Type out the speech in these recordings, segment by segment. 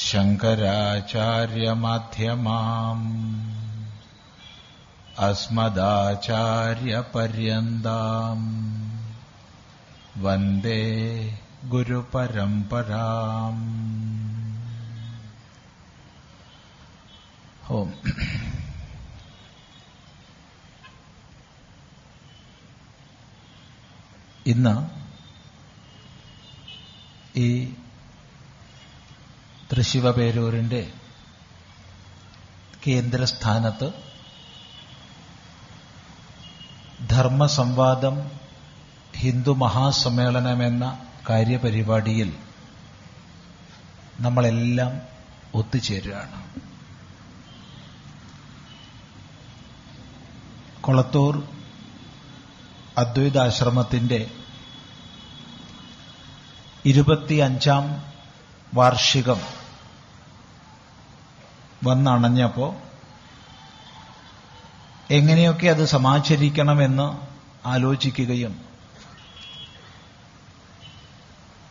शङ्कराचार्यमाध्यमाम् अस्मदाचार्यपर्यन्ताम् वन्दे गुरुपरम्पराम् ओम् ഇന്ന് ഈ തൃശിവപേരൂരിന്റെ കേന്ദ്രസ്ഥാനത്ത് ധർമ്മസംവാദം ഹിന്ദു മഹാസമ്മേളനമെന്ന കാര്യപരിപാടിയിൽ നമ്മളെല്ലാം ഒത്തുചേരുകയാണ്. കൊളത്തൂർ അദ്വൈതാശ്രമത്തിന്റെ ഇരുപത്തിയഞ്ചാം വാർഷികം വന്നണഞ്ഞപ്പോ എങ്ങനെയൊക്കെ അത് സമാചരിക്കണമെന്ന് ആലോചിക്കുകയും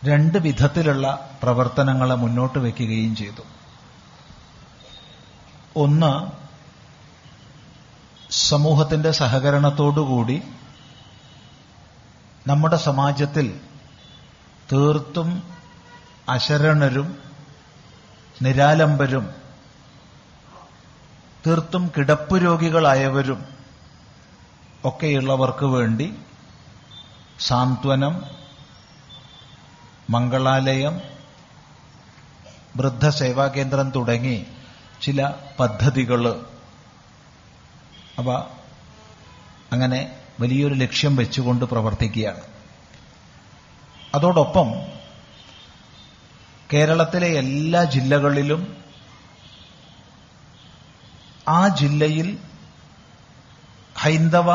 രണ്ട് വിധത്തിലുള്ള പ്രവർത്തനങ്ങളെ മുന്നോട്ട് വയ്ക്കുകയും ചെയ്തു. ഒന്ന് സമൂഹത്തിന്റെ സഹകരണത്തോടുകൂടി നമ്മുടെ സമാജത്തിൽ തീർത്തും അശരണരും നിരാലംബരും തീർത്തും കിടപ്പ് രോഗികളായവരും ഒക്കെയുള്ളവർക്ക് വേണ്ടി സാന്ത്വനം മംഗളാലയം വൃദ്ധസേവാകേന്ദ്രം തുടങ്ങി ചില പദ്ധതികൾ. അവ അങ്ങനെ വലിയൊരു ലക്ഷ്യം വെച്ചുകൊണ്ട് പ്രവർത്തിക്കുകയാണ്. അതോടൊപ്പം കേരളത്തിലെ എല്ലാ ജില്ലകളിലും ആ ജില്ലയിൽ ഹൈന്ദവ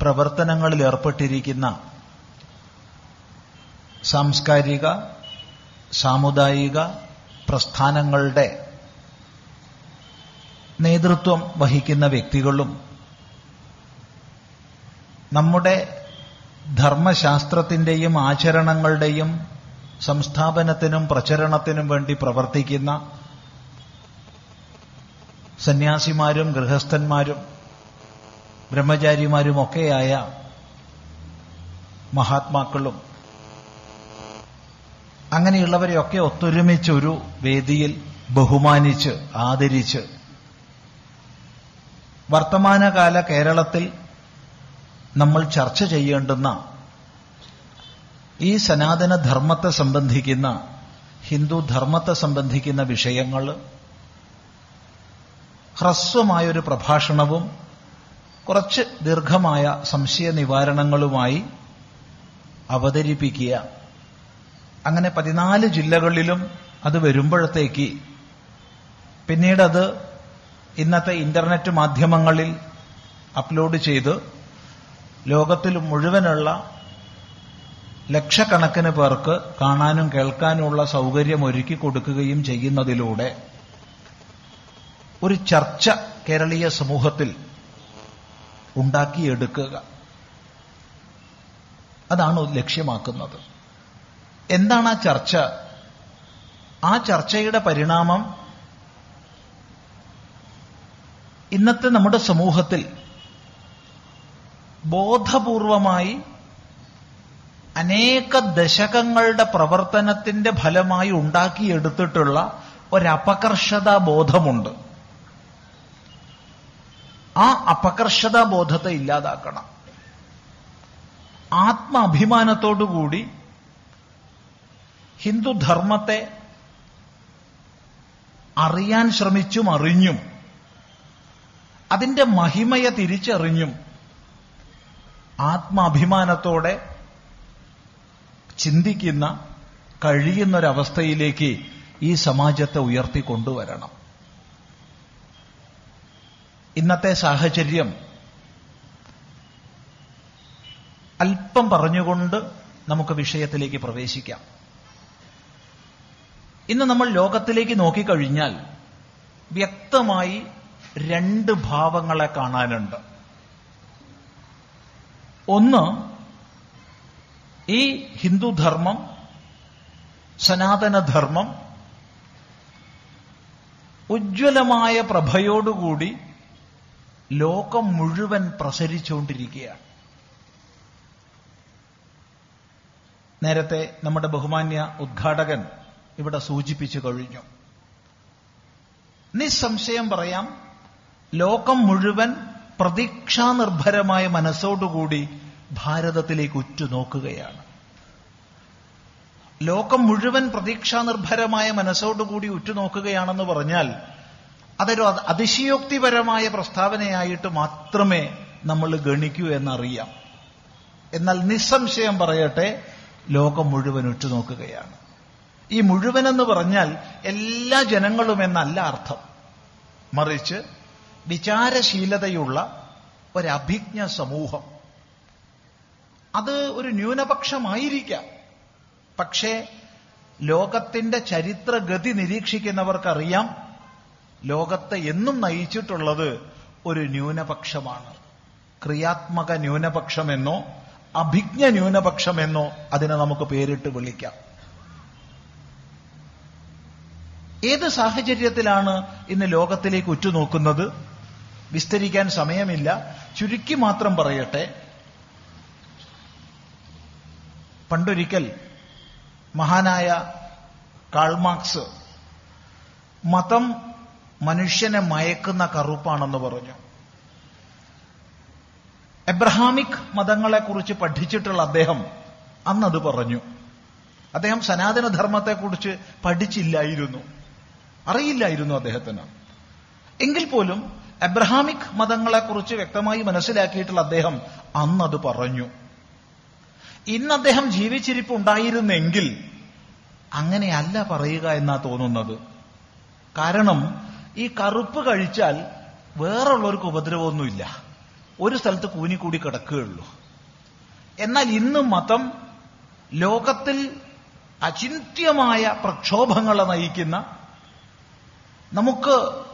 പ്രവർത്തനങ്ങളിൽ ഏർപ്പെട്ടിരിക്കുന്ന സാംസ്കാരിക സാമുദായിക പ്രസ്ഥാനങ്ങളുടെ നേതൃത്വം വഹിക്കുന്ന വ്യക്തികളും നമ്മുടെ ധർമ്മശാസ്ത്രത്തിന്റെയും ആചരണങ്ങളുടെയും സംസ്ഥാപനത്തിനും പ്രചരണത്തിനും വേണ്ടി പ്രവർത്തിക്കുന്ന സന്യാസിമാരും ഗൃഹസ്ഥന്മാരും ബ്രഹ്മചാരിമാരുമൊക്കെയായ മഹാത്മാക്കളും അങ്ങനെയുള്ളവരെയൊക്കെ ഒത്തൊരുമിച്ച് ഒരു വേദിയിൽ ബഹുമാനിച്ച് ആദരിച്ച് വർത്തമാനകാല കേരളത്തിൽ നമ്മൾ ചർച്ച ചെയ്യേണ്ടുന്ന ഈ സനാതന ധർമ്മത്തെ സംബന്ധിക്കുന്ന ഹിന്ദു ധർമ്മത്തെ സംബന്ധിക്കുന്ന വിഷയങ്ങൾ ഹ്രസ്വമായൊരു പ്രഭാഷണവും കുറച്ച് ദീർഘമായ സംശയ നിവാരണങ്ങളുമായി അവതരിപ്പിക്കുക. അങ്ങനെ പതിനാല് ജില്ലകളിലും അത് വരുമ്പോഴത്തേക്ക് പിന്നീടത് ഇന്നത്തെ ഇന്റർനെറ്റ് മാധ്യമങ്ങളിൽ അപ്ലോഡ് ചെയ്ത് ലോകത്തിൽ മുഴുവനുള്ള ലക്ഷക്കണക്കിന് പേർക്ക് കാണാനും കേൾക്കാനുമുള്ള സൗകര്യം ഒരുക്കി കൊടുക്കുകയും ചെയ്യുന്നതിലൂടെ ഒരു ചർച്ച കേരളീയ സമൂഹത്തിൽ ഉണ്ടാക്കിയെടുക്കുക. അതാണ് ലക്ഷ്യമാക്കുന്നത്. എന്താണ് ആ ചർച്ച? ആ ചർച്ചയുടെ പരിണാമം ഇന്നത്തെ നമ്മുടെ സമൂഹത്തിൽ ബോധപൂർവമായി അനേക ദശകങ്ങളുടെ പ്രവർത്തനത്തിന്റെ ഫലമായി ഉണ്ടാക്കിയെടുത്തിട്ടുള്ള ഒരപകർഷതാ ബോധമുണ്ട്. ആ അപകർഷതാ ബോധത്തെ ഇല്ലാതാക്കണം. ആത്മാഭിമാനത്തോടുകൂടി ഹിന്ദുധർമ്മത്തെ അറിയാൻ ശ്രമിച്ചും അറിഞ്ഞും അതിന്റെ മഹിമയെ തിരിച്ചറിഞ്ഞും ആത്മാഭിമാനത്തോടെ ചിന്തിക്കുന്ന കഴിയുന്നൊരവസ്ഥയിലേക്ക് ഈ സമാജത്തെ ഉയർത്തിക്കൊണ്ടുവരണം ഇന്നത്തെ സാഹചര്യം അല്പം പറഞ്ഞുകൊണ്ട് നമുക്ക് വിഷയത്തിലേക്ക് പ്രവേശിക്കാം. ഇന്ന് നമ്മൾ ലോകത്തിലേക്ക് നോക്കിക്കഴിഞ്ഞാൽ വ്യക്തമായി രണ്ട് ഭാവങ്ങളെ കാണാനുണ്ട്. ഒന്ന് ഈ ഹിന്ദുധർമ്മം സനാതനധർമ്മം ഉജ്ജ്വലമായ പ്രഭയോടുകൂടി ലോകം മുഴുവൻ പ്രസരിച്ചുകൊണ്ടിരിക്കുകയാണ്. നേരത്തെ നമ്മുടെ ബഹുമാന്യ ഉദ്ഘാടകൻ ഇവിടെ സൂചിപ്പിച്ചു കഴിഞ്ഞു. നിസ്സംശയം പറയാം ലോകം മുഴുവൻ പ്രതീക്ഷാനിർഭരമായ മനസ്സോടുകൂടി ഭാരതത്തിലേക്ക് ഉറ്റുനോക്കുകയാണ് ലോകം മുഴുവൻ പ്രതീക്ഷാനിർഭരമായ മനസ്സോടുകൂടി ഉറ്റുനോക്കുകയാണെന്ന് പറഞ്ഞാൽ അതൊരു അതിശയോക്തിപരമായ പ്രസ്താവനയായിട്ട് മാത്രമേ നമ്മൾ ഗണിക്കൂ എന്നറിയാം. എന്നാൽ നിസ്സംശയം പറയട്ടെ ലോകം മുഴുവൻ ഉറ്റുനോക്കുകയാണ്. ഈ മുഴുവൻ എന്ന് പറഞ്ഞാൽ എല്ലാ ജനങ്ങളും എന്നല്ല അർത്ഥം. മറിച്ച് വിചാരശീലതയുള്ള ഒരഭിജ്ഞ സമൂഹം. അത് ഒരു ന്യൂനപക്ഷമായിരിക്കാം. പക്ഷേ ലോകത്തിന്റെ ചരിത്രഗതി നിരീക്ഷിക്കുന്നവർക്കറിയാം ലോകത്തെ എന്നും നയിച്ചിട്ടുള്ളത് ഒരു ന്യൂനപക്ഷമാണ്. ക്രിയാത്മക ന്യൂനപക്ഷമെന്നോ അഭിജ്ഞ ന്യൂനപക്ഷമെന്നോ അതിനെ നമുക്ക് പേരിട്ട് വിളിക്കാം. ഏത് സാഹചര്യത്തിലാണ് ഇന്ന് ലോകത്തിലേക്ക് ഉറ്റുനോക്കുന്നത്? വിസ്തരിക്കാൻ സമയമില്ല. ചുരുക്കി മാത്രം പറയട്ടെ. പണ്ടൊരിക്കൽ മഹാനായ കാൾമാർക്സ് മതം മനുഷ്യനെ മയക്കുന്ന കറുപ്പാണെന്ന് പറഞ്ഞു. എബ്രഹാമിക് മതങ്ങളെക്കുറിച്ച് പഠിച്ചിട്ടുള്ള അദ്ദേഹം അന്നത് പറഞ്ഞു. അദ്ദേഹം സനാതനധർമ്മത്തെക്കുറിച്ച് പഠിച്ചില്ലായിരുന്നു. അറിയില്ലായിരുന്നു അദ്ദേഹത്തിന്. എങ്കിൽ പോലും എബ്രഹാമിക് മതങ്ങളെക്കുറിച്ച് വ്യക്തമായി മനസ്സിലാക്കിയിട്ടുള്ള അദ്ദേഹം അന്നത് പറഞ്ഞു. ഇന്ന് അദ്ദേഹം ജീവിച്ചിരിപ്പുണ്ടായിരുന്നെങ്കിൽ അങ്ങനെയല്ല പറയുക എന്നാ തോന്നുന്നത്. കാരണം ഈ കറുപ്പ് കഴിച്ചാൽ വേറുള്ളവർക്ക് ഉപദ്രവമൊന്നുമില്ല. ഒരു സ്ഥലത്ത് കൂനിക്കൂടി കിടക്കുകയുള്ളൂ. എന്നാൽ ഇന്ന് മതം ലോകത്തിൽ അചിന്ത്യമായ പ്രക്ഷോഭങ്ങളെ നയിക്കുന്ന നമുക്ക്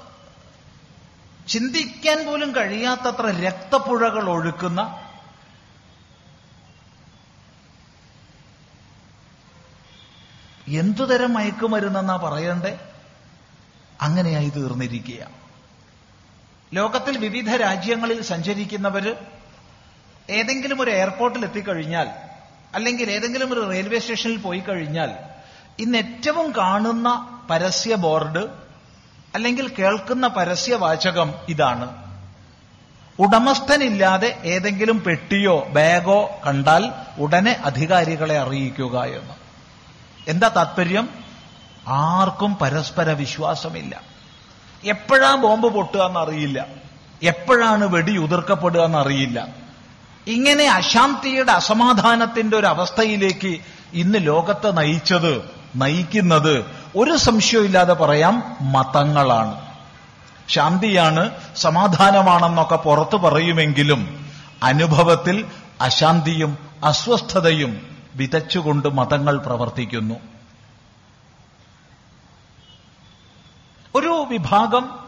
ചിന്തിക്കാൻ പോലും കഴിയാത്തത്ര രക്തപ്പുഴകൾ ഒഴുക്കുന്ന എന്തുതരം മയക്കുമരുന്നെന്നാ പറയണ്ടേ? അങ്ങനെയായി തീർന്നിരിക്കുക ലോകത്തിൽ വിവിധ രാജ്യങ്ങളിൽ സഞ്ചരിക്കുന്നവര് ഏതെങ്കിലും ഒരു എയർപോർട്ടിൽ എത്തിക്കഴിഞ്ഞാൽ അല്ലെങ്കിൽ ഏതെങ്കിലും ഒരു റെയിൽവേ സ്റ്റേഷനിൽ പോയി കഴിഞ്ഞാൽ ഇന്ന് ഏറ്റവും കാണുന്ന പരസ്യ ബോർഡ് അല്ലെങ്കിൽ കേൾക്കുന്ന പരസ്യവാചകം ഇതാണ്. ഉടമസ്ഥനില്ലാതെ ഏതെങ്കിലും പെട്ടിയോ ബാഗോ കണ്ടാൽ ഉടനെ അധികാരികളെ അറിയിക്കുക എന്ന്. എന്താ താത്പര്യം? ആർക്കും പരസ്പര വിശ്വാസമില്ല. എപ്പോഴാ ബോംബ് പൊട്ടുക എന്നറിയില്ല എപ്പോഴാണ് വെടി ഉതിർക്കപ്പെടുക എന്നറിയില്ല ഇങ്ങനെ അശാന്തിയുടെ അസമാധാനത്തിന്റെ ഒരു അവസ്ഥയിലേക്ക് ഇന്ന് ലോകത്തെ നയിച്ചത് നയിക്കുന്നത് ഒരു സംശയമില്ലാതെ പറയാം മതങ്ങളാണ്. ശാന്തിയാണ് സമാധാനമാണെന്നൊക്കെ പുറത്തു പറയുമെങ്കിലും അനുഭവത്തിൽ അശാന്തിയും അസ്വസ്ഥതയും വിതച്ചുകൊണ്ട് മതങ്ങൾ പ്രവർത്തിക്കുന്നു. ഒരു വിഭാഗം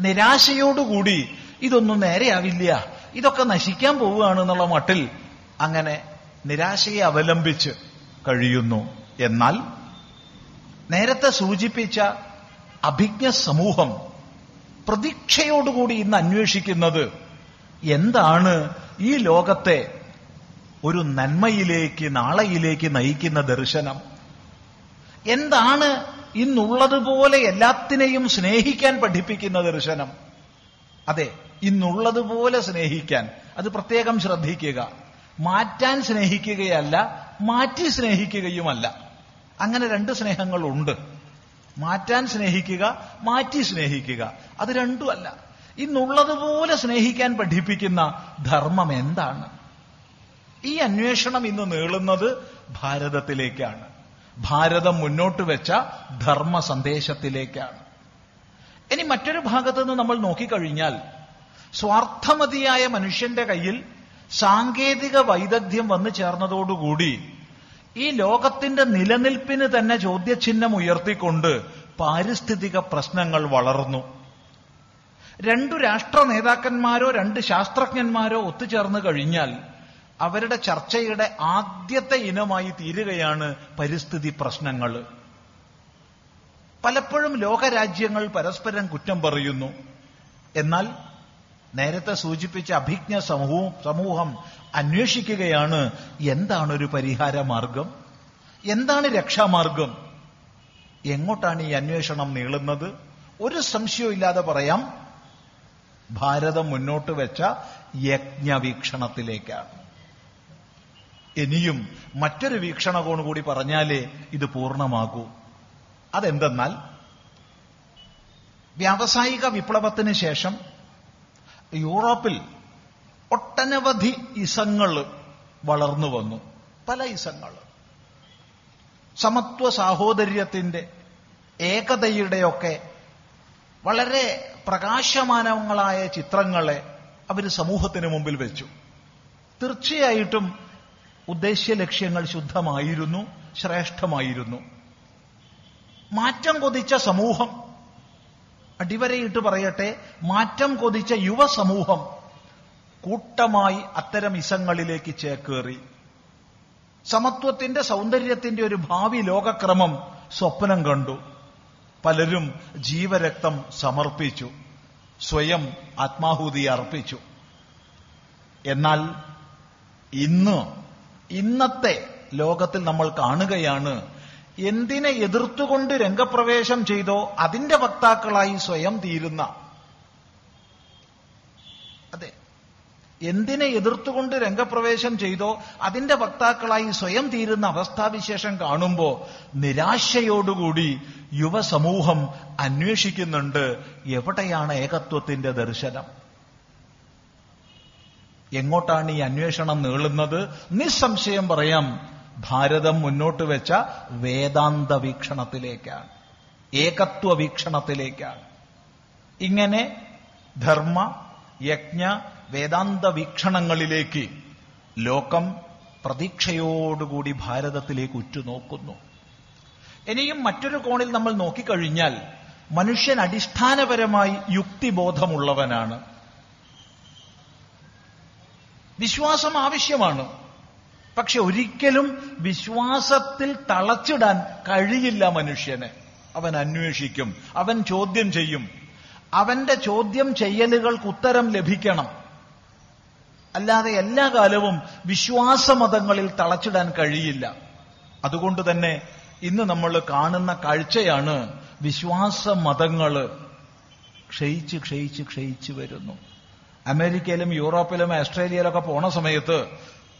നിരാശയോടുകൂടി ഇതൊന്നും നേരെയാവില്ല ഇതൊക്കെ നശിക്കാൻ പോവുകയാണ് എന്നുള്ള മട്ടിൽ അങ്ങനെ നിരാശയെ അവലംബിച്ച് കഴിയുന്നു. എന്നാൽ നേരത്തെ സൂചിപ്പിച്ച അഭിജ്ഞ സമൂഹം പ്രതീക്ഷയോടുകൂടി ഇന്ന് അന്വേഷിക്കുന്നത് എന്താണ് ഈ ലോകത്തെ ഒരു നന്മയിലേക്ക് നാളെയിലേക്ക് നയിക്കുന്ന ദർശനം. എന്താണ് ഇന്നുള്ളതുപോലെ എല്ലാത്തിനെയും സ്നേഹിക്കാൻ പഠിപ്പിക്കുന്ന ദർശനം? അതെ ഇന്നുള്ളതുപോലെ സ്നേഹിക്കാൻ. അത് പ്രത്യേകം ശ്രദ്ധിക്കുക. മാറ്റാൻ സ്നേഹിക്കുകയല്ല മാറ്റി സ്നേഹിക്കുകയുമല്ല. അങ്ങനെ രണ്ട് സ്നേഹങ്ങളുണ്ട്. മാറ്റാൻ സ്നേഹിക്കുക മാറ്റി സ്നേഹിക്കുക. അത് രണ്ടുമല്ല. ഇന്നുള്ളതുപോലെ സ്നേഹിക്കാൻ പഠിപ്പിക്കുന്ന ധർമ്മം എന്താണ്? ഈ അന്വേഷണം ഇന്ന് നീളുന്നത് ഭാരതത്തിലേക്കാണ്. ഭാരതം മുന്നോട്ട് വെച്ച ധർമ്മ സന്ദേശത്തിലേക്കാണ് ഇനി മറ്റൊരു ഭാഗത്ത് നിന്ന് നമ്മൾ നോക്കിക്കഴിഞ്ഞാൽ സ്വാർത്ഥമതിയായ മനുഷ്യന്റെ കയ്യിൽ സാങ്കേതിക വൈദഗ്ധ്യം വന്നു ചേർന്നതോടുകൂടി ഈ ലോകത്തിന്റെ നിലനിൽപ്പിന് തന്നെ ചോദ്യചിഹ്നം ഉയർത്തിക്കൊണ്ട് പാരിസ്ഥിതിക പ്രശ്നങ്ങൾ വളർന്നു. രണ്ടു രാഷ്ട്ര നേതാക്കന്മാരോ രണ്ട് ശാസ്ത്രജ്ഞന്മാരോ ഒത്തുചേർന്ന് കഴിഞ്ഞാൽ അവരുടെ ചർച്ചയുടെ ആദ്യത്തെ ഇനമായി തീരുകയാണ് പരിസ്ഥിതി പ്രശ്നങ്ങൾ. പലപ്പോഴും ലോകരാജ്യങ്ങൾ പരസ്പരം കുറ്റം പറയുന്നു. എന്നാൽ നേരത്തെ സൂചിപ്പിച്ച അഭിജ്ഞ സമൂഹം സമൂഹം അന്വേഷിക്കുകയാണ് എന്താണ് ഒരു പരിഹാര മാർഗം എന്താണ് രക്ഷാമാർഗം? എങ്ങോട്ടാണ് ഈ അന്വേഷണം നീളുന്നത്? ഒരു സംശയവും ഇല്ലാതെ പറയാം. ഭാരതം മുന്നോട്ട് വെച്ച യജ്ഞവീക്ഷണത്തിലേക്കാണ്. ഇനിയും മറ്റൊരു വീക്ഷണകോണ് കൂടി പറഞ്ഞാലേ ഇത് പൂർണമാകൂ. അതെന്തെന്നാൽ വ്യാവസായിക വിപ്ലവത്തിന് ശേഷം യൂറോപ്പിൽ ഒട്ടനവധി ഇസങ്ങൾ വളർന്നു വന്നു. പല ഇസങ്ങൾ. സമത്വ സാഹോദര്യത്തിന്റെ ഏകതയുടെയൊക്കെ വളരെ പ്രകാശമാനങ്ങളായ ചിത്രങ്ങളെ അവർ സമൂഹത്തിന് മുമ്പിൽ വെച്ചു. തീർച്ചയായിട്ടും ഉദ്ദേശ്യ ലക്ഷ്യങ്ങൾ ശുദ്ധമായിരുന്നു ശ്രേഷ്ഠമായിരുന്നു. മാറ്റം കൊതിച്ച സമൂഹം. അടിവരയിട്ട് പറയട്ടെ മാറ്റം കൊതിച്ച യുവസമൂഹം കൂട്ടമായി അത്തരം ഇസങ്ങളിലേക്ക് ചേക്കേറി. സമത്വത്തിന്റെ സൗന്ദര്യത്തിന്റെ ഒരു ഭാവി ലോകക്രമം സ്വപ്നം കണ്ടു. പലരും ജീവരക്തം സമർപ്പിച്ചു. സ്വയം ആത്മാഹൂതി അർപ്പിച്ചു. എന്നാൽ ഇന്ന് ഇന്നത്തെ ലോകത്തിൽ നമ്മൾ കാണുകയാണ് എന്തിനെ എതിർത്തുകൊണ്ട് രംഗപ്രവേശം ചെയ്തോ അതിന്റെ വക്താക്കളായി സ്വയം തീരുന്ന. അതെ. എന്തിനെ എതിർത്തുകൊണ്ട് രംഗപ്രവേശം ചെയ്തോ അതിന്റെ വക്താക്കളായി സ്വയം തീരുന്ന അവസ്ഥാവിശേഷം കാണുമ്പോ നിരാശയോടുകൂടി യുവസമൂഹം അന്വേഷിക്കുന്നുണ്ട് എവിടെയാണ് ഏകത്വത്തിന്റെ ദർശനം. എങ്ങോട്ടാണ് ഈ അന്വേഷണം നീളുന്നത്? നിസ്സംശയം പറയാം ഭാരതം മുന്നോട്ട് വെച്ച വേദാന്ത വീക്ഷണത്തിലേക്കാണ്. ഏകത്വ വീക്ഷണത്തിലേക്കാണ്. ഇങ്ങനെ ധർമ്മ യജ്ഞ വേദാന്ത വീക്ഷണങ്ങളിലേക്ക് ലോകം പ്രതീക്ഷയോടുകൂടി ഭാരതത്തിലേക്ക് ഉറ്റുനോക്കുന്നു. ഇനിയും മറ്റൊരു കോണിൽ നമ്മൾ നോക്കിക്കഴിഞ്ഞാൽ മനുഷ്യൻ അടിസ്ഥാനപരമായി യുക്തിബോധമുള്ളവനാണ്. വിശ്വാസം ആവശ്യമാണ്. പക്ഷെ ഒരിക്കലും വിശ്വാസത്തിൽ തളച്ചിടാൻ കഴിയില്ല മനുഷ്യന്. അവൻ അന്വേഷിക്കും അവൻ ചോദ്യം ചെയ്യും. അവന്റെ ചോദ്യം ചെയ്യലുകൾക്ക് ഉത്തരം ലഭിക്കണം. അല്ലാതെ എല്ലാ കാലവും വിശ്വാസമതങ്ങളിൽ തളച്ചിടാൻ കഴിയില്ല. അതുകൊണ്ട് തന്നെ ഇന്ന് നമ്മൾ കാണുന്ന കാഴ്ചയാണ് വിശ്വാസ മതങ്ങൾ ക്ഷയിച്ച് ക്ഷയിച്ച് ക്ഷയിച്ചു വരുന്നു. അമേരിക്കയിലും യൂറോപ്പിലും ഓസ്ട്രേലിയയിലൊക്കെ പോണ സമയത്ത്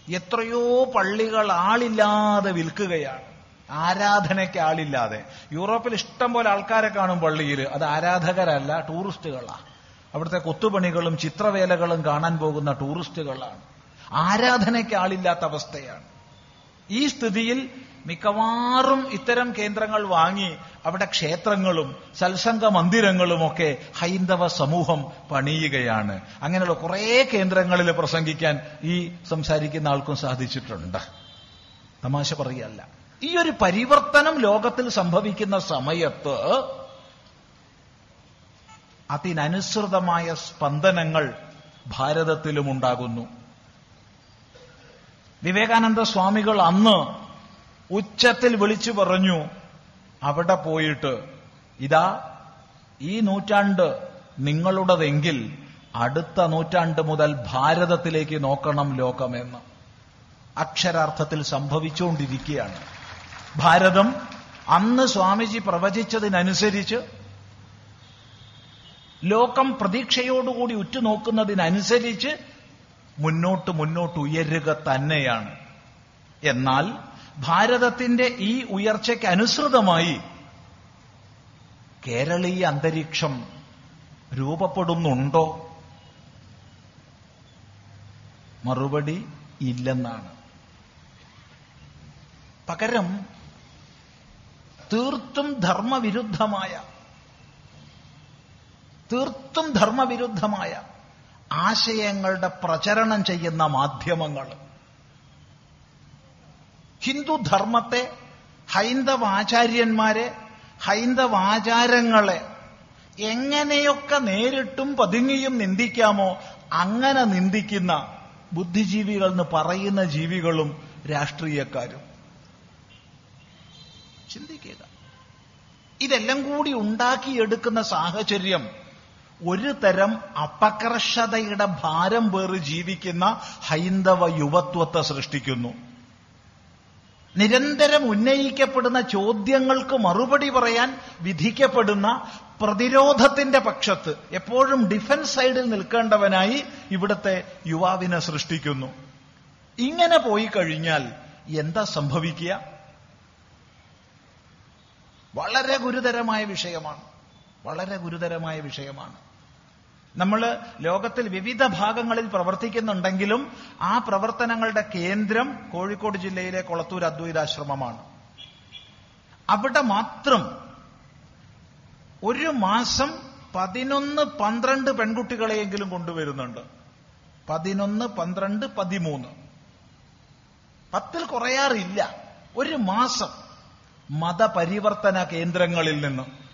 എത്രയോ പള്ളികൾ ആളില്ലാതെ വിൽക്കുകയാണ്. ആരാധനയ്ക്ക് ആളില്ലാതെ. യൂറോപ്പിൽ ഇഷ്ടം പോലെ ആൾക്കാരെ കാണും പള്ളിയിൽ. അത് ആരാധകരല്ല ടൂറിസ്റ്റുകളാണ് അവിടുത്തെ കൊത്തുപണികളും ചിത്രവേലകളും കാണാൻ പോകുന്ന ടൂറിസ്റ്റുകളാണ്. ആരാധനയ്ക്ക് ആളില്ലാത്ത അവസ്ഥയാണ്. ഈ സ്ഥിതിയിൽ മിക്കവാറും ഇത്തരം കേന്ദ്രങ്ങൾ വാങ്ങി അവിടെ ക്ഷേത്രങ്ങളും സത്സംഗ മന്ദിരങ്ങളും ഒക്കെ ഹൈന്ദവ സമൂഹം പണിയുകയാണ്. അങ്ങനെയുള്ള കുറേ കേന്ദ്രങ്ങളിൽ പ്രസംഗിക്കാൻ ഈ സംസാരിക്കുന്ന ആൾക്കും സാധിച്ചിട്ടുണ്ട്. തമാശ പറയല്ല. ഈ ഒരു പരിവർത്തനം ലോകത്തിൽ സംഭവിക്കുന്ന സമയത്ത് അതിനനുസൃതമായ സ്പന്ദനങ്ങൾ ഭാരതത്തിലും ഉണ്ടാകുന്നു വിവേകാനന്ദ സ്വാമികൾ അന്ന് ഉച്ചത്തിൽ വിളിച്ചു പറഞ്ഞു അവിടെ പോയിട്ട് ഇതാ ഈ നൂറ്റാണ്ട് നിങ്ങളുടതെങ്കിൽ അടുത്ത നൂറ്റാണ്ട് മുതൽ ഭാരതത്തിലേക്ക് നോക്കണം ലോകമെന്ന് അക്ഷരാർത്ഥത്തിൽ സംഭവിച്ചുകൊണ്ടിരിക്കുകയാണ്. ഭാരതം അന്ന് സ്വാമിജി പ്രവചിച്ചതിനനുസരിച്ച് ലോകം പ്രതീക്ഷയോടുകൂടി ഉറ്റുനോക്കുന്നതിനനുസരിച്ച് മുന്നോട്ട് മുന്നോട്ട് ഉയരുക തന്നെയാണ്. എന്നാൽ ഭാരതത്തിന്റെ ഈ ഉയർച്ചയ്ക്ക് അനുസൃതമായി കേരളീയ അന്തരീക്ഷം രൂപപ്പെടുന്നുണ്ടോ? മറുപടി ഇല്ലെന്നാണ്. പകരം തീർത്തും ധർമ്മവിരുദ്ധമായ തീർത്തും ധർമ്മവിരുദ്ധമായ ആശയങ്ങളുടെ പ്രചരണം ചെയ്യുന്ന മാധ്യമങ്ങൾ. ഹിന്ദു ധർമ്മത്തെ ഹൈന്ദവ ആചാര്യന്മാരെ ഹൈന്ദവ ആചാരങ്ങളെ എങ്ങനെയൊക്കെ നേരിട്ടും പതുങ്ങിയും നിന്ദിക്കാമോ അങ്ങനെ നിന്ദിക്കുന്ന ബുദ്ധിജീവികൾ എന്ന് പറയുന്ന ജീവികളും രാഷ്ട്രീയക്കാരും. ചിന്തിക്കുക ഇതെല്ലാം കൂടി ഉണ്ടാക്കിയെടുക്കുന്ന സാഹചര്യം ഒരു തരം അപകർഷതയുടെ ഭാരം പേറി ജീവിക്കുന്ന ഹൈന്ദവ യുവത്വത്തെ സൃഷ്ടിക്കുന്നു. നിരന്തരം ഉന്നയിക്കപ്പെടുന്ന ചോദ്യങ്ങൾക്ക് മറുപടി പറയാൻ വിധിക്കപ്പെടുന്ന പ്രതിരോധത്തിന്റെ പക്ഷത്ത് എപ്പോഴും ഡിഫൻസ് സൈഡിൽ നിൽക്കേണ്ടവനായി ഇവിടുത്തെ യുവാവിനെ സൃഷ്ടിക്കുന്നു. ഇങ്ങനെ പോയി കഴിഞ്ഞാൽ എന്താ സംഭവിക്കുക? വളരെ ഗുരുതരമായ വിഷയമാണ്. വളരെ ഗുരുതരമായ വിഷയമാണ്. നമ്മൾ ലോകത്തിൽ വിവിധ ഭാഗങ്ങളിൽ പ്രവർത്തിക്കുന്നുണ്ടെങ്കിലും ആ പ്രവർത്തനങ്ങളുടെ കേന്ദ്രം കോഴിക്കോട് ജില്ലയിലെ കൊളത്തൂർ അദ്വൈതാശ്രമമാണ്. അവിടെ മാത്രം ഒരു മാസം പതിനൊന്ന് പന്ത്രണ്ട് പെൺകുട്ടികളെയെങ്കിലും കൊണ്ടുവരുന്നുണ്ട്. പതിനൊന്ന് പന്ത്രണ്ട് പതിമൂന്ന്. പത്തിൽ കുറയാറില്ല. ഒരു മാസം മതപരിവർത്തന കേന്ദ്രങ്ങളിൽ നിന്ന്.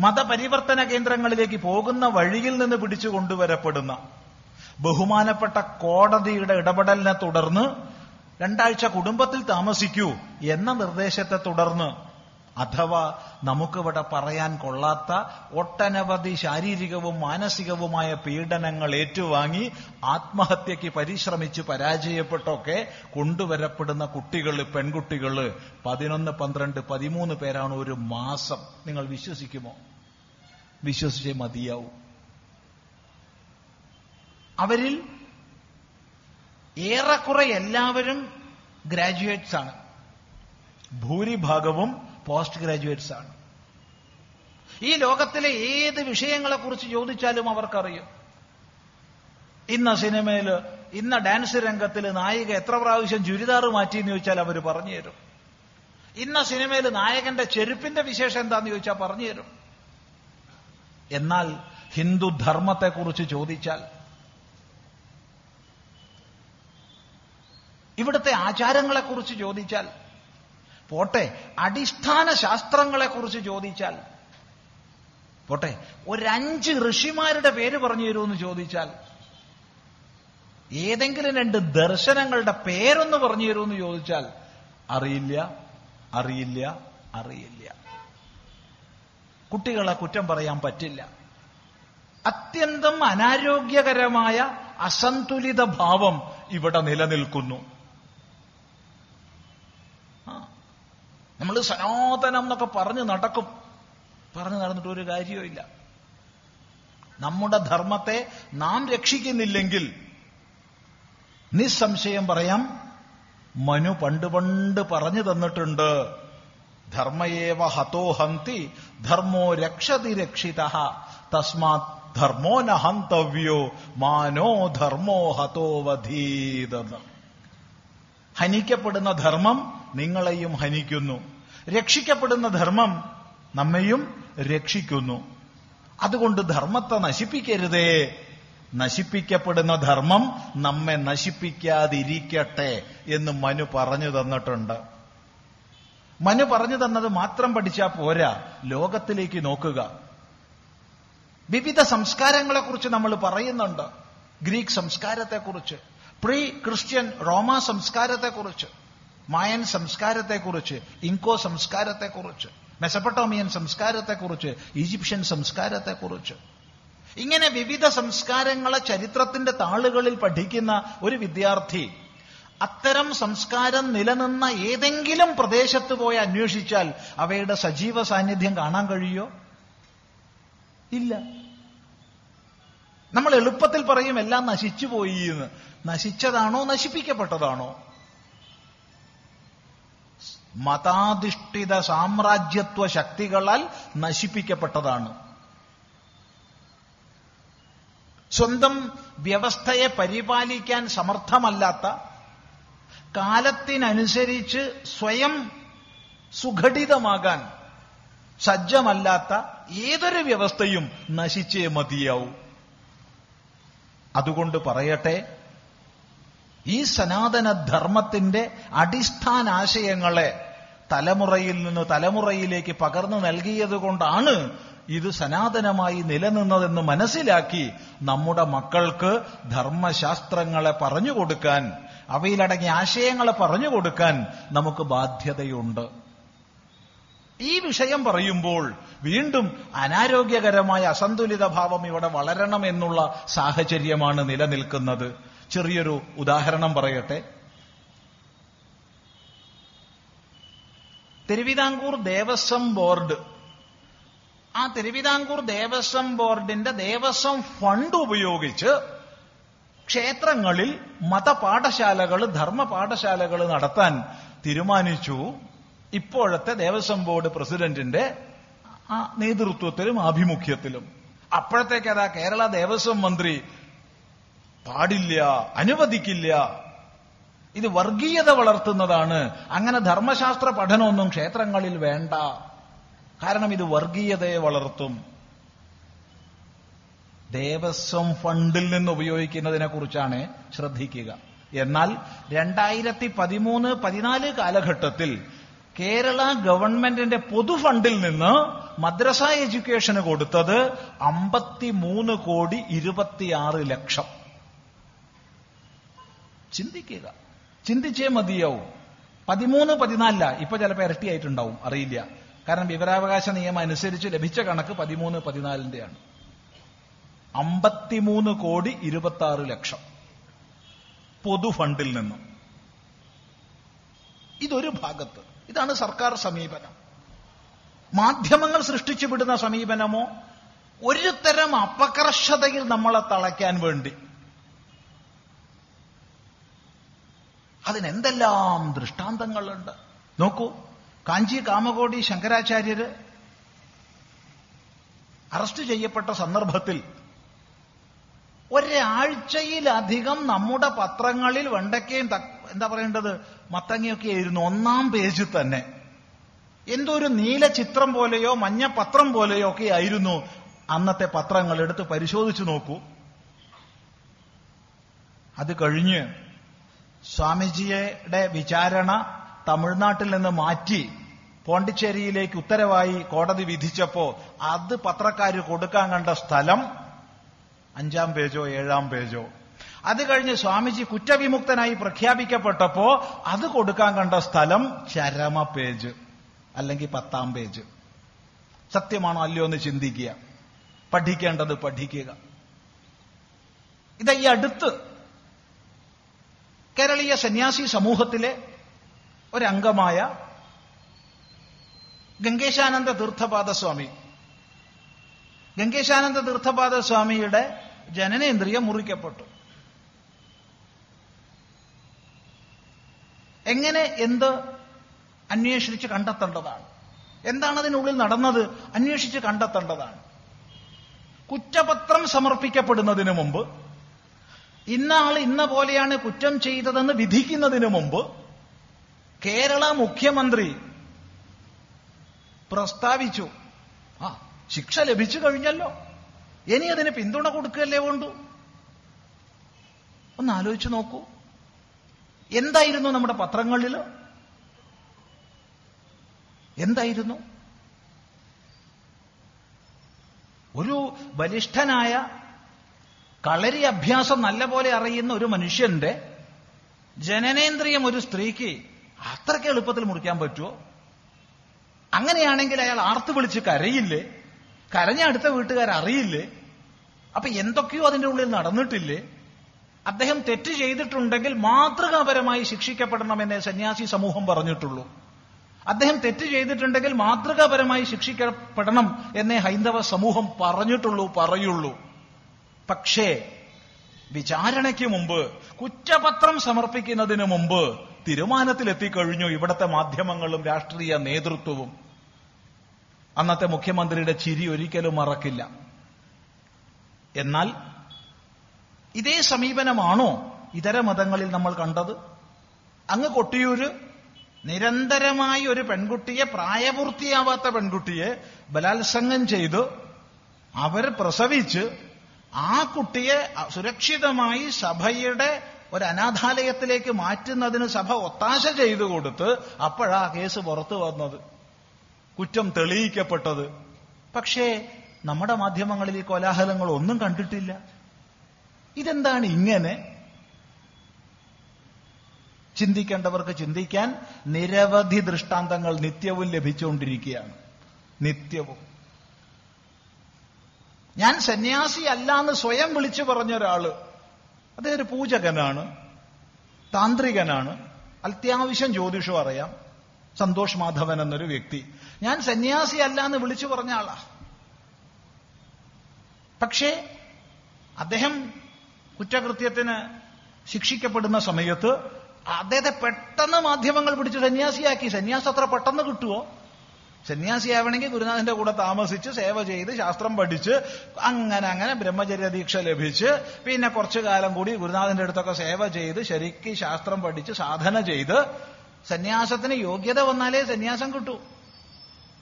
മതപരിവർത്തന കേന്ദ്രങ്ങളിലേക്ക് പോകുന്ന വഴിയിൽ നിന്ന് പിടിച്ചു കൊണ്ടുവരപ്പെടുന്ന ബഹുമാനപ്പെട്ട കോടതിയുടെ ഇടപെടലിനെ തുടർന്ന് രണ്ടാഴ്ച കുടുംബത്തിൽ താമസിക്കൂ എന്ന നിർദ്ദേശത്തെ തുടർന്ന് അഥവാ നമുക്കിവിടെ പറയാൻ കൊള്ളാത്ത ഒട്ടനവധി ശാരീരികവും മാനസികവുമായ പീഡനങ്ങൾ ഏറ്റുവാങ്ങി ആത്മഹത്യയ്ക്ക് പരിശ്രമിച്ച് പരാജയപ്പെട്ടൊക്കെ കൊണ്ടുവരപ്പെടുന്ന കുട്ടികൾ പെൺകുട്ടികൾ പതിനൊന്ന് പന്ത്രണ്ട് പതിമൂന്ന് പേരാണ് ഒരു മാസം. നിങ്ങൾ വിശ്വസിക്കുമോ? വിശ്വസിച്ചേ മതിയാവും. അവരിൽ ഏറെക്കുറെ എല്ലാവരും ഗ്രാജുവേറ്റ്സ് ആണ്. ഭൂരിഭാഗവും പോസ്റ്റ് ഗ്രാജുവേറ്റ്സ് ആണ്. ഈ ലോകത്തിലെ ഏത് വിഷയങ്ങളെക്കുറിച്ച് ചോദിച്ചാലും അവർക്കറിയും. ഇന്ന സിനിമയിൽ ഇന്ന ഡാൻസ് രംഗത്തിൽ നായിക എത്ര പ്രാവശ്യം ചുരിദാർ മാറ്റി എന്ന് ചോദിച്ചാൽ അവർ പറഞ്ഞു തരും. ഇന്ന സിനിമയിൽ നായകന്റെ ചെരുപ്പിന്റെ വിശേഷം എന്താന്ന് ചോദിച്ചാൽ പറഞ്ഞു തരും. എന്നാൽ ഹിന്ദു ധർമ്മത്തെക്കുറിച്ച് ചോദിച്ചാൽ ഇവിടുത്തെ ആചാരങ്ങളെക്കുറിച്ച് ചോദിച്ചാൽ പോട്ടെ അടിസ്ഥാന ശാസ്ത്രങ്ങളെക്കുറിച്ച് ചോദിച്ചാൽ പോട്ടെ ഒരഞ്ച് ഋഷിമാരുടെ പേര് പറഞ്ഞു തരുമെന്ന് ചോദിച്ചാൽ ഏതെങ്കിലും രണ്ട് ദർശനങ്ങളുടെ പേരൊന്ന് പറഞ്ഞു തരുമെന്ന് ചോദിച്ചാൽ അറിയില്ല അറിയില്ല അറിയില്ല. കുട്ടികളെ കുറ്റം പറയാൻ പറ്റില്ല. അത്യന്തം അനാരോഗ്യകരമായ അസന്തുലിത ഭാവം ഇവിടെ നിലനിൽക്കുന്നു. നമ്മൾ സനാതനം എന്നൊക്കെ പറഞ്ഞു നടക്കും. പറഞ്ഞു നടന്നിട്ട് ഒരു കാര്യവുമില്ല. നമ്മുടെ ധർമ്മത്തെ നാം രക്ഷിക്കുന്നില്ലെങ്കിൽ നിസ്സംശയം പറയാം മനു പണ്ട് പണ്ട് പറഞ്ഞു തന്നിട്ടുണ്ട്. ധർമ്മയേവ ഹതോ ഹന്തി ധർമ്മോ രക്ഷതി രക്ഷിത. തസ്മാത് ധർമ്മോ ന ഹന്തവ്യോ മാനോ ധർമ്മോ ഹതോ വധീതെന്ന് ഹനിക്കപ്പെടുന്ന ധർമ്മം നിങ്ങളെയും ഹനിക്കുന്നു. രക്ഷിക്കപ്പെടുന്ന ധർമ്മം നമ്മെയും രക്ഷിക്കുന്നു. അതുകൊണ്ട് ധർമ്മത്തെ നശിപ്പിക്കരുതേ. നശിപ്പിക്കപ്പെടുന്ന ധർമ്മം നമ്മെ നശിപ്പിക്കാതിരിക്കട്ടെ എന്ന് മനു പറഞ്ഞു തന്നിട്ടുണ്ട്. മനു പറഞ്ഞു തന്നത് മാത്രം പഠിച്ചാൽ പോരാ. ലോകത്തിലേക്ക് നോക്കുക. വിവിധ സംസ്കാരങ്ങളെക്കുറിച്ച് നമ്മൾ പറയുന്നുണ്ട്. ഗ്രീക്ക് സംസ്കാരത്തെക്കുറിച്ച് പ്രീ ക്രിസ്ത്യൻ റോമ സംസ്കാരത്തെക്കുറിച്ച് മായൻ സംസ്കാരത്തെക്കുറിച്ച് ഇൻകോ സംസ്കാരത്തെക്കുറിച്ച് മെസപ്പട്ടോമിയൻ സംസ്കാരത്തെക്കുറിച്ച് ഈജിപ്ഷ്യൻ സംസ്കാരത്തെക്കുറിച്ച്. ഇങ്ങനെ വിവിധ സംസ്കാരങ്ങളെ ചരിത്രത്തിന്റെ താളുകളിൽ പഠിക്കുന്ന ഒരു വിദ്യാർത്ഥി അത്തരം സംസ്കാരം നിലനിന്ന ഏതെങ്കിലും പ്രദേശത്ത് പോയി അന്വേഷിച്ചാൽ അവയുടെ സജീവ സാന്നിധ്യം കാണാൻ കഴിയോ? ഇല്ല. നമ്മൾ എളുപ്പത്തിൽ പറയും എല്ലാം നശിച്ചു പോയി എന്ന്. നശിച്ചതാണോ നശിപ്പിക്കപ്പെട്ടതാണോ? മതാധിഷ്ഠിത സാമ്രാജ്യത്വ ശക്തികളാൽ നശിപ്പിക്കപ്പെട്ടതാണ്. സ്വന്തം വ്യവസ്ഥയെ പരിപാലിക്കാൻ സമർത്ഥമല്ലാത്ത കാലത്തിനനുസരിച്ച് സ്വയം സുഘടിതമാകാൻ സജ്ജമല്ലാത്ത ഏതൊരു വ്യവസ്ഥയും നശിച്ചേ മതിയാവൂ. അതുകൊണ്ട് പറയട്ടെ ഈ സനാതന ധർമ്മത്തിന്റെ അടിസ്ഥാനാശയങ്ങളെ തലമുറയിൽ നിന്ന് തലമുറയിലേക്ക് പകർന്നു നൽകിയതുകൊണ്ടാണ് ഇത് സനാതനമായി നിലനിന്നതെന്ന് മനസ്സിലാക്കി നമ്മുടെ മക്കൾക്ക് ധർമ്മശാസ്ത്രങ്ങളെ പറഞ്ഞു കൊടുക്കാൻ അവയിലടങ്ങിയ ആശയങ്ങളെ പറഞ്ഞു കൊടുക്കാൻ നമുക്ക് ബാധ്യതയുണ്ട്. ഈ വിഷയം പറയുമ്പോൾ വീണ്ടും അനാരോഗ്യകരമായ അസന്തുലിത ഭാവം ഇവിടെ വളരണം എന്നുള്ള സാഹചര്യമാണ് നിലനിൽക്കുന്നത്. ചെറിയൊരു ഉദാഹരണം പറയട്ടെ. തിരുവിതാംകൂർ ദേവസ്വം ബോർഡ്. ആ തിരുവിതാംകൂർ ദേവസ്വം ബോർഡിന്റെ ദേവസ്വം ഫണ്ട് ഉപയോഗിച്ച് ക്ഷേത്രങ്ങളിൽ മതപാഠശാലകൾ ധർമ്മ പാഠശാലകൾ നടത്താൻ തീരുമാനിച്ചു. ഇപ്പോഴത്തെ ദേവസ്വം ബോർഡ് പ്രസിഡന്റിന്റെ നേതൃത്വത്തിലും ആഭിമുഖ്യത്തിലും. അപ്പോഴത്തേക്ക് അതാ കേരള ദേവസ്വം മന്ത്രി പാടില്ല അനുവദിക്കില്ല. ഇത് വർഗീയത വളർത്തുന്നതാണ്. അങ്ങനെ ധർമ്മശാസ്ത്ര പഠനമൊന്നും ക്ഷേത്രങ്ങളിൽ വേണ്ട. കാരണം ഇത് വർഗീയതയെ വളർത്തും. ദേവസ്വം ഫണ്ടിൽ നിന്ന് ഉപയോഗിക്കുന്നതിനെ കുറിച്ചാണ് ശ്രദ്ധിക്കുക. എന്നാൽ രണ്ടായിരത്തി പതിമൂന്ന് പതിനാല് കാലഘട്ടത്തിൽ കേരള ഗവൺമെന്റിന്റെ പൊതുഫണ്ടിൽ നിന്ന് മദ്രസ എഡ്യൂക്കേഷന് കൊടുത്തത് അമ്പത്തിമൂന്ന് കോടി ഇരുപത്തിയാറ് ലക്ഷം. ചിന്തിക്കുക. ചിന്തിച്ചേ മതിയാവും. പതിമൂന്ന് പതിനാലില്ല ഇപ്പൊ ചിലപ്പോൾ ഇരട്ടിയായിട്ടുണ്ടാവും. അറിയില്ല. കാരണം വിവരാവകാശ നിയമം അനുസരിച്ച് ലഭിച്ച കണക്ക് പതിമൂന്ന് പതിനാലിന്റെയാണ്. അമ്പത്തിമൂന്ന് കോടി ഇരുപത്തി ആറ് ലക്ഷം പൊതുഫണ്ടിൽ നിന്നും. ഇതൊരു ഭാഗത്ത്. ഇതാണ് സർക്കാർ സമീപനം. മാധ്യമങ്ങൾ സൃഷ്ടിച്ചു വിടുന്ന സമീപനമോ? ഒരു തരം അപകർഷതയിൽ നമ്മളെ തളയ്ക്കാൻ വേണ്ടി. അതിനെന്തെല്ലാം ദൃഷ്ടാന്തങ്ങളുണ്ട്? നോക്കൂ കാഞ്ചി കാമകോടി ശങ്കരാചാര്യര് അറസ്റ്റ് ചെയ്യപ്പെട്ട സന്ദർഭത്തിൽ ഒരാഴ്ചയിലധികം നമ്മുടെ പത്രങ്ങളിൽ വെണ്ടയ്ക്കയും എന്താ പറയേണ്ടത്? മത്തങ്ങയൊക്കെ ആയിരുന്നു ഒന്നാം പേജിൽ തന്നെ. എന്തോ ഒരു നീല ചിത്രം പോലെയോ മഞ്ഞ പത്രം പോലെയോ ഒക്കെ ആയിരുന്നു അന്നത്തെ പത്രങ്ങൾ എടുത്ത് പരിശോധിച്ചു നോക്കൂ. അത് കഴിഞ്ഞ് സ്വാമിജിയുടെ വിചാരണ തമിഴ്നാട്ടിൽ നിന്ന് മാറ്റി പോണ്ടിച്ചേരിയിലേക്ക് ഉത്തരവായി കോടതി വിധിച്ചപ്പോ അത് പത്രക്കാർ കൊടുക്കാൻ കണ്ട സ്ഥലം അഞ്ചാം പേജോ ഏഴാം പേജോ. അത് കഴിഞ്ഞ് സ്വാമിജി കുറ്റവിമുക്തനായി പ്രഖ്യാപിക്കപ്പെട്ടപ്പോ അത് കൊടുക്കാൻ കണ്ട സ്ഥലം ചരമ പേജ് അല്ലെങ്കിൽ പത്താം പേജ്. സത്യമാണോ അല്ലയോ എന്ന് ചിന്തിക്കുക. പഠിക്കേണ്ടത് പഠിക്കുക. ഇത് ഈ അടുത്ത് കേരളീയ സന്യാസി സമൂഹത്തിലെ ഒരംഗമായ ഗംഗേശാനന്ദ തീർത്ഥപാദ സ്വാമി ഗംഗേശാനന്ദ തീർത്ഥപാദ സ്വാമിയുടെ ജനനേന്ദ്രിയം മുറിക്കപ്പെട്ടു. എങ്ങനെ എന്ത് അന്വേഷിച്ച് കണ്ടെത്തേണ്ടതാണ്? എന്താണ് അതിനുള്ളിൽ നടന്നത്? അന്വേഷിച്ച് കണ്ടെത്തേണ്ടതാണ്. കുറ്റപത്രം സമർപ്പിക്കപ്പെടുന്നതിന് മുമ്പ് ഇന്ന ആൾ ഇന്ന പോലെയാണ് കുറ്റം ചെയ്തതെന്ന് വിധിക്കുന്നതിന് മുമ്പ് കേരള മുഖ്യമന്ത്രി പ്രസ്താവിച്ചു. ശിക്ഷ ലഭിച്ചു കഴിഞ്ഞല്ലോ. ഇനി അതിന് പിന്തുണ കൊടുക്കുകയല്ലേ വേണ്ടു? ഒന്ന് ആലോചിച്ചു നോക്കൂ. എന്തായിരുന്നു നമ്മുടെ പത്രങ്ങളിൽ എന്തായിരുന്നു? ഒരു ബലിഷ്ഠനായ കളരി അഭ്യാസം നല്ല പോലെ അറിയുന്ന ഒരു മനുഷ്യന്റെ ജനനേന്ദ്രിയം ഒരു സ്ത്രീക്ക് അത്രയ്ക്ക് എളുപ്പത്തിൽ മുറിക്കാൻ പറ്റുമോ അങ്ങനെയാണെങ്കിൽ അയാൾ ആർത്തു വിളിച്ച് കരയില്ലേ? കരഞ്ഞ അടുത്ത വീട്ടുകാർ അറിയില്ലേ? അപ്പൊ എന്തൊക്കെയോ അതിന്റെ ഉള്ളിൽ നടന്നിട്ടില്ലേ? അദ്ദേഹം തെറ്റ് ചെയ്തിട്ടുണ്ടെങ്കിൽ മാതൃകാപരമായി ശിക്ഷിക്കപ്പെടണമെന്നേ സന്യാസി സമൂഹം പറഞ്ഞിട്ടുള്ളൂ. അദ്ദേഹം തെറ്റ് ചെയ്തിട്ടുണ്ടെങ്കിൽ മാതൃകാപരമായി ശിക്ഷിക്കപ്പെടണം എന്നേ ഹൈന്ദവ സമൂഹം പറഞ്ഞിട്ടുള്ളൂ പറയുള്ളൂ. പക്ഷേ വിചാരണയ്ക്ക് മുമ്പ് കുറ്റപത്രം സമർപ്പിക്കുന്നതിന് മുമ്പ് തീരുമാനത്തിലെത്തിക്കഴിഞ്ഞു ഇവിടുത്തെ മാധ്യമങ്ങളും രാഷ്ട്രീയ നേതൃത്വവും. അന്നത്തെ മുഖ്യമന്ത്രിയുടെ ചിരി ഒരിക്കലും മറക്കില്ല. എന്നാൽ ഇതേ സമീപനമാണോ ഇതര മതങ്ങളിൽ നമ്മൾ കണ്ടത്? അങ്ങ് കൊട്ടിയൂര് നിരന്തരമായി ഒരു പെൺകുട്ടിയെ പ്രായപൂർത്തിയാവാത്ത പെൺകുട്ടിയെ ബലാത്സംഗം ചെയ്ത് അവർ പ്രസവിച്ച് ആ കുട്ടിയെ സുരക്ഷിതമായി സഭയുടെ ഒരു അനാഥാലയത്തിലേക്ക് മാറ്റുന്നതിന് സഭ ഒത്താശ ചെയ്തു കൊടുത്ത് അപ്പോഴാ കേസ് പുറത്തു വന്നത്. കുറ്റം തെളിയിക്കപ്പെട്ടത്. പക്ഷേ നമ്മുടെ മാധ്യമങ്ങളിൽ ഈ കോലാഹലങ്ങൾ ഒന്നും കണ്ടിട്ടില്ല. ഇതെന്താണ് ഇങ്ങനെ? ചിന്തിക്കേണ്ടവർക്ക് ചിന്തിക്കാൻ നിരവധി ദൃഷ്ടാന്തങ്ങൾ നിത്യവും ലഭിച്ചുകൊണ്ടിരിക്കുകയാണ്. നിത്യവും. ഞാൻ സന്യാസി അല്ല എന്ന് സ്വയം വിളിച്ചു പറഞ്ഞ ഒരാൾ അദ്ദേഹം ഒരു പൂജകനാണ് താന്ത്രികനാണ്. അത്യാവശ്യം ജ്യോതിഷം അറിയാം. സന്തോഷ് മാധവൻ എന്നൊരു വ്യക്തി. ഞാൻ സന്യാസി അല്ല എന്ന് വിളിച്ചു പറഞ്ഞ ആളാ. പക്ഷേ അദ്ദേഹം കുറ്റകൃത്യത്തിന് ശിക്ഷിക്കപ്പെടുന്ന സമയത്ത് അദ്ദേഹത്തെ പെട്ടെന്ന് മാധ്യമങ്ങൾ പിടിച്ച് സന്യാസിയാക്കി. സന്യാസം അത്ര പെട്ടെന്ന് കിട്ടുമോ സന്യാസിയാവണമെങ്കിൽ ഗുരുനാഥന്റെ കൂടെ താമസിച്ച് സേവ ചെയ്ത് ശാസ്ത്രം പഠിച്ച് അങ്ങനെ അങ്ങനെ ബ്രഹ്മചര്യ ദീക്ഷ ലഭിച്ച് പിന്നെ കുറച്ചു കാലം കൂടി ഗുരുനാഥന്റെ അടുത്തൊക്കെ സേവ ചെയ്ത് ശരിക്ക് ശാസ്ത്രം പഠിച്ച് സാധന ചെയ്ത് സന്യാസത്തിന് യോഗ്യത വന്നാലേ സന്യാസം കിട്ടൂ.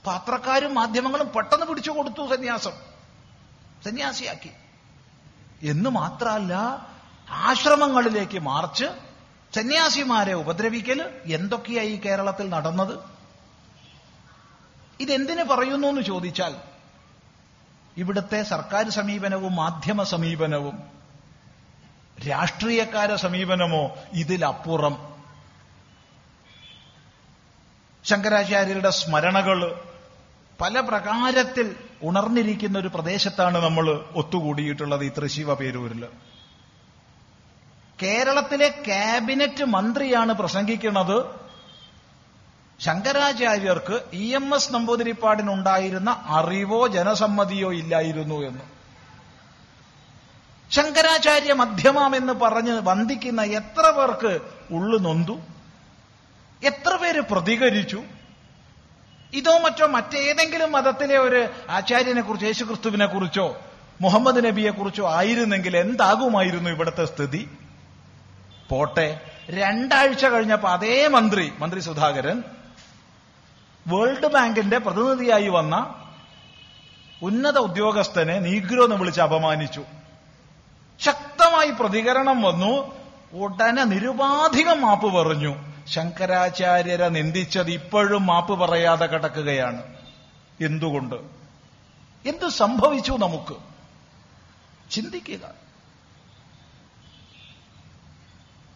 പത്രക്കാരും മാധ്യമങ്ങളും പെട്ടെന്ന് പിടിച്ചു കൊടുത്തു സന്യാസം. സന്യാസിയാക്കി. എന്ന് മാത്രമല്ല ആശ്രമങ്ങളിലേക്ക് മാർച്ച് സന്യാസിമാരെ ഉപദ്രവിക്കൽ എന്തൊക്കെയായി കേരളത്തിൽ നടന്നത്? ഇതെന്തിനു പറയുന്നു എന്ന് ചോദിച്ചാൽ ഇവിടുത്തെ സർക്കാർ സമീപനവും മാധ്യമ സമീപനവും രാഷ്ട്രീയക്കാര സമീപനമോ ഇതിലപ്പുറം. ശങ്കരാചാര്യരുടെ സ്മരണകൾ പല പ്രകാരത്തിൽ ഉണർന്നിരിക്കുന്ന ഒരു പ്രദേശത്താണ് നമ്മൾ ഒത്തുകൂടിയിട്ടുള്ളത് ഈ തൃശീവ പേരൂരിൽ. കേരളത്തിലെ ക്യാബിനറ്റ് മന്ത്രിയാണ് പ്രസംഗിക്കുന്നത് ശങ്കരാചാര്യർക്ക് ഇ എം എസ് നമ്പൂതിരിപ്പാടിനുണ്ടായിരുന്ന അറിവോ ജനസമ്മതിയോ ഇല്ലായിരുന്നു എന്ന്. ശങ്കരാചാര്യ മധ്യമാമെന്ന് പറഞ്ഞ് വന്ദിക്കുന്ന എത്ര പേർക്ക് ഉള്ളു നൊന്തു? എത്ര പേര് പ്രതികരിച്ചു? ഇതോ മറ്റോ മറ്റേതെങ്കിലും മതത്തിലെ ഒരു ആചാര്യനെ കുറിച്ച് യേശുക്രിസ്തുവിനെ കുറിച്ചോ മുഹമ്മദ് നബിയെ കുറിച്ചോ ആയിരുന്നെങ്കിൽ എന്താകുമായിരുന്നു ഇവിടുത്തെ സ്ഥിതി? പോട്ടെ. രണ്ടാഴ്ച കഴിഞ്ഞപ്പോ അതേ മന്ത്രി മന്ത്രി സുധാകരൻ വേൾഡ് ബാങ്കിന്റെ പ്രതിനിധിയായി വന്ന ഉന്നത ഉദ്യോഗസ്ഥനെ നീഗ്രോ എന്ന് വിളിച്ച് അപമാനിച്ചു. ശക്തമായി പ്രതികരണം വന്നു. ഉടനെ നിരുപാധികം മാപ്പ് പറഞ്ഞു. ശങ്കരാചാര്യരെ നിന്ദിച്ചത് ഇപ്പോഴും മാപ്പ് പറയാതെ കിടക്കുകയാണ്. എന്തുകൊണ്ട്? എന്ത് സംഭവിച്ചു നമുക്ക്? ചിന്തിക്കുക.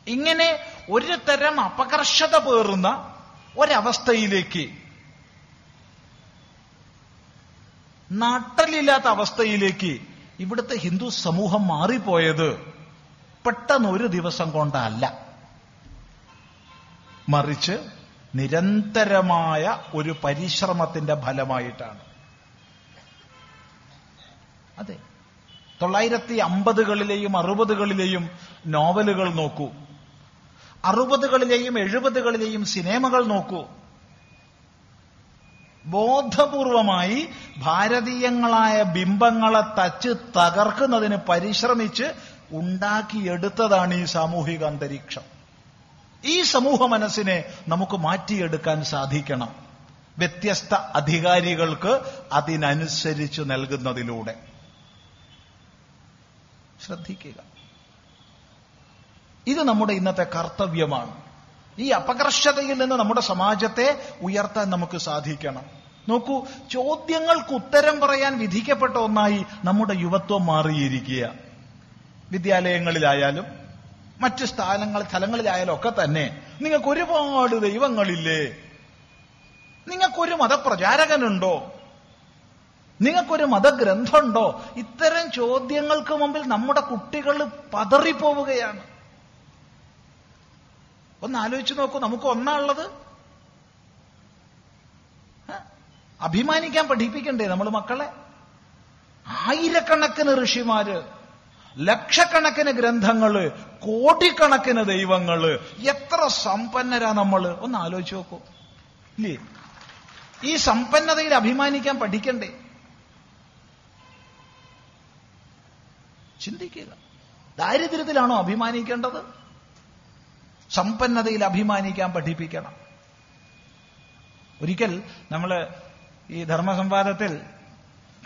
ഇങ്ങനെ ഒരു തരം അപകർഷത പേറുന്ന ഒരവസ്ഥയിലേക്ക് നാട്ടലില്ലാത്ത അവസ്ഥയിലേക്ക് ഇവിടുത്തെ ഹിന്ദു സമൂഹം മാറിപ്പോയത് പെട്ടെന്ന് ഒരു ദിവസം കൊണ്ടല്ല. മറിച്ച് നിരന്തരമായ ഒരു പരിശ്രമത്തിന്റെ ഫലമായിട്ടാണ്. അതെ. തൊള്ളായിരത്തി അമ്പതുകളിലെയും അറുപതുകളിലെയും നോവലുകൾ നോക്കൂ. അറുപതുകളിലെയും എഴുപതുകളിലെയും സിനിമകൾ നോക്കൂ. ബോധപൂർവമായി ഭാരതീയങ്ങളായ ബിംബങ്ങളെ തച്ച് തകർക്കുന്നതിന് പരിശ്രമിച്ച് ഉണ്ടാക്കിയെടുത്തതാണ് ഈ സാമൂഹിക അന്തരീക്ഷം. ഈ സമൂഹ മനസ്സിനെ നമുക്ക് മാറ്റിയെടുക്കാൻ സാധിക്കണം. വ്യത്യസ്ത അധികാരികൾക്ക് അതിനനുസരിച്ച് നൽകുന്നതിലൂടെ. ശ്രദ്ധിക്കുക. ഇത് നമ്മുടെ ഇന്നത്തെ കർത്തവ്യമാണ്. ഈ അപകർഷതയിൽ നിന്ന് നമ്മുടെ സമാജത്തെ ഉയർത്താൻ നമുക്ക് സാധിക്കണം. നോക്കൂ ചോദ്യങ്ങൾക്ക് ഉത്തരം പറയാൻ വിധിക്കപ്പെട്ട ഒന്നായി നമ്മുടെ യുവത്വം മാറിയിരിക്കുക വിദ്യാലയങ്ങളിലായാലും മറ്റ് സ്ഥാനങ്ങൾ സ്ഥലങ്ങളിലായാലും ഒക്കെ തന്നെ നിങ്ങൾക്ക് ഒരുപാട് ദൈവങ്ങളില്ലേ? നിങ്ങൾക്കൊരു മതപ്രചാരകനുണ്ടോ? നിങ്ങൾക്കൊരു മതഗ്രന്ഥമുണ്ടോ? ഇത്തരം ചോദ്യങ്ങൾക്ക് മുമ്പിൽ നമ്മുടെ കുട്ടികൾ പതറിപ്പോവുകയാണ്. ഒന്ന് ആലോചിച്ച് നോക്കൂ നമുക്ക് ഒന്നാണുള്ളത് അഭിമാനിക്കാൻ പഠിപ്പിക്കണ്ടേ നമ്മൾ മക്കളെ? ആയിരക്കണക്കിന് ഋഷിമാര് ലക്ഷക്കണക്കിന് ഗ്രന്ഥങ്ങൾ കോടിക്കണക്കിന് ദൈവങ്ങൾ. എത്ര സമ്പന്നരാ നമ്മൾ ഒന്ന് ആലോചിച്ച് നോക്കൂ. ഇല്ലേ? ഈ സമ്പന്നതയിൽ അഭിമാനിക്കാൻ പഠിക്കണ്ടേ? ചിന്തിക്കുക. ദാരിദ്ര്യത്തിലാണോ അഭിമാനിക്കേണ്ടത്? സമ്പന്നതയിൽ അഭിമാനിക്കാൻ പഠിപ്പിക്കണം. ഒരിക്കൽ നമ്മൾ ഈ ധർമ്മസംവാദത്തിൽ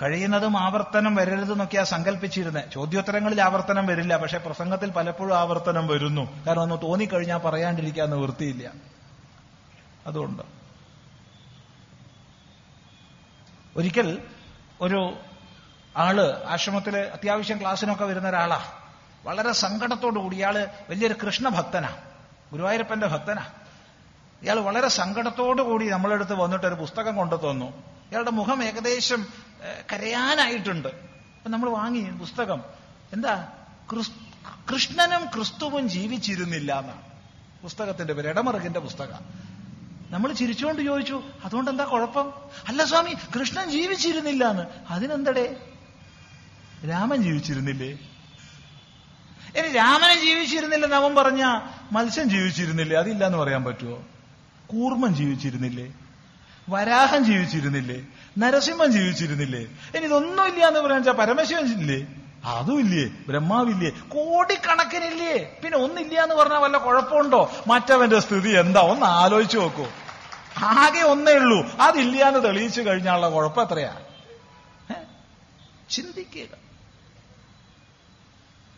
കഴിയുന്നതും ആവർത്തനം വരരുതെന്നൊക്കെയാ സങ്കല്പിച്ചിരുന്നത് ചോദ്യോത്തരങ്ങളിൽ ആവർത്തനം വരില്ല പക്ഷെ പ്രസംഗത്തിൽ പലപ്പോഴും ആവർത്തനം വരുന്നു. കാരണം ഒന്ന് തോന്നിക്കഴിഞ്ഞാൽ പറയാണ്ടിരിക്കാൻ നിവൃത്തിയില്ല. അതുകൊണ്ട്. ഒരിക്കൽ ഒരു ആൾ ആശ്രമത്തിൽ അത്യാവശ്യം ക്ലാസ്സിനൊക്കെ വരുന്ന ഒരാളാ വളരെ സങ്കടത്തോടു കൂടി ഇയാൾ വലിയൊരു കൃഷ്ണഭക്തനാ. ഗുരുവായൂരപ്പന്റെ ഭക്തനാ. ഇയാൾ വളരെ സങ്കടത്തോടു കൂടി നമ്മളെടുത്ത് വന്നിട്ട് ഒരു പുസ്തകം കൊണ്ടു തന്നു ഇയാളുടെ മുഖം ഏകദേശം കരയാനായിട്ടുണ്ട്. അപ്പൊ നമ്മൾ വാങ്ങി പുസ്തകം. എന്താ? കൃഷ്ണനും ക്രിസ്തുവും ജീവിച്ചിരുന്നില്ല എന്നാണ് പുസ്തകത്തിന്റെ പേര് ഇടമറുകിന്റെ പുസ്തകം. നമ്മൾ ചിരിച്ചുകൊണ്ട് ചോദിച്ചു അതുകൊണ്ട് എന്താ കുഴപ്പം? അല്ല സ്വാമി കൃഷ്ണൻ ജീവിച്ചിരുന്നില്ല എന്ന്. അതിനെന്തടേ? രാമൻ ജീവിച്ചിരുന്നില്ലേ? ഇനി രാമനെ ജീവിച്ചിരുന്നില്ലെന്ന് നവം പറഞ്ഞ മത്സ്യം ജീവിച്ചിരുന്നില്ലേ? അതില്ല എന്ന് പറയാൻ പറ്റുമോ കൂർമ്മൻ ജീവിച്ചിരുന്നില്ലേ? വരാഹം ജീവിച്ചിരുന്നില്ലേ? നരസിംഹൻ ജീവിച്ചിരുന്നില്ലേ? ഇനി ഇതൊന്നും ഇല്ല എന്ന് പറയാൻ വെച്ചാൽ പരമശിവൻ ഇല്ലേ അതും ഇല്ലേ ബ്രഹ്മാവില്ലേ കോടിക്കണക്കിനില്ലേ? പിന്നെ ഒന്നില്ല എന്ന് പറഞ്ഞാൽ വല്ല കുഴപ്പമുണ്ടോ? മറ്റവന്റെ സ്ഥിതി എന്താ? ഒന്ന് ആലോചിച്ചു നോക്കൂ. ആകെ ഒന്നേ ഉള്ളൂ. അതില്ല എന്ന് തെളിയിച്ചു കഴിഞ്ഞാലുള്ള കുഴപ്പം എത്രയാ? ചിന്തിക്കുക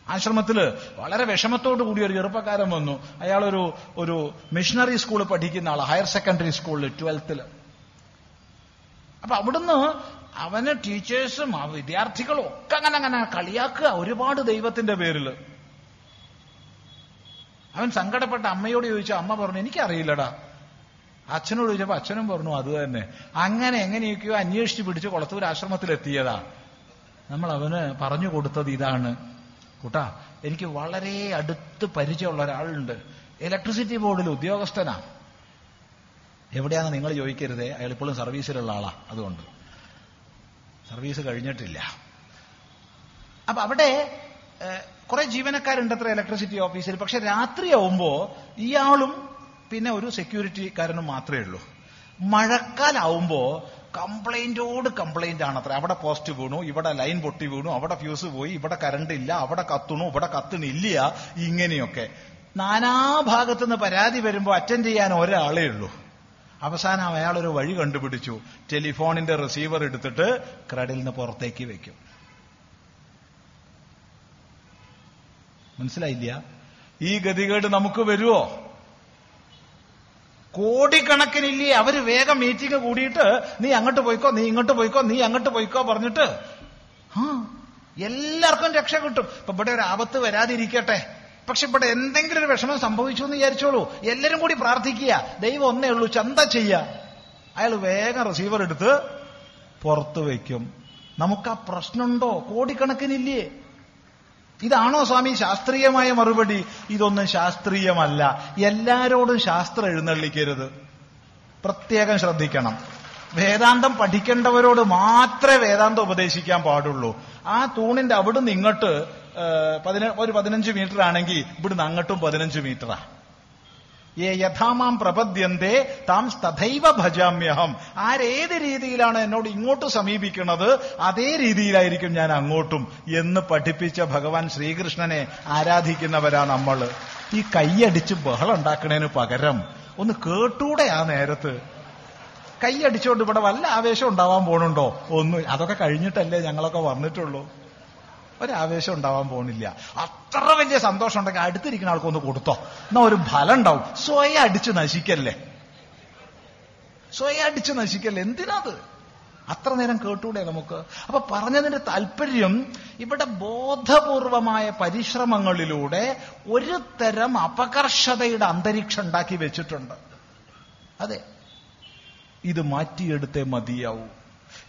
ആശ്രമത്തിൽ വളരെ വിഷമത്തോടു കൂടി ഒരു ചെറുപ്പക്കാരൻ വന്നു. അയാളൊരു ഒരു മിഷണറി സ്കൂളിൽ പഠിക്കുന്ന ആൾ. ഹയർ സെക്കൻഡറി സ്കൂളിൽ ട്വൽത്തിൽ. അപ്പൊ അവിടുന്ന് അവന് ടീച്ചേഴ്സും ആ വിദ്യാർത്ഥികളും ഒക്കെ അങ്ങനെ അങ്ങനെ കളിയാക്കുക ഒരുപാട് ദൈവത്തിന്റെ പേരിൽ അവൻ സങ്കടപ്പെട്ട അമ്മയോട് ചോദിച്ചു അമ്മ പറഞ്ഞു എനിക്കറിയില്ലടാ. അച്ഛനോട് ചോദിച്ചപ്പോ അച്ഛനും പറഞ്ഞു അത് തന്നെ. അങ്ങനെ എങ്ങനെയൊക്കെയോ അന്വേഷിച്ച് പിടിച്ച് കുളത്തൂർ ആശ്രമത്തിലെത്തിയതാ. നമ്മൾ അവന് പറഞ്ഞു കൊടുത്തത് ഇതാണ്. കൂട്ടാ എനിക്ക് വളരെ അടുത്ത് പരിചയമുള്ള ഒരാളുണ്ട്. ഇലക്ട്രിസിറ്റി ബോർഡിൽ ഉദ്യോഗസ്ഥനാ. എവിടെയാണെന്ന് നിങ്ങൾ ചോദിക്കരുത്. അയാൾ ഇപ്പോഴും സർവീസിലുള്ള ആളാ അതുകൊണ്ട്. സർവീസ് കഴിഞ്ഞിട്ടില്ല. അപ്പൊ അവിടെ കുറെ ജീവനക്കാരുണ്ട് അത്ര ഇലക്ട്രിസിറ്റി ഓഫീസിൽ പക്ഷെ രാത്രിയാവുമ്പോ ഇയാളും പിന്നെ ഒരു സെക്യൂരിറ്റിക്കാരനും മാത്രമേ ഉള്ളൂ. മഴക്കാലാവുമ്പോ കംപ്ലൈന്റോട് കംപ്ലൈന്റ് ആണ് അത്ര അവിടെ പോസ്റ്റ് വീണു ഇവിടെ ലൈൻ പൊട്ടി വീണു അവിടെ ഫ്യൂസ് പോയി ഇവിടെ കറണ്ട് ഇല്ല അവിടെ കത്തുണു ഇവിടെ കത്തുണില്ല ഇങ്ങനെയൊക്കെ. നാനാഭാഗത്തുനിന്ന് പരാതി വരുമ്പോ അറ്റൻഡ് ചെയ്യാൻ ഒരാളേ ഉള്ളൂ. അവസാനം അയാൾ ഒരു വഴി കണ്ടുപിടിച്ചു. ടെലിഫോണിന്റെ റിസീവർ എടുത്തിട്ട് ക്രെഡിൽ നിന്ന് പുറത്തേക്ക് വെക്കും. മനസ്സിലായില്ല? ഈ ഗതികേട് നമുക്ക് വരുമോ കോടിക്കണക്കിനില്ലേ അവർ വേഗം മീറ്റിംഗ് കൂടിയിട്ട് നീ അങ്ങോട്ട് പോയിക്കോ നീ ഇങ്ങോട്ട് പോയിക്കോ നീ അങ്ങോട്ട് പോയിക്കോ പറഞ്ഞിട്ട് എല്ലാവർക്കും രക്ഷ കിട്ടും. ഇപ്പൊ ഇവിടെ ഒരു ആപത്ത് വരാതിരിക്കട്ടെ. പക്ഷെ ഇവിടെ എന്തെങ്കിലും ഒരു വിഷമം സംഭവിച്ചു എന്ന് വിചാരിച്ചോളൂ. എല്ലാരും കൂടി പ്രാർത്ഥിക്കുക. ദൈവം ഒന്നേ ഉള്ളൂ. ചന്ത ചെയ്യ? അയാൾ വേഗം റിസീവർ എടുത്ത് പുറത്തു വയ്ക്കും. നമുക്ക് ആ പ്രശ്നമുണ്ടോ? കോടിക്കണക്കിനില്ലേ? ഇതാണോ സ്വാമി ശാസ്ത്രീയമായ മറുപടി? ഇതൊന്നും ശാസ്ത്രീയമല്ല. എല്ലാരോടും ശാസ്ത്രം എഴുന്നള്ളിക്കരുത്. പ്രത്യേകം ശ്രദ്ധിക്കണം. വേദാന്തം പഠിക്കേണ്ടവരോട് മാത്രമേ വേദാന്തം ഉപദേശിക്കാൻ പാടുള്ളൂ. ആ തൂണിന്റെ അവിടുന്ന് ഇങ്ങോട്ട് ഒരു പതിനഞ്ച് മീറ്റർ ആണെങ്കിൽ ഇവിടുന്ന് അങ്ങോട്ടും പതിനഞ്ച് മീറ്ററാ. ഏ യഥാമാം പ്രപദ്യന്തേ താം തഥൈവ ഭജാമ്യഹം. ആരേത് രീതിയിലാണ് എന്നോട് ഇങ്ങോട്ട് സമീപിക്കുന്നത് അതേ രീതിയിലായിരിക്കും ഞാൻ അങ്ങോട്ടും എന്ന് പഠിപ്പിച്ച ഭഗവാൻ ശ്രീകൃഷ്ണനെ ആരാധിക്കുന്നവരാ നമ്മൾ. ഈ കൈയടിച്ച് ബഹളം ഉണ്ടാക്കുന്നതിന് പകരം ഒന്ന് കേട്ടൂടെ ആ നേരത്ത്. കൈയടിച്ചോണ്ട് ഇവിടെ വല്ല ആവേശം ഉണ്ടാവാൻ പോണുണ്ടോ? ഒന്നും അതൊക്കെ കഴിഞ്ഞിട്ടല്ലേ ഞങ്ങളൊക്കെ വന്നിട്ടുള്ളൂ. ഒരാവേശം ഉണ്ടാവാൻ പോണില്ല അത്ര വലിയ സന്തോഷം ഉണ്ടെങ്കിൽ അടുത്തിരിക്കുന്ന ആൾക്കൊന്ന് കൊടുത്തോ. എന്നാ ഒരു ഫലം ഉണ്ടാവും. സ്വയം അടിച്ച് നശിക്കല്ലേ? സ്വയം അടിച്ച് നശിക്കല്ലേ? എന്തിനാത് അത്ര നേരം കേട്ടൂടെ നമുക്ക്? അപ്പൊ പറഞ്ഞതിന്റെ താല്പര്യം ഇവിടെ ബോധപൂർവമായ പരിശ്രമങ്ങളിലൂടെ ഒരു തരം അപകർഷതയുടെ അന്തരീക്ഷം ഉണ്ടാക്കി വെച്ചിട്ടുണ്ട്. അതെ. ഇത് മാറ്റിയെടുത്തേ മതിയാവൂ.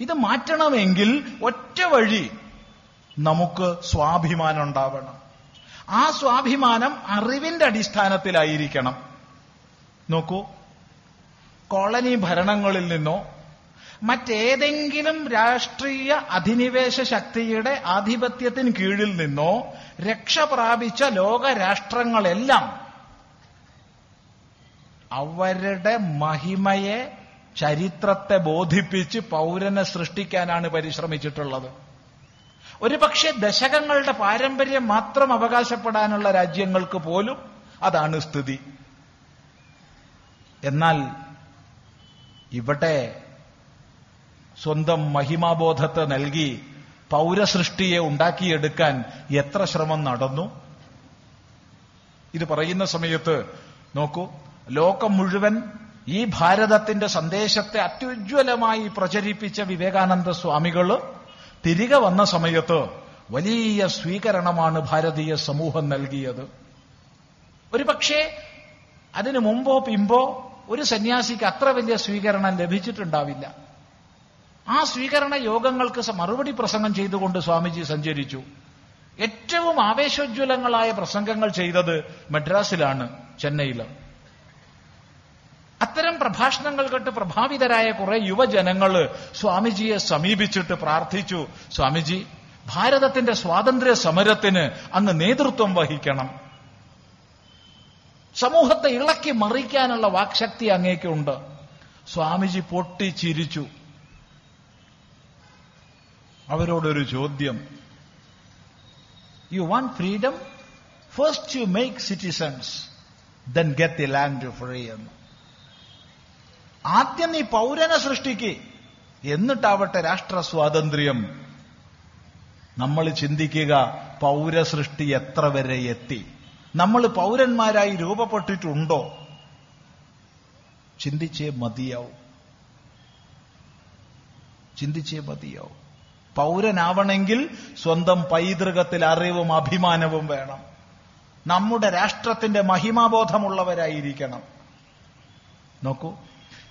ഇത് മാറ്റണമെങ്കിൽ ഒറ്റ വഴി നമുക്ക് സ്വാഭിമാനം ഉണ്ടാവണം. ആ സ്വാഭിമാനം അറിവിന്റെ അടിസ്ഥാനത്തിലായിരിക്കണം. നോക്കൂ കോളനി ഭരണങ്ങളിൽ നിന്നോ മറ്റേതെങ്കിലും രാഷ്ട്രീയ അധിനിവേശ ശക്തിയുടെ ആധിപത്യത്തിന് കീഴിൽ നിന്നോ രക്ഷ പ്രാപിച്ച ലോകരാഷ്ട്രങ്ങളെല്ലാം അവരുടെ മഹിമയെ ചരിത്രത്തെ ബോധിപ്പിച്ച് പൗരനെ സൃഷ്ടിക്കാനാണ് പരിശ്രമിച്ചിട്ടുള്ളത്. ഒരുപക്ഷെ ദശകങ്ങളുടെ പാരമ്പര്യം മാത്രം അവകാശപ്പെടാനുള്ള രാജ്യങ്ങൾക്ക് പോലും അതാണ് സ്ഥിതി. എന്നാൽ ഇവിടെ സ്വന്തം മഹിമാബോധത്തെ നൽകി പൗരസൃഷ്ടിയെ ഉണ്ടാക്കിയെടുക്കാൻ എത്ര ശ്രമം നടന്നു? ഇത് പറയുന്ന സമയത്ത് നോക്കൂ ലോകം മുഴുവൻ ഈ ഭാരതത്തിന്റെ സന്ദേശത്തെ അത്യുജ്വലമായി പ്രചരിപ്പിച്ച വിവേകാനന്ദ സ്വാമികൾ തിരികെ വന്ന സമയത്ത് വലിയ സ്വീകരണമാണ് ഭാരതീയ സമൂഹം നൽകിയത്. ഒരു പക്ഷേ അതിനു മുമ്പോ പിമ്പോ ഒരു സന്യാസിക്ക് അത്ര വലിയ സ്വീകരണം ലഭിച്ചിട്ടുണ്ടാവില്ല. ആ സ്വീകരണ യോഗങ്ങൾക്ക് മറുപടി പ്രസംഗം ചെയ്തുകൊണ്ട് സ്വാമിജി സഞ്ചരിച്ചു. ഏറ്റവും ആവേശോജ്വലങ്ങളായ പ്രസംഗങ്ങൾ ചെയ്തത് മദ്രാസിലാണ് ചെന്നൈയിൽ അത്തരം പ്രഭാഷണങ്ങൾ കേട്ട് പ്രഭാവിതരായ കുറെ യുവജനങ്ങൾ സ്വാമിജിയെ സമീപിച്ചിട്ട് പ്രാർത്ഥിച്ചു. സ്വാമിജി ഭാരതത്തിന്റെ സ്വാതന്ത്ര്യ സമരത്തിന് അങ്ങ് നേതൃത്വം വഹിക്കണം. സമൂഹത്തെ ഇളക്കി മറിക്കാനുള്ള വാക്ശക്തി അങ്ങേക്കുണ്ട് സ്വാമിജി പൊട്ടിച്ചിരിച്ചു. അവരോടൊരു ചോദ്യം. You want freedom first you make citizens then get the land free എന്ന്. ആദ്യം നീ പൗരനെ സൃഷ്ടിക്ക്. എന്നിട്ടാവട്ടെ രാഷ്ട്ര സ്വാതന്ത്ര്യം നമ്മൾ ചിന്തിക്കുക പൗരസൃഷ്ടി എത്ര വരെ എത്തി. നമ്മൾ പൗരന്മാരായി രൂപപ്പെട്ടിട്ടുണ്ടോ? ചിന്തിച്ചേ മതിയാവും. ചിന്തിച്ചേ മതിയാവും. പൗരനാവണമെങ്കിൽ സ്വന്തം പൈതൃകത്തിൽ അറിവും അഭിമാനവും വേണം. നമ്മുടെ രാഷ്ട്രത്തിന്റെ മഹിമാബോധമുള്ളവരായിരിക്കണം. നോക്കൂ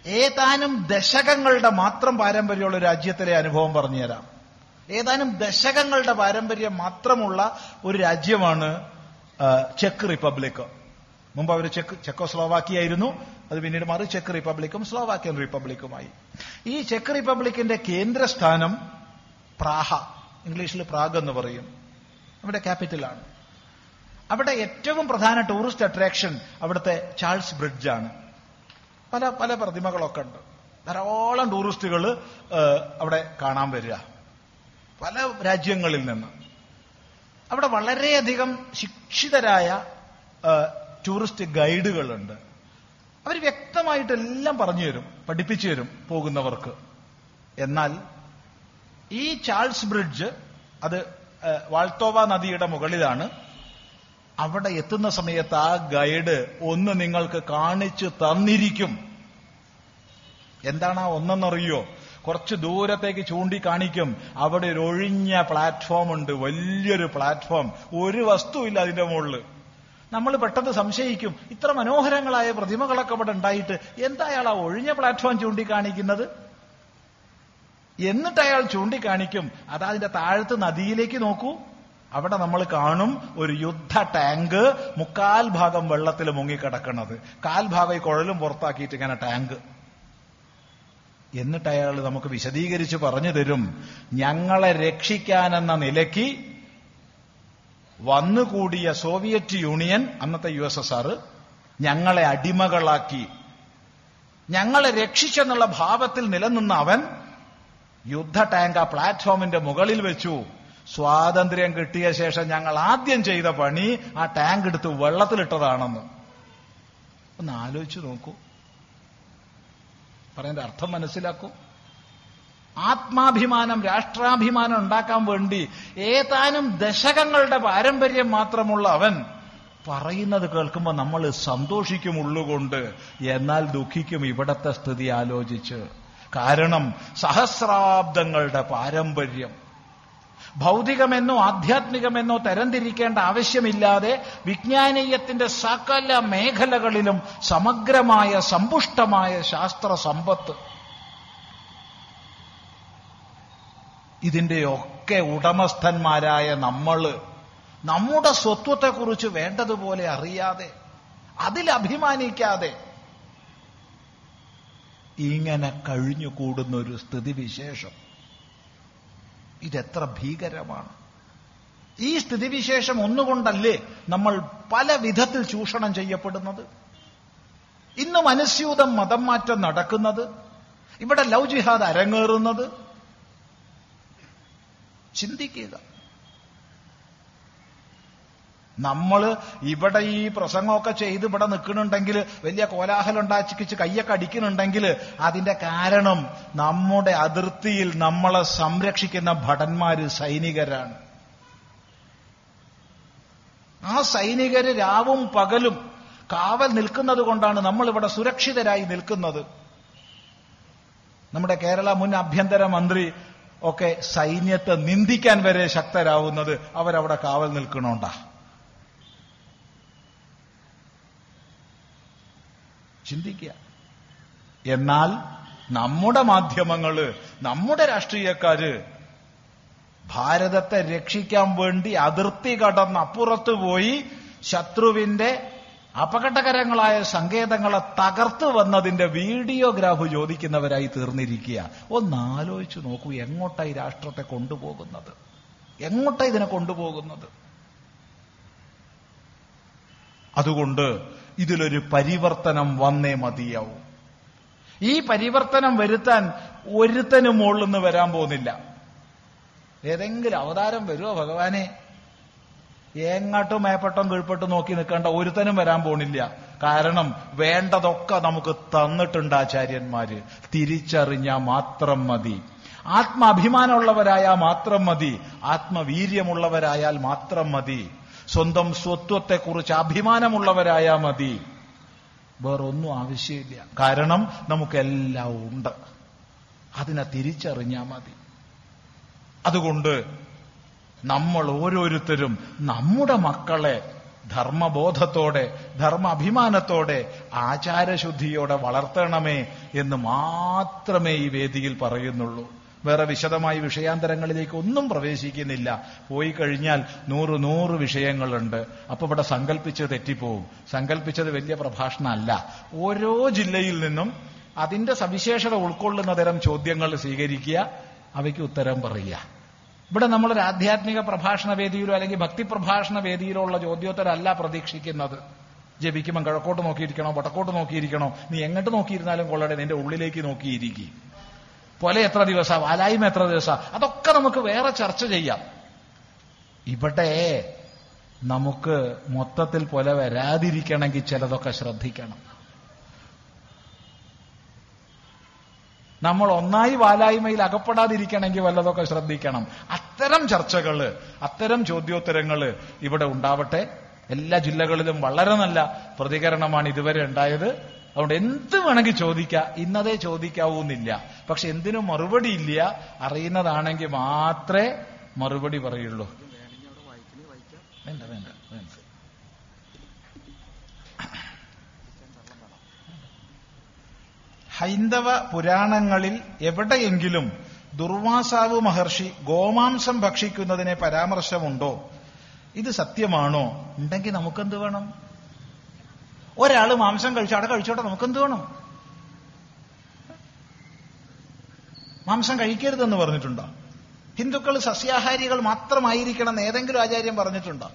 ഏതാനും ദശകങ്ങളുടെ മാത്രം പാരമ്പര്യമുള്ള രാജ്യത്തിലെ അനുഭവം പറഞ്ഞുതരാം ഏതാനും ദശകങ്ങളുടെ പാരമ്പര്യം മാത്രമുള്ള ഒരു രാജ്യമാണ് ചെക്ക് റിപ്പബ്ലിക് മുമ്പ് അവർ ചെക്ക് ചെക്കോസ്ലോവാക്കിയായിരുന്നു അത് പിന്നീട് മാറി ചെക്ക് റിപ്പബ്ലിക്കും സ്ലോവാക്യൻ റിപ്പബ്ലിക്കുമായി. ഈ ചെക്ക് റിപ്പബ്ലിക്കിന്റെ കേന്ദ്രസ്ഥാനം പ്രാഹ ഇംഗ്ലീഷിൽ പ്രാഗ് എന്ന് പറയും. അവിടെ ക്യാപിറ്റലാണ്. അവിടെ ഏറ്റവും പ്രധാന ടൂറിസ്റ്റ് അട്രാക്ഷൻ അവിടുത്തെ ചാൾസ് ബ്രിഡ്ജാണ്. പല പല പ്രതിമകളൊക്കെ ഉണ്ട്. ധാരാളം ടൂറിസ്റ്റുകൾ അവിടെ കാണാൻ വരിക. പല രാജ്യങ്ങളിൽ നിന്ന്. അവിടെ വളരെയധികം ശിക്ഷിതരായ ടൂറിസ്റ്റ് ഗൈഡുകളുണ്ട്. അവർ വ്യക്തമായിട്ട് എല്ലാം പറഞ്ഞു തരും പഠിപ്പിച്ചു തരും പോകുന്നവർക്ക്. എന്നാൽ ഈ ചാൾസ് ബ്രിഡ്ജ് അത് വാൾത്തോവ നദിയുടെ മുകളിലാണ് അവിടെ എത്തുന്ന സമയത്ത് ആ ഗൈഡ് ഒന്ന് നിങ്ങൾക്ക് കാണിച്ചു തന്നിരിക്കും. എന്താണ് ആ ഒന്നെന്നറിയോ? കുറച്ച് ദൂരത്തേക്ക് ചൂണ്ടിക്കാണിക്കും. അവിടെ ഒരു ഒഴിഞ്ഞ പ്ലാറ്റ്ഫോം ഉണ്ട്. വലിയൊരു പ്ലാറ്റ്ഫോം ഒരു വസ്തുവില്ല അതിന്റെ മുകളിൽ. നമ്മൾ പെട്ടെന്ന് സംശയിക്കും. ഇത്ര മനോഹരങ്ങളായ പ്രതിമകളൊക്കെ അവിടെ ഉണ്ടായിട്ട് എന്താ അയാൾ ആ ഒഴിഞ്ഞ പ്ലാറ്റ്ഫോം ചൂണ്ടിക്കാണിക്കുന്നത്? എന്നിട്ട് അയാൾ ചൂണ്ടിക്കാണിക്കും. അതാ അതിന്റെ താഴത്ത് നദിയിലേക്ക് നോക്കൂ. അവിടെ നമ്മൾ കാണും ഒരു യുദ്ധ ടാങ്ക് മുക്കാൽ ഭാഗം വെള്ളത്തിൽ മുങ്ങിക്കിടക്കുന്നത്. കാൽഭാഗം ഈ കുഴലും പുറത്താക്കിയിട്ട് ഇങ്ങനെ ടാങ്ക്. എന്നിട്ട് അയാൾ നമുക്ക് വിശദീകരിച്ച് പറഞ്ഞു തരും ഞങ്ങളെ രക്ഷിക്കാനെന്ന നിലയ്ക്ക് വന്നുകൂടിയ സോവിയറ്റ് യൂണിയൻ അന്നത്തെ യു എസ് എസ് ആർ ഞങ്ങളെ അടിമകളാക്കി. ഞങ്ങളെ രക്ഷിച്ചെന്നുള്ള ഭാവത്തിൽ നിലനിന്ന അവൻ യുദ്ധ ടാങ്ക് ആ പ്ലാറ്റ്ഫോമിന്റെ മുകളിൽ വെച്ചു. സ്വാതന്ത്ര്യം കിട്ടിയ ശേഷം ഞങ്ങൾ ആദ്യം ചെയ്ത പണി ആ ടാങ്ക് എടുത്ത് വെള്ളത്തിലിട്ടതാണെന്ന്. ഒന്ന് ആലോചിച്ചു നോക്കൂ. പറയുന്ന അർത്ഥം മനസ്സിലാക്കൂ. ആത്മാഭിമാനം രാഷ്ട്രാഭിമാനം ഉണ്ടാക്കാൻ വേണ്ടി ഏതാനും ദശകങ്ങളുടെ പാരമ്പര്യം മാത്രമുള്ള അവൻ പറയുന്നത് കേൾക്കുമ്പോൾ നമ്മൾ സന്തോഷിക്കും ഉള്ളുകൊണ്ട് എന്നാൽ ദുഃഖിക്കും ഇവിടത്തെ സ്ഥിതി ആലോചിച്ച്. കാരണം സഹസ്രാബ്ദങ്ങളുടെ പാരമ്പര്യം. ഭൗതികമെന്നോ ആധ്യാത്മികമെന്നോ തരംതിരിക്കേണ്ട ആവശ്യമില്ലാതെ വിജ്ഞാനീയത്തിന്റെ സകല മേഖലകളിലും സമഗ്രമായ സമ്പുഷ്ടമായ ശാസ്ത്ര സമ്പത്ത്. ഇതിന്റെയൊക്കെ ഉടമസ്ഥന്മാരായ നമ്മൾ നമ്മുടെ സ്വത്വത്തെക്കുറിച്ച് വേണ്ടതുപോലെ അറിയാതെ അതിൽ അഭിമാനിക്കാതെ ഇങ്ങനെ കഴിഞ്ഞുകൂടുന്ന ഒരു സ്ഥിതിവിശേഷം. ഇതെത്ര ഭീകരമാണ്. ഈ സ്ഥിതിവിശേഷം ഒന്നുകൊണ്ടല്ലേ നമ്മൾ പല വിധത്തിൽ ചൂഷണം ചെയ്യപ്പെടുന്നത്? ഇന്ന് അനുസ്യൂതം മതം മാറ്റം നടക്കുന്നത് ഇവിടെ ലവ് ജിഹാദ് അരങ്ങേറുന്നത്. ചിന്തിക്കുക നമ്മൾ ഇവിടെ ഈ പ്രസംഗമൊക്കെ ചെയ്ത് ഇവിടെ നിൽക്കുന്നുണ്ടെങ്കിൽ വലിയ കോലാഹലം ഉണ്ടാച്ചിക്കിച്ച് കയ്യൊക്കെ അടിക്കുന്നുണ്ടെങ്കിൽ അതിന്റെ കാരണം നമ്മുടെ അതിർത്തിയിൽ നമ്മളെ സംരക്ഷിക്കുന്ന ഭടന്മാര് സൈനികരാണ്. ആ സൈനികര് രാവും പകലും കാവൽ നിൽക്കുന്നത് കൊണ്ടാണ് നമ്മൾ ഇവിടെ സുരക്ഷിതരായി നിൽക്കുന്നത്. നമ്മുടെ കേരള മുൻ ആഭ്യന്തര മന്ത്രി ഒക്കെ സൈന്യത്തെ നിന്ദിക്കാൻ വരെ ശക്തരാവുന്നത് അവരവിടെ കാവൽ നിൽക്കണോണ്ടാ. ചിന്തിക്കുക. എന്നാൽ നമ്മുടെ മാധ്യമങ്ങൾ നമ്മുടെ രാഷ്ട്രീയക്കാര് ഭാരതത്തെ രക്ഷിക്കാൻ വേണ്ടി അതിർത്തി കടന്ന് അപ്പുറത്ത് പോയി ശത്രുവിന്റെ അപകടകരങ്ങളായ സങ്കേതങ്ങളെ തകർത്ത് വന്നതിന്റെ വീഡിയോഗ്രാഫ് ചോദിക്കുന്നവരായി തീർന്നിരിക്കുക. ഒന്നാലോചിച്ചു നോക്കൂ എങ്ങോട്ടായി രാഷ്ട്രത്തെ കൊണ്ടുപോകുന്നത്? എങ്ങോട്ടാ ഇതിനെ കൊണ്ടുപോകുന്നത്? അതുകൊണ്ട് ഇതിലൊരു പരിവർത്തനം വന്നേ മതിയാവും. ഈ പരിവർത്തനം വരുത്താൻ ഒരുത്തനും മുകളിൽ നിന്ന് വരാൻ പോകുന്നില്ല. ഏതെങ്കിലും അവതാരം വരുമോ ഭഗവാനെ? എങ്ങോട്ടും മേപ്പട്ടം കീഴ്പ്പെട്ടും നോക്കി നിൽക്കേണ്ട ഒരുത്തനും വരാൻ പോണില്ല കാരണം വേണ്ടതൊക്കെ നമുക്ക് തന്നിട്ടുണ്ട് ആചാര്യന്മാര്. തിരിച്ചറിഞ്ഞാൽ മാത്രം മതി. ആത്മാഭിമാനമുള്ളവരായാൽ മാത്രം മതി. ആത്മവീര്യമുള്ളവരായാൽ മാത്രം മതി. സ്വന്തം സ്വത്വത്തെക്കുറിച്ച് അഭിമാനമുള്ളവരായാൽ മതി. വേറൊന്നും ആവശ്യമില്ല. കാരണം നമുക്കെല്ലാം ഉണ്ട്. അതിനെ തിരിച്ചറിഞ്ഞാൽ മതി. അതുകൊണ്ട് നമ്മൾ ഓരോരുത്തരും നമ്മുടെ മക്കളെ ധർമ്മബോധത്തോടെ ധർമ്മ അഭിമാനത്തോടെ ആചാരശുദ്ധിയോടെ വളർത്തണമേ എന്ന് മാത്രമേ ഈ വേദിയിൽ പറയുന്നുള്ളൂ. വേറെ വിശദമായി വിഷയാന്തരങ്ങളിലേക്ക് ഒന്നും പ്രവേശിക്കുന്നില്ല. പോയി കഴിഞ്ഞാൽ നൂറ് നൂറ് വിഷയങ്ങളുണ്ട്. അപ്പൊ ഇവിടെ സങ്കല്പിച്ചത് തെറ്റിപ്പോവും. സങ്കല്പിച്ചത് വലിയ പ്രഭാഷണമല്ല. ഓരോ ജില്ലയിൽ നിന്നും അതിന്റെ സവിശേഷത ഉൾക്കൊള്ളുന്ന തരം ചോദ്യങ്ങൾ സ്വീകരിക്കുക അവയ്ക്ക് ഉത്തരം പറയുക. ഇവിടെ നമ്മൾ ഒരു ആധ്യാത്മിക പ്രഭാഷണ വേദിയിലോ അല്ലെങ്കിൽ ഭക്തി പ്രഭാഷണ വേദിയിലോ ഉള്ള ചോദ്യോത്തരമല്ല പ്രതീക്ഷിക്കുന്നത്. ജപിക്കുമ്പോൾ കിഴക്കോട്ട് നോക്കിയിരിക്കണോ വടക്കോട്ട് നോക്കിയിരിക്കണോ? നീ എങ്ങോട്ട് നോക്കിയിരുന്നാലും കൊള്ളടെ നിന്റെ ഉള്ളിലേക്ക് നോക്കിയിരിക്കും. പോലെ എത്ര ദിവസമാണ് വാലായ്മ എത്ര ദിവസമാണ് അതൊക്കെ നമുക്ക് വേറെ ചർച്ച ചെയ്യാം. ഇവിടെ നമുക്ക് മൊത്തത്തിൽ പോലെ വരാതിരിക്കണമെങ്കിൽ ചിലതൊക്കെ ശ്രദ്ധിക്കണം. നമ്മൾ ഒന്നായി വാലായ്മയിൽ അകപ്പെടാതിരിക്കണമെങ്കിൽ വല്ലതൊക്കെ ശ്രദ്ധിക്കണം. അത്തരം ചർച്ചകൾ അത്തരം ചോദ്യോത്തരങ്ങൾ ഇവിടെ ഉണ്ടാവട്ടെ. എല്ലാ ജില്ലകളിലും വളരെ നല്ല പ്രതികരണമാണ് ഇതുവരെ ഉണ്ടായത്. അതുകൊണ്ട് എന്ത് വേണമെങ്കിൽ ചോദിക്കാം. ഇന്നതേ ചോദിക്കാവൂന്നില്ല. പക്ഷെ എന്തിനും മറുപടി ഇല്ല. അറിയുന്നതാണെങ്കിൽ മാത്രമേ മറുപടി പറയുള്ളൂ. വേണ്ട വേണ്ട വേണ്ട. ഹൈന്ദവ പുരാണങ്ങളിൽ എവിടെയെങ്കിലും ദുർവാസാവ് മഹർഷി ഗോമാംസം ഭക്ഷിക്കുന്നതിനെ പരാമർശമുണ്ടോ? ഇത് സത്യമാണോ? ഉണ്ടെങ്കിൽ നമുക്കെന്ത് വേണം? ഒരാൾ മാംസം കഴിച്ചു അവിടെ കഴിച്ചോട്ടെ നമുക്കെന്ത് വേണം? മാംസം കഴിക്കരുതെന്ന് പറഞ്ഞിട്ടുണ്ടോ? ഹിന്ദുക്കൾ സസ്യാഹാരികൾ മാത്രമായിരിക്കണം എന്ന് ഏതെങ്കിലും ആചാര്യം പറഞ്ഞിട്ടുണ്ടോ?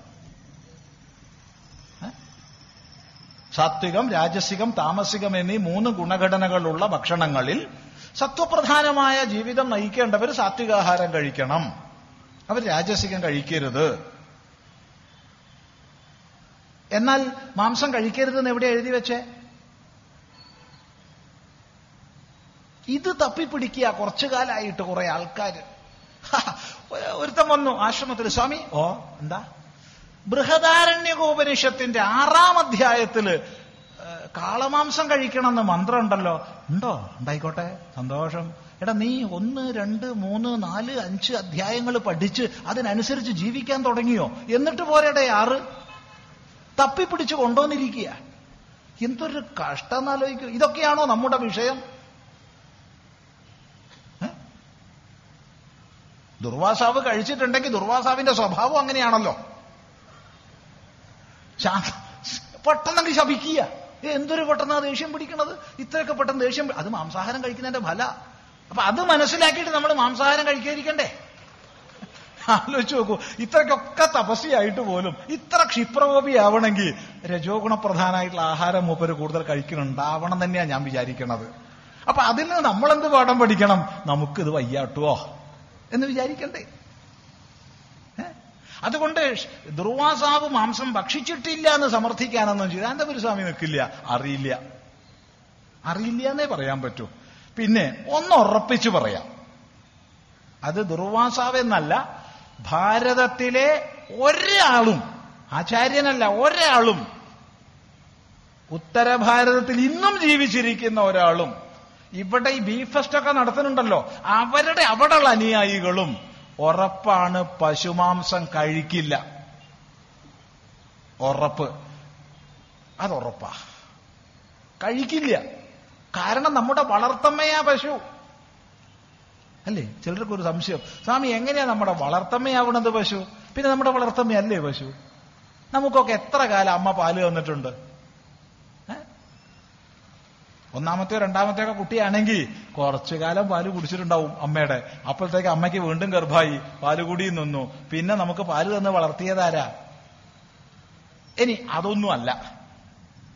സാത്വികം രാജസികം താമസികം എന്നീ മൂന്ന് ഗുണഘടനകളുള്ള ഭക്ഷണങ്ങളിൽ സത്വപ്രധാനമായ ജീവിതം നയിക്കേണ്ടവർ സാത്വികാഹാരം കഴിക്കണം. അവർ രാജസികം കഴിക്കരുത്. എന്നാൽ മാംസം കഴിക്കരുതെന്ന് എവിടെ എഴുതി വെച്ചേ? ഇത് തപ്പിപ്പിടിക്കുക കുറച്ചു കാലമായിട്ട് കുറെ ആൾക്കാർ ഒരുത്തം വന്നു ആശ്രമത്തിൽ സ്വാമി ഓ എന്താ? ബൃഹദാരണ്യകോപനിഷത്തിന്റെ ആറാം അധ്യായത്തിൽ കാളമാംസം കഴിക്കണമെന്ന് മന്ത്രം ഉണ്ടല്ലോ ഉണ്ടോ? ഉണ്ടായിക്കോട്ടെ സന്തോഷം. എടാ നീ ഒന്ന് രണ്ട് മൂന്ന് നാല് അഞ്ച് അധ്യായങ്ങൾ പഠിച്ച് അതിനനുസരിച്ച് ജീവിക്കാൻ തുടങ്ങിയോ? എന്നിട്ട് പോരടെ ആറ്. തപ്പിപ്പിടിച്ച് കൊണ്ടുവന്നിരിക്കുക. എന്തൊരു കഷ്ടം എന്നാലോചിക്കും ഇതൊക്കെയാണോ നമ്മുടെ വിഷയം? ദുർവാസാവ് കഴിച്ചിട്ടുണ്ടെങ്കിൽ ദുർവാസാവിന്റെ സ്വഭാവം അങ്ങനെയാണല്ലോ. പെട്ടെന്നങ്ങ് ശപിക്കുക. എന്തൊരു പെട്ടെന്ന് ദേഷ്യം പിടിക്കണത്? ഇത്രയൊക്കെ പെട്ടെന്ന് ദേഷ്യം അത് മാംസാഹാരം കഴിക്കുന്നതിന്റെ ഫല. അപ്പൊ അത് മനസ്സിലാക്കിയിട്ട് നമ്മൾ മാംസാഹാരം കഴിക്കാതിരിക്കണ്ടേ? ആലോചിച്ച് നോക്കൂ. ഇത്രയ്ക്കൊക്കെ തപസ്യായിട്ട് പോലും ഇത്ര ക്ഷിപ്രകോപിയാവണമെങ്കിൽ രജോ ഗുണപ്രധാനമായിട്ടുള്ള ആഹാരം മൂപ്പര് കൂടുതൽ കഴിക്കുന്നുണ്ടാവണം തന്നെയാണ് ഞാൻ വിചാരിക്കണത്. അപ്പൊ അതിൽ നിന്ന് നമ്മളെന്ത് പാഠം പഠിക്കണം? നമുക്കിത് വയ്യാട്ടുവോ? എന്ന് വിചാരിക്കണ്ടേ. അതുകൊണ്ട് ദുർവാസാവ് മാംസം ഭക്ഷിച്ചിട്ടില്ല എന്ന് സമർത്ഥിക്കാനൊന്നും ചിദാനന്ദപുരസ്വാമി നിൽക്കില്ല അറിയില്ല. അറിയില്ല എന്നേ പറയാൻ പറ്റൂ. പിന്നെ ഒന്ന് ഉറപ്പിച്ചു പറയാം. അത് ദുർവാസാവ് എന്നല്ല ഭാരതത്തിലെ ഒരാളും ആചാര്യനല്ല ഒരാളും ഉത്തര ഭാരതത്തിൽ ഇന്നും ജീവിച്ചിരിക്കുന്ന ഒരാളും ഇവിടെ ഈ ബീഫ് ഫെസ്റ്റ് ഒക്കെ നടത്തുന്നുണ്ടല്ലോ അവരുടെ അവിടെയുള്ള അനുയായികളും ഉറപ്പാണ് പശുമാംസം കഴിക്കില്ല. ഉറപ്പ്. അത് ഉറപ്പാ കഴിക്കില്ല. കാരണം നമ്മുടെ വളർത്തമ്മയാ പശു. അല്ലേ? ചിലർക്കൊരു സംശയം സ്വാമി എങ്ങനെയാ നമ്മുടെ വളർത്തമ്മയാവണത് പശു? പിന്നെ നമ്മുടെ വളർത്തമ്മയല്ലേ പശു? നമുക്കൊക്കെ എത്ര കാലം അമ്മ പാൽ തന്നിട്ടുണ്ട്? ഒന്നാമത്തെയോ രണ്ടാമത്തെയോ ഒക്കെ കുട്ടിയാണെങ്കിൽ കുറച്ചു കാലം പാൽ കുടിച്ചിട്ടുണ്ടാവും അമ്മയുടെ. അപ്പോഴത്തേക്ക് അമ്മയ്ക്ക് വീണ്ടും ഗർഭായി പാൽ കൂടി നിന്നു. പിന്നെ നമുക്ക് പാൽ തന്ന് വളർത്തിയതാരാ? ഇനി അതൊന്നുമല്ല.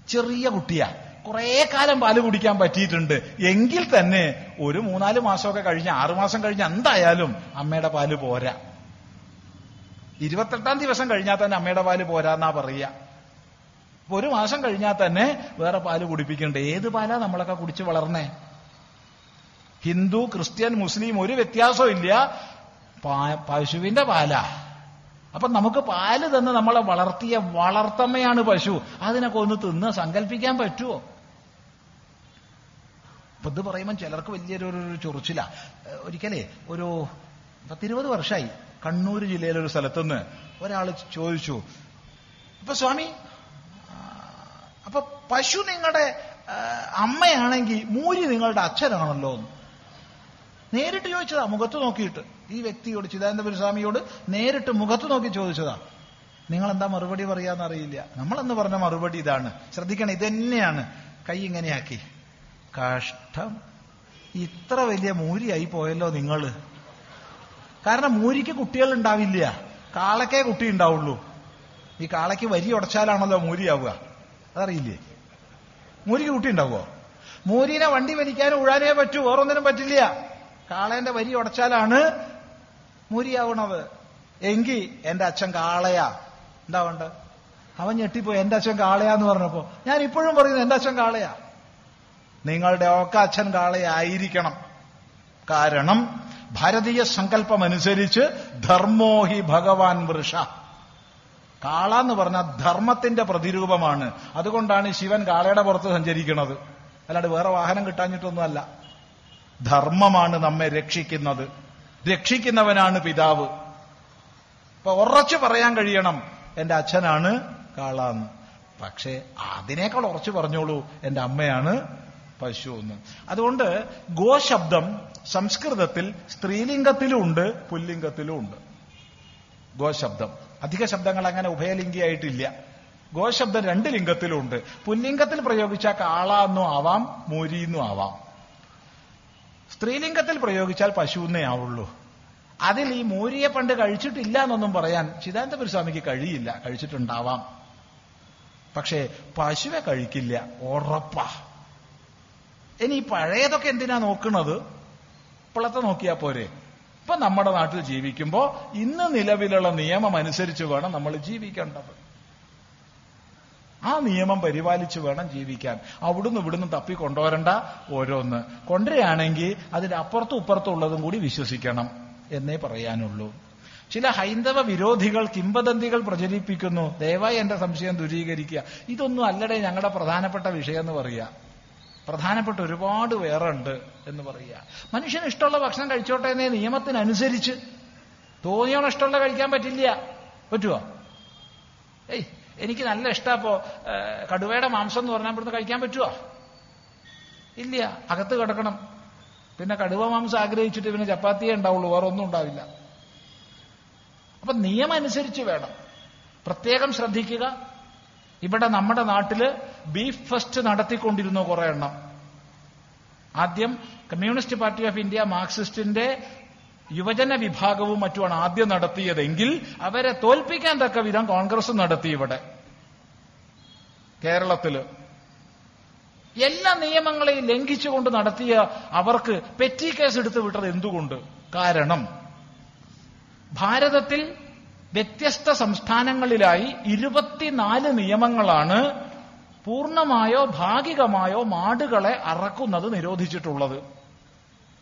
ചെറിയ കുട്ടിയാ. കുറെ കാലം പാൽ കുടിക്കാൻ പറ്റിയിട്ടുണ്ട്. എങ്കിൽ തന്നെ ഒരു മൂന്നാൽ മാസമൊക്കെ കഴിഞ്ഞ് ആറുമാസം കഴിഞ്ഞ് എന്തായാലും അമ്മയുടെ പാൽ പോരാ. ഇരുപത്തെട്ടാം ദിവസം കഴിഞ്ഞാൽ തന്നെ അമ്മയുടെ പാൽ പോരാന്നാ പറയുക. ഒരു മാസം കഴിഞ്ഞാൽ തന്നെ വേറെ പാൽ കുടിപ്പിക്കണ്ടേ ഏത് പാലാ നമ്മളൊക്കെ കുടിച്ച് വളർന്നേ? ഹിന്ദു ക്രിസ്ത്യൻ മുസ്ലിം ഒരു വ്യത്യാസവും ഇല്ല. പശുവിന്റെ പാലാ. അപ്പൊ നമുക്ക് പാൽ തന്ന് നമ്മളെ വളർത്തിയ വളർത്തമ്മയാണ് പശു. അതിനൊക്കെ ഒന്ന് തിന്ന് സങ്കല്പിക്കാൻ പറ്റുമോ അപ്പൊ ഇത് പറയുമ്പോൾ ചിലർക്ക് വലിയൊരു ഒരു ഒരു ചൊറിച്ചില. ഏഹ് ഒരിക്കലേ ഒരു പത്തിരുപത് വർഷമായി കണ്ണൂർ ജില്ലയിലെ ഒരു സ്ഥലത്തുനിന്ന് ഒരാൾ ചോദിച്ചു അപ്പൊ സ്വാമി അപ്പൊ പശു നിങ്ങളുടെ അമ്മയാണെങ്കിൽ മൂരി നിങ്ങളുടെ അച്ഛനാണല്ലോ? എന്ന് നേരിട്ട് ചോദിച്ചതാ മുഖത്ത് നോക്കിയിട്ട്. ഈ വ്യക്തിയോട് ചിദാനന്ദപുര സ്വാമിയോട് നേരിട്ട് മുഖത്ത് നോക്കി ചോദിച്ചതാ. നിങ്ങൾ എന്താ മറുപടി പറയാന്നറിയില്ല നമ്മളെന്ന് പറഞ്ഞ മറുപടി ഇതാണ്. ശ്രദ്ധിക്കണം ഇതന്നെയാണ്. കൈ ഇങ്ങനെയാക്കി. കഷ്ടം. ഇത്ര വലിയ മൂരിയായി പോയല്ലോ നിങ്ങൾ കാരണം മൂരിക്ക് കുട്ടികൾ ഉണ്ടാവില്ല കാളക്കേ കുട്ടി ഉണ്ടാവുള്ളൂ. ഈ കാളയ്ക്ക് വരി ഉടച്ചാലാണല്ലോ മൂരിയാവുക. അതറിയില്ലേ? മൂരിക്ക് കുട്ടി ഉണ്ടാവുമോ മൂരിനെ വണ്ടി വലിക്കാനും ഉഴാനേ പറ്റൂ വേറൊന്നിനും പറ്റില്ല. കാളേന്റെ വരി ഉടച്ചാലാണ് മുരിയാവണത്. എങ്കി എന്റെ അച്ഛൻ കാളയാ. എന്താ വേണ്ട അവൻ ഞെട്ടിപ്പോയി എന്റെ അച്ഛൻ കാളയാന്ന് പറഞ്ഞപ്പോ. ഞാൻ ഇപ്പോഴും പറയുന്നു എന്റെ അച്ഛൻ കാളയാ. നിങ്ങളുടെ ഒക്കെ അച്ഛൻ കാളയായിരിക്കണം. കാരണം ഭാരതീയ സങ്കല്പം അനുസരിച്ച് ധർമ്മോഹി ഭഗവാൻ വൃഷ. കാള എന്ന് പറഞ്ഞാൽ ധർമ്മത്തിന്റെ പ്രതിരൂപമാണ്. അതുകൊണ്ടാണ് ശിവൻ കാളയുടെ പുറത്ത് സഞ്ചരിക്കുന്നത്. അല്ലാണ്ട് വേറെ വാഹനം കിട്ടാഞ്ഞിട്ടൊന്നുമല്ല. ധർമ്മമാണ് നമ്മെ രക്ഷിക്കുന്നത്. രക്ഷിക്കുന്നവനാണ് പിതാവ്. അപ്പൊ ഉറച്ചു പറയാൻ കഴിയണം എന്റെ അച്ഛനാണ് കാളാന്ന് പക്ഷേ അതിനേക്കാൾ ഉറച്ചു പറഞ്ഞോളൂ എന്റെ അമ്മയാണ് പശു എന്ന്. അതുകൊണ്ട് ഗോശബ്ദം സംസ്കൃതത്തിൽ സ്ത്രീലിംഗത്തിലും ഉണ്ട് പുല്ലിംഗത്തിലും ഉണ്ട്. ഗോശബ്ദം. അധിക ശബ്ദങ്ങൾ അങ്ങനെ ഉഭയലിംഗിയായിട്ടില്ല. ഗോശബ്ദം രണ്ട് ലിംഗത്തിലും ഉണ്ട്. പുല്ലിംഗത്തിൽ പ്രയോഗിച്ചാൽ കാള എന്നും ആവാം മൂരി എന്നും ആവാം. സ്ത്രീലിംഗത്തിൽ പ്രയോഗിച്ചാൽ പശുവിനെ ആവുള്ളൂ. അതിൽ ഈ മൂരിയെ പണ്ട് കഴിച്ചിട്ടില്ല എന്നൊന്നും പറയാൻ ചിദാനന്ദപുര സ്വാമിക്ക് കഴിയില്ല. കഴിച്ചിട്ടുണ്ടാവാം. പക്ഷേ പശുവെ കഴിക്കില്ല. ഉറപ്പാ. ഇനി പഴയതൊക്കെ എന്തിനാ നോക്കുന്നത്? ഇപ്പോഴത്തെ നോക്കിയാ പോരെ. ഇപ്പൊ നമ്മുടെ നാട്ടിൽ ജീവിക്കുമ്പോ ഇന്ന് നിലവിലുള്ള നിയമം അനുസരിച്ച് വേണം നമ്മൾ ജീവിക്കേണ്ടത്. ആ നിയമം പരിപാലിച്ച് വേണം ജീവിക്കാൻ. അവിടുന്ന് ഇവിടുന്ന് തപ്പി കൊണ്ടുവരണ്ട ഓരോന്ന്. കൊണ്ടുവരികയാണെങ്കിൽ അതിന്റെ അപ്പുറത്തും ഇപ്പുറത്തും ഉള്ളതും കൂടി വിശ്വസിക്കണം എന്നേ പറയാനുള്ളൂ. ചില ഹൈന്ദവ വിരോധികൾ കിംബദന്തികൾ പ്രചരിപ്പിക്കുന്നു. ദയവായി എന്റെ സംശയം ദൂരീകരിക്കുക. ഇതൊന്നും അല്ലടെ ഞങ്ങളുടെ പ്രധാനപ്പെട്ട വിഷയം എന്ന് പറയുക. പ്രധാനപ്പെട്ട ഒരുപാട് വേറെ ഉണ്ട് എന്ന് പറയുക. മനുഷ്യന് ഇഷ്ടമുള്ള ഭക്ഷണം കഴിച്ചോട്ടെ എന്നേ നിയമത്തിനനുസരിച്ച്. തോന്നിയോണം ഇഷ്ടമുള്ള കഴിക്കാൻ പറ്റില്ല. പറ്റുമോ ഏയ് എനിക്ക് നല്ല ഇഷ്ടപ്പോ കടുവയുടെ മാംസം എന്ന് പറഞ്ഞാൽ ഇവിടുന്ന് കഴിക്കാൻ പറ്റുമോ ഇല്ല അകത്ത് കിടക്കണം. പിന്നെ കടുവ മാംസം ആഗ്രഹിച്ചിട്ട് പിന്നെ ചപ്പാത്തിയേ ഉണ്ടാവുള്ളൂ വേറെ ഒന്നും ഉണ്ടാവില്ല. അപ്പൊ നിയമം അനുസരിച്ച് വേണം. പ്രത്യേകം ശ്രദ്ധിക്കുക. ഇവിടെ നമ്മുടെ നാട്ടിൽ ബീഫ് ഫസ്റ്റ് നടത്തിക്കൊണ്ടിരുന്നു കുറെ എണ്ണം. ആദ്യം കമ്മ്യൂണിസ്റ്റ് പാർട്ടി ഓഫ് ഇന്ത്യ മാർക്സിസ്റ്റിന്റെ യുവജന വിഭാഗവും മറ്റുമാണ് ആദ്യം നടത്തിയതെങ്കിൽ അവരെ തോൽപ്പിക്കാൻ തക്ക വിധം കോൺഗ്രസ് നടത്തി ഇവിടെ. കേരളത്തിൽ. എല്ലാ നിയമങ്ങളെയും ലംഘിച്ചുകൊണ്ട് നടത്തിയ അവർക്ക് പെറ്റി കേസ് എടുത്തു വിട്ടത് എന്തുകൊണ്ട്? കാരണം ഭാരതത്തിൽ വ്യത്യസ്ത സംസ്ഥാനങ്ങളിലായി ഇരുപത്തിനാല് നിയമങ്ങളാണ് പൂർണമായോ ഭാഗികമായോ മാടുകളെ അറക്കുന്നത് നിരോധിച്ചിട്ടുള്ളത്.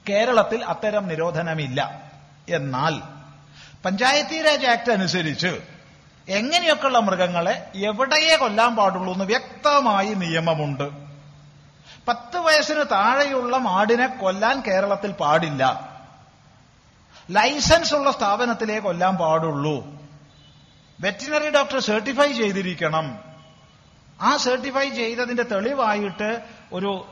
കേരളത്തിൽ അത്തരം നിരോധനമില്ല. എന്നാൽ പഞ്ചായത്തി രാജ് ആക്ട് അനുസരിച്ച് എങ്ങനെയൊക്കെയുള്ള മൃഗങ്ങളെ എവിടെയേ കൊല്ലാൻ പാടുള്ളൂ എന്ന് വ്യക്തമായി നിയമമുണ്ട്. പത്ത് വയസ്സിന് താഴെയുള്ള മാടിനെ കൊല്ലാൻ കേരളത്തിൽ പാടില്ല. ലൈസൻസ് ഉള്ള സ്ഥാപനത്തിലേ കൊല്ലാൻ പാടുള്ളൂ. വെറ്റിനറി ഡോക്ടർ സർട്ടിഫൈ ചെയ്തിരിക്കണം. ആ സർട്ടിഫൈ ചെയ്തതിന്റെ തെളിവായിട്ട് ഒരു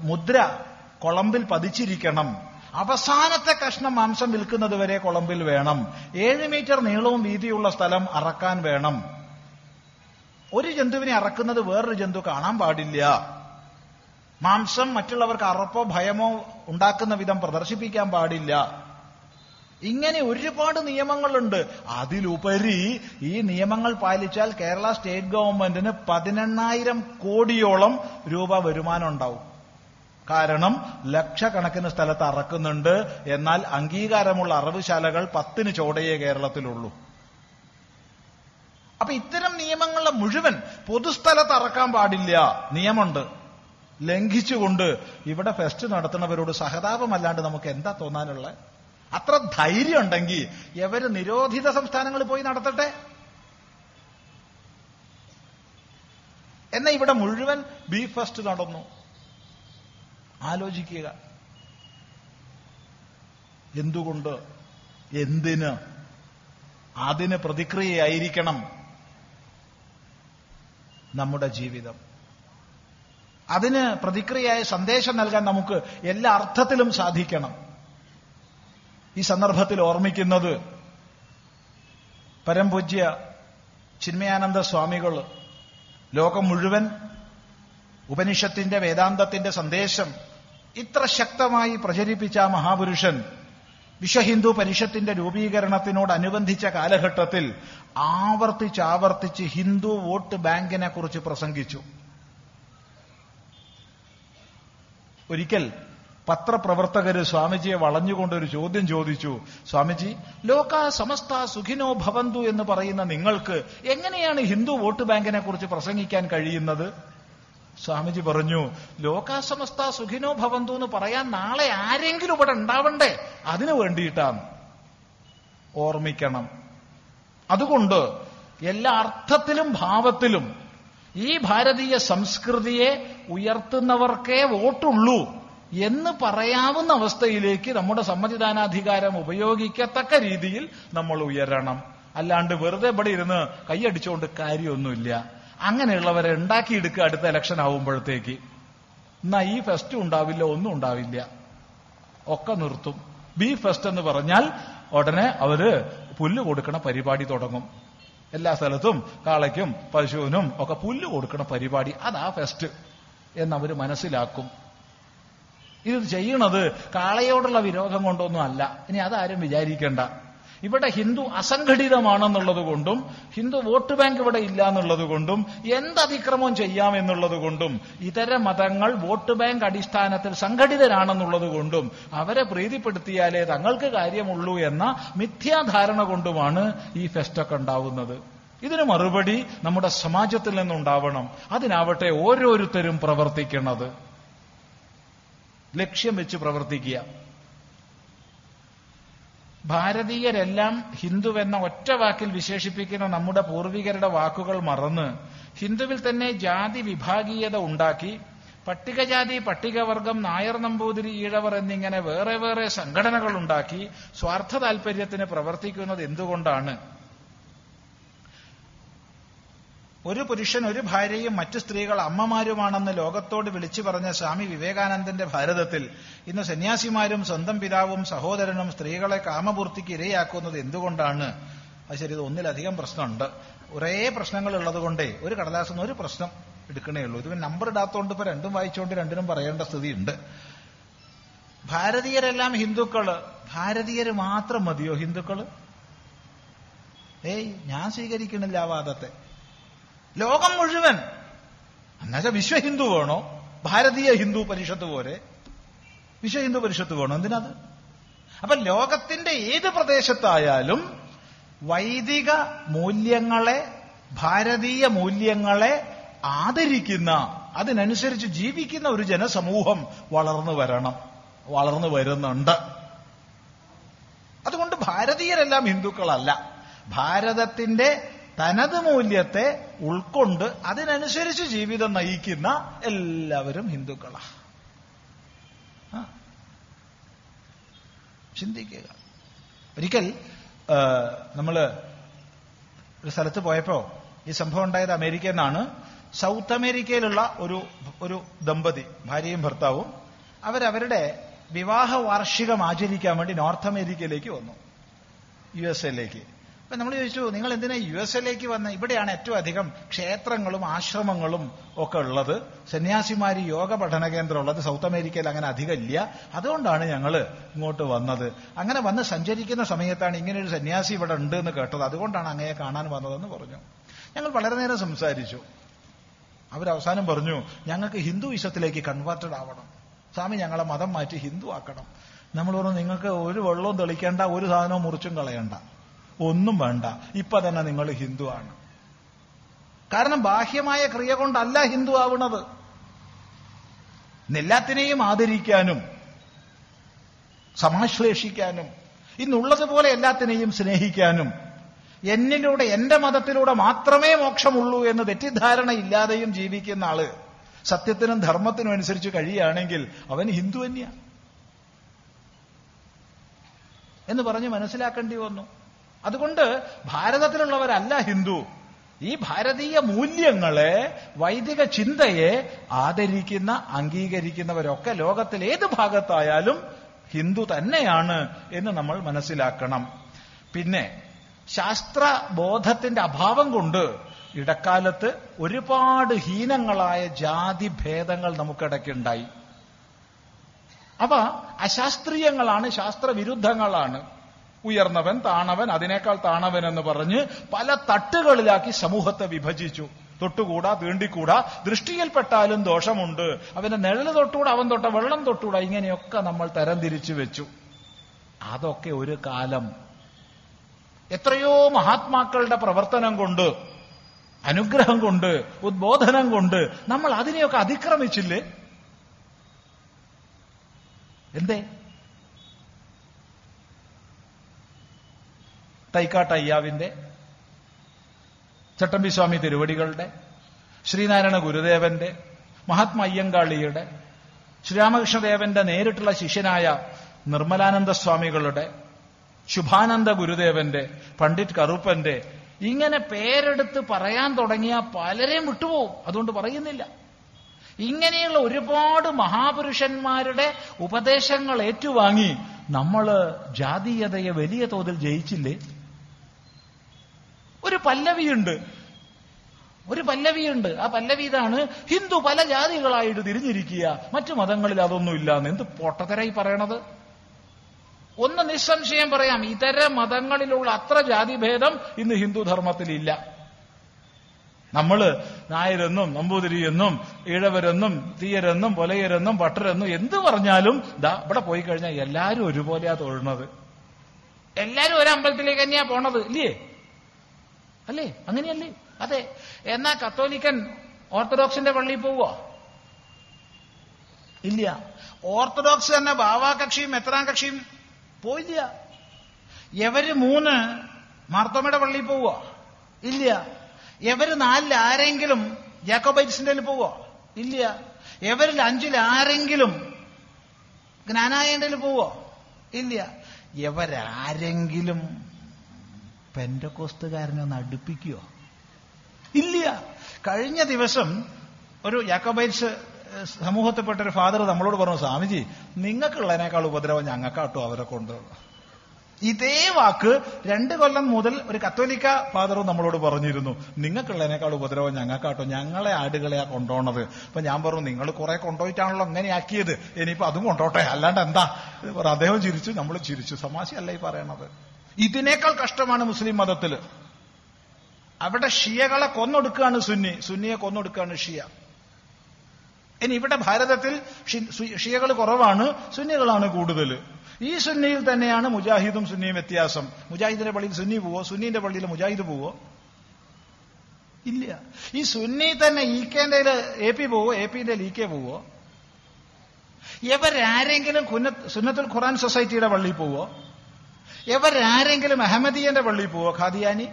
മുദ്ര കൊളമ്പിൽ പതിച്ചിരിക്കണം. അവസാനത്തെ കഷ്ണം മാംസം വിൽക്കുന്നത് വരെ കൊളമ്പിൽ വേണം. ഏഴ് മീറ്റർ നീളവും വീതിയുള്ള സ്ഥലം അറക്കാൻ വേണം. ഒരു ജന്തുവിനെ അറക്കുന്നത് വേറൊരു ജന്തു കാണാൻ പാടില്ല. മാംസം മറ്റുള്ളവർക്ക് അറപ്പോ ഭയമോ ഉണ്ടാക്കുന്ന വിധം പ്രദർശിപ്പിക്കാൻ പാടില്ല. ഇങ്ങനെ ഒരുപാട് നിയമങ്ങളുണ്ട്. അതിലുപരി ഈ നിയമങ്ങൾ പാലിച്ചാൽ കേരള സ്റ്റേറ്റ് ഗവൺമെന്റിന് പതിനെണ്ണായിരം കോടിയോളം രൂപ വരുമാനം ഉണ്ടാവും. കാരണം ലക്ഷക്കണക്കിന് സ്ഥലത്ത് അറക്കുന്നുണ്ട്. എന്നാൽ അംഗീകാരമുള്ള അറവുശാലകൾ പത്തിന് ചോടയേ കേരളത്തിലുള്ളൂ. അപ്പൊ ഇത്തരം നിയമങ്ങളെ മുഴുവൻ പൊതുസ്ഥലത്ത് അറക്കാൻ പാടില്ല. നിയമമുണ്ട്. ലംഘിച്ചുകൊണ്ട് ഇവിടെ ഫെസ്റ്റ് നടത്തുന്നവരോട് സഹതാപമല്ലാണ്ട് നമുക്ക് എന്താ തോന്നാനുള്ളത് അത്ര ധൈര്യം ഉണ്ടെങ്കിൽ എവര് നിരോധിത സംസ്ഥാനങ്ങളിൽ പോയി നടത്തട്ടെ? എന്നാ ഇവിടെ മുഴുവൻ ബീഫ് ഫസ്റ്റ് നടന്നു. ആലോചിക്കുക. എന്തുകൊണ്ട് എന്തിന് അതിന് പ്രതിക്രിയയായിരിക്കണം നമ്മുടെ ജീവിതം? അതിന് പ്രതിക്രിയയായ സന്ദേശം നൽകാൻ നമുക്ക് എല്ലാ അർത്ഥത്തിലും സാധിക്കണം. ഈ സന്ദർഭത്തിൽ ഓർമ്മിക്കുന്നത് പരംപൂജ്യ ചിന്മയാനന്ദ സ്വാമികൾ ലോകം മുഴുവൻ ഉപനിഷത്തിന്റെ വേദാന്തത്തിന്റെ സന്ദേശം ഇത്ര ശക്തമായി പ്രചരിപ്പിച്ച മഹാപുരുഷൻ വിശ്വഹിന്ദു പരിഷത്തിന്റെ രൂപീകരണത്തിനോടനുബന്ധിച്ച കാലഘട്ടത്തിൽ ആവർത്തിച്ചാവർത്തിച്ച് ഹിന്ദു വോട്ട് ബാങ്കിനെ കുറിച്ച് പ്രസംഗിച്ചു. ഒരിക്കൽ പത്രപ്രവർത്തകര് സ്വാമിജിയെ വളഞ്ഞുകൊണ്ട് ഒരു ചോദ്യം ചോദിച്ചു. സ്വാമിജി ലോക സമസ്ത സുഖിനോ ഭവന്തു എന്ന് പറയുന്ന നിങ്ങൾക്ക് എങ്ങനെയാണ് ഹിന്ദു വോട്ട് ബാങ്കിനെ കുറിച്ച് പ്രസംഗിക്കാൻ കഴിയുന്നത്? സ്വാമിജി പറഞ്ഞു ലോകാസമസ്ത സുഖിനോ ഭവന്തു എന്ന് പറയാൻ നാളെ ആരെങ്കിലും ഇവിടെ ഉണ്ടാവണ്ടേ? അതിനു വേണ്ടിയിട്ടാണ്. ഓർമ്മിക്കണം. അതുകൊണ്ട് എല്ലാ അർത്ഥത്തിലും ഭാവത്തിലും ഈ ഭാരതീയ സംസ്കൃതിയെ ഉയർത്തുന്നവർക്കേ വോട്ടുള്ളൂ എന്ന് പറയാവുന്ന അവസ്ഥയിലേക്ക് നമ്മുടെ സമ്മതിദാനാധികാരം ഉപയോഗിക്കത്തക്ക രീതിയിൽ നമ്മൾ ഉയരണം. അല്ലാണ്ട് വെറുതെ ഇവിടെ ഇരുന്ന് കൈയടിച്ചുകൊണ്ട് കാര്യമൊന്നുമില്ല. അങ്ങനെയുള്ളവരെ ഉണ്ടാക്കിയെടുക്കുക അടുത്ത ഇലക്ഷൻ ആവുമ്പോഴത്തേക്ക്. എന്നാ ഈ ഫെസ്റ്റ് ഉണ്ടാവില്ല ഒന്നും ഉണ്ടാവില്ല. ഒക്കെ നിർത്തും. ബി ഫെസ്റ്റ് എന്ന് പറഞ്ഞാൽ ഉടനെ അവർ പുല്ല് കൊടുക്കണ പരിപാടി തുടങ്ങും. എല്ലാ സ്ഥലത്തും കാളയ്ക്കും പശുവിനും ഒക്കെ പുല്ല് കൊടുക്കണ പരിപാടി. അതാ ഫെസ്റ്റ് എന്നവർ മനസ്സിലാക്കും. ഇത് ചെയ്യണത് കാളയോടുള്ള വിരോധം കൊണ്ടൊന്നും അല്ല. ഇനി അതാരും വിചാരിക്കേണ്ട. ഇവിടെ ഹിന്ദു അസംഘടിതമാണെന്നുള്ളത് കൊണ്ടും ഹിന്ദു വോട്ട് ബാങ്ക് ഇവിടെ ഇല്ല എന്നുള്ളത് കൊണ്ടും എന്ത് അതിക്രമം ചെയ്യാം എന്നുള്ളത് കൊണ്ടും ഇതര മതങ്ങൾ വോട്ട് ബാങ്ക് അടിസ്ഥാനത്തിൽ സംഘടിതരാണെന്നുള്ളത് കൊണ്ടും അവരെ പ്രീതിപ്പെടുത്തിയാലേ തങ്ങൾക്ക് കാര്യമുള്ളൂ എന്ന മിഥ്യാധാരണ കൊണ്ടുമാണ് ഈ ഫെസ്റ്റൊക്കെ ഉണ്ടാവുന്നത്. ഇതിന് മറുപടി നമ്മുടെ സമാജത്തിൽ നിന്നുണ്ടാവണം. അതിനാവട്ടെ ഓരോരുത്തരും പ്രവർത്തിക്കുന്നത് ലക്ഷ്യം വെച്ച് പ്രവർത്തിക്കുക. ഭാരതീയരെല്ലാം ഹിന്ദു എന്ന ഒറ്റ വാക്കിൽ വിശേഷിപ്പിക്കുന്ന നമ്മുടെ പൂർവികരുടെ വാക്കുകൾ മറന്ന് ഹിന്ദുവിൽ തന്നെ ജാതി വിഭാഗീയത ഉണ്ടാക്കി പട്ടികജാതി പട്ടികവർഗം നായർ നമ്പൂതിരി ഈഴവർ എന്നിങ്ങനെ വേറെ വേറെ സംഘടനകൾ ഉണ്ടാക്കി സ്വാർത്ഥ താൽപര്യത്തിന് പ്രവർത്തിക്കുന്നത് എന്തുകൊണ്ടാണ്? ഒരു പുരുഷൻ ഒരു ഭാര്യയും മറ്റു സ്ത്രീകൾ അമ്മമാരുമാണെന്ന് ലോകത്തോട് വിളിച്ചു പറഞ്ഞ സ്വാമി വിവേകാനന്ദന്റെ ഭാരതത്തിൽ ഇന്ന് സന്യാസിമാരും സ്വന്തം പിതാവും സഹോദരനും സ്ത്രീകളെ കാമപൂർത്തിക്ക് ഇരയാക്കുന്നത് എന്തുകൊണ്ടാണ്? അത് ശരി ഇത് ഒന്നിലധികം പ്രശ്നമുണ്ട്. ഒരേ പ്രശ്നങ്ങൾ ഉള്ളതുകൊണ്ടേ ഒരു കടലാസിൽ ഒരു പ്രശ്നം എടുക്കണേ ഉള്ളൂ. ഇതിന് നമ്പർ ഇടാത്തോണ്ട് ഇപ്പൊ രണ്ടും വായിച്ചുകൊണ്ട് രണ്ടിനും പറയേണ്ട സ്ഥിതിയുണ്ട്. ഭാരതീയരെല്ലാം ഹിന്ദുക്കൾ. ഭാരതീയര് മാത്രം മതിയോ ഹിന്ദുക്കൾ? ഏയ് ഞാൻ സ്വീകരിക്കണില്ല ആ വാദത്തെ. ലോകം മുഴുവൻ. എന്നുവെച്ചാൽ വിശ്വ ഹിന്ദു വേണോ? ഭാരതീയ ഹിന്ദു പരിഷത്ത് പോലെ വിശ്വ ഹിന്ദു പരിഷത്ത് വേണോ? എന്തിനത്? അപ്പൊ ലോകത്തിന്റെ ഏത് പ്രദേശത്തായാലും വൈദിക മൂല്യങ്ങളെ ഭാരതീയ മൂല്യങ്ങളെ ആദരിക്കുന്ന അതിനനുസരിച്ച് ജീവിക്കുന്ന ഒരു ജനസമൂഹം വളർന്നു വരണം വളർന്നു വരുന്നുണ്ട്. അതുകൊണ്ട് ഭാരതീയരെല്ലാം ഹിന്ദുക്കളല്ല. ഭാരതത്തിന്റെ തനത് മൂല്യത്തെ ഉൾക്കൊണ്ട് അതിനനുസരിച്ച് ജീവിതം നയിക്കുന്ന എല്ലാവരും ഹിന്ദുക്കളാണ്. ചിന്തിക്കുക. ഒരിക്കൽ നമ്മൾ ഒരു സ്ഥലത്ത് പോയപ്പോ ഈ സംഭവം ഉണ്ടായത് അമേരിക്കയിൽ നിന്നാണ്. സൗത്ത് അമേരിക്കയിലുള്ള ഒരു ഒരു ദമ്പതി ഭാര്യയും ഭർത്താവും അവരവരുടെ വിവാഹ വാർഷികം ആചരിക്കാൻ വേണ്ടി നോർത്ത് അമേരിക്കയിലേക്ക് വന്നു. യു എസ് എയിലേക്ക്. അപ്പൊ നമ്മൾ ചോദിച്ചു നിങ്ങൾ എന്തിനാ യു എസ് എയിലേക്ക് വന്ന? ഇവിടെയാണ് ഏറ്റവും അധികം ക്ഷേത്രങ്ങളും ആശ്രമങ്ങളും ഒക്കെ ഉള്ളത്. സന്യാസിമാര് യോഗ പഠന കേന്ദ്രം ഉള്ളത്. സൗത്ത് അമേരിക്കയിൽ അങ്ങനെ അധികം ഇല്ല. അതുകൊണ്ടാണ് ഞങ്ങൾ ഇങ്ങോട്ട് വന്നത്. അങ്ങനെ വന്ന് സഞ്ചരിക്കുന്ന സമയത്താണ് ഇങ്ങനെ ഒരു സന്യാസി ഇവിടെ ഉണ്ട് എന്ന് കേട്ടത്. അതുകൊണ്ടാണ് അങ്ങയെ കാണാൻ വന്നതെന്ന് പറഞ്ഞു. ഞങ്ങൾ വളരെ നേരം സംസാരിച്ചു. അവരവസാനം പറഞ്ഞു ഞങ്ങൾക്ക് ഹിന്ദുയിസത്തിലേക്ക് കൺവേർട്ടഡ് ആവണം. സ്വാമി ഞങ്ങളെ മതം മാറ്റി ഹിന്ദു ആക്കണം നമ്മൾ പറഞ്ഞു നിങ്ങൾക്ക് ഒരു വെള്ളവും തെളിക്കേണ്ട ഒരു സാധനവും മുറിച്ചും കളയണ്ട. ഒന്നും വേണ്ട. ഇപ്പൊ തന്നെ നിങ്ങൾ ആണ്. കാരണം ബാഹ്യമായ ക്രിയ കൊണ്ടല്ല ഹിന്ദു ആവുന്നത് എല്ലാത്തിനെയും ആദരിക്കാനും സമാശ്ലേഷിക്കാനും ഇന്നുള്ളതുപോലെ എല്ലാത്തിനെയും സ്നേഹിക്കാനും എന്നിലൂടെ എന്റെ മതത്തിലൂടെ മാത്രമേ മോക്ഷമുള്ളൂ എന്ന് തെറ്റിദ്ധാരണ ഇല്ലാതെയും ജീവിക്കുന്ന ആൾ സത്യത്തിനും ധർമ്മത്തിനും അനുസരിച്ച് കഴിയുകയാണെങ്കിൽ അവൻ ഹിന്ദു തന്നെയാണ് എന്ന് പറഞ്ഞ് മനസ്സിലാക്കേണ്ടി വന്നു. അതുകൊണ്ട് ഭാരതത്തിലുള്ളവരല്ല ഹിന്ദു. ഈ ഭാരതീയ മൂല്യങ്ങളെ വൈദിക ചിന്തയെ ആദരിക്കുന്ന അംഗീകരിക്കുന്നവരൊക്കെ ലോകത്തിൽ ഏത് ഭാഗത്തായാലും ഹിന്ദു തന്നെയാണ് എന്ന് നമ്മൾ മനസ്സിലാക്കണം. പിന്നെ ശാസ്ത്ര ബോധത്തിന്റെ അഭാവം കൊണ്ട് ഇടക്കാലത്ത് ഒരുപാട് ഹീനങ്ങളായ ജാതി ഭേദങ്ങൾ നമുക്കിടയ്ക്കുണ്ടായി അവ അശാസ്ത്രീയങ്ങളാണ് ശാസ്ത്രവിരുദ്ധങ്ങളാണ്. ഉയർന്നവൻ താണവൻ അതിനേക്കാൾ താണവൻ എന്ന് പറഞ്ഞ് പല തട്ടുകളിലാക്കി സമൂഹത്തെ വിഭജിച്ചു. തൊട്ടുകൂടാ തീണ്ടിക്കൂടാ ദൃഷ്ടിയിൽപ്പെട്ടാലും ദോഷമുണ്ട്. അവന്റെ നിഴൽ തൊട്ടുകൂടാ അവൻ തൊട്ട വെള്ളം തൊട്ടുകൂടാ ഇങ്ങനെയൊക്കെ നമ്മൾ തരംതിരിച്ചു വെച്ചു. അതൊക്കെ ഒരു കാലം. എത്രയോ മഹാത്മാക്കളുടെ പ്രവർത്തനം കൊണ്ട് അനുഗ്രഹം കൊണ്ട് ഉദ്ബോധനം കൊണ്ട് നമ്മൾ അതിനെയൊക്കെ അതിക്രമിച്ചില്ലേ? എന്തേ? തൈക്കാട്ട് അയ്യാവിന്റെ ചട്ടമ്പി സ്വാമി തിരുവടികളുടെ ശ്രീനാരായണ ഗുരുദേവന്റെ മഹാത്മാ അയ്യങ്കാളിയുടെ ശ്രീരാമകൃഷ്ണദേവന്റെ നേരിട്ടുള്ള ശിഷ്യനായ നിർമ്മലാനന്ദ സ്വാമികളുടെ ശുഭാനന്ദ ഗുരുദേവന്റെ പണ്ഡിറ്റ് കറുപ്പന്റെ ഇങ്ങനെ പേരെടുത്ത് പറയാൻ തുടങ്ങിയ പലരെയും വിട്ടുപോകും അതുകൊണ്ട് പറയുന്നില്ല. ഇങ്ങനെയുള്ള ഒരുപാട് മഹാപുരുഷന്മാരുടെ ഉപദേശങ്ങൾ ഏറ്റുവാങ്ങി നമ്മൾ ജാതീയതയെ വലിയ തോതിൽ ജയിച്ചില്ലേ? ഒരു പല്ലവിയുണ്ട്. ഒരു പല്ലവിയുണ്ട്. ആ പല്ലവി ഇതാണ് ഹിന്ദു പല ജാതികളായിട്ട് തിരിഞ്ഞിരിക്കുക. മറ്റു മതങ്ങളിൽ അതൊന്നും ഇല്ലാന്ന് എന്ത് പൊട്ടത്തരായി പറയണത്? ഒന്ന് നിസ്സംശയം പറയാം. ഇതര മതങ്ങളിലുള്ള അത്ര ജാതിഭേദം ഇന്ന് ഹിന്ദു ധർമ്മത്തിലില്ല. നമ്മൾ നായരെന്നും നമ്പൂതിരിയെന്നും ഈഴവരെന്നും തീയരെന്നും പൊലയരെന്നും ഭട്ടരെന്നും എന്ത് പറഞ്ഞാലും ദാ ഇവിടെ പോയി കഴിഞ്ഞാൽ എല്ലാരും ഒരുപോലെയാ തൊഴുന്നത് എല്ലാരും ഒരു അമ്പലത്തിലേക്ക് തന്നെയാ പോണത് ഇല്ലേ? അല്ലേ? അങ്ങനെയല്ലേ? അതെ. എന്നാ കത്തോലിക്കൻ ഓർത്തഡോക്സിന്റെ പള്ളിയിൽ പോവോ ഇല്ല. ഓർത്തഡോക്സ് തന്നെ ബാവാ കക്ഷിയും എത്രാം കക്ഷിയും പോയില്ല. എവര് മൂന്ന് മാർത്തോമയുടെ പള്ളിയിൽ പോവോ ഇല്ല. എവര് നാലിൽ ആരെങ്കിലും ജാക്കോബൈറ്റ്സിന്റെ പോവോ ഇല്ല. എവരിൽ അഞ്ചിൽ ആരെങ്കിലും ജ്ഞാനായന്റെ പോവോ ഇല്ല. എവരാരെങ്കിലും പെൻഡക്കോസ്തുകാരനെ ഒന്ന് അടുപ്പിക്കുകയോ ഇല്ല. കഴിഞ്ഞ ദിവസം ഒരു യാക്കോബൈറ്റ്സ് സമൂഹത്തിൽപ്പെട്ട ഒരു ഫാദർ നമ്മളോട് പറഞ്ഞു സ്വാമിജി നിങ്ങൾക്കുള്ളതിനേക്കാൾ ഉപദ്രവം ഞങ്ങൾക്കാട്ടോ അവരെ കൊണ്ടുള്ള ഇതേ വാക്ക് രണ്ട് കൊല്ലം മുതൽ ഒരു കത്തോലിക്ക ഫാദറും നമ്മളോട് പറഞ്ഞിരുന്നു. നിങ്ങൾക്കുള്ളതിനേക്കാൾ ഉപദ്രവം ഞങ്ങൾക്കാട്ടോ. ഞങ്ങളെ ആടുകളെയാ കൊണ്ടുപോണത് അപ്പൊ ഞാൻ പറഞ്ഞു നിങ്ങൾ കുറെ കൊണ്ടുപോയിട്ടാണല്ലോ അങ്ങനെയാക്കിയത് ഇനിയിപ്പോ അതും കൊണ്ടോട്ടെ. അല്ലാണ്ട് എന്താ? അദ്ദേഹം ചിരിച്ചു നമ്മൾ ചിരിച്ചു. സമാശയല്ല ഈ പറയണത്. ഇതിനേക്കാൾ കഷ്ടമാണ് മുസ്ലിം മതത്തിൽ അവിടെ ഷിയകളെ കൊന്നൊടുക്കുകയാണ് സുന്നി. സുന്നിയെ കൊന്നൊടുക്കുകയാണ് ഷിയ. ഇനി ഇവിടെ ഭാരതത്തിൽ ഷിയകൾ കുറവാണ് സുന്നികളാണ് കൂടുതൽ ഈ സുന്നിയിൽ തന്നെയാണ് മുജാഹിദും സുന്നിയും വ്യത്യാസം. മുജാഹിദിന്റെ പള്ളിയിൽ സുന്നി പോവോ? സുന്നിന്റെ പള്ളിയിൽ മുജാഹിദ് പോവോ? ഇല്ല. ഈ സുന്നി തന്നെ ഇ കെന്റെ എ പി പോവോ? എ പിന്റെ ഇ കെ പോവോ? ഇവരാരെങ്കിലും സുന്നത്തുൽ ഖുറാൻ സൊസൈറ്റിയുടെ പള്ളിയിൽ പോവോ? ഇവരാരെങ്കിലും അഹമ്മദിയന്റെ പള്ളി പോവോ ഖാദിയാനി?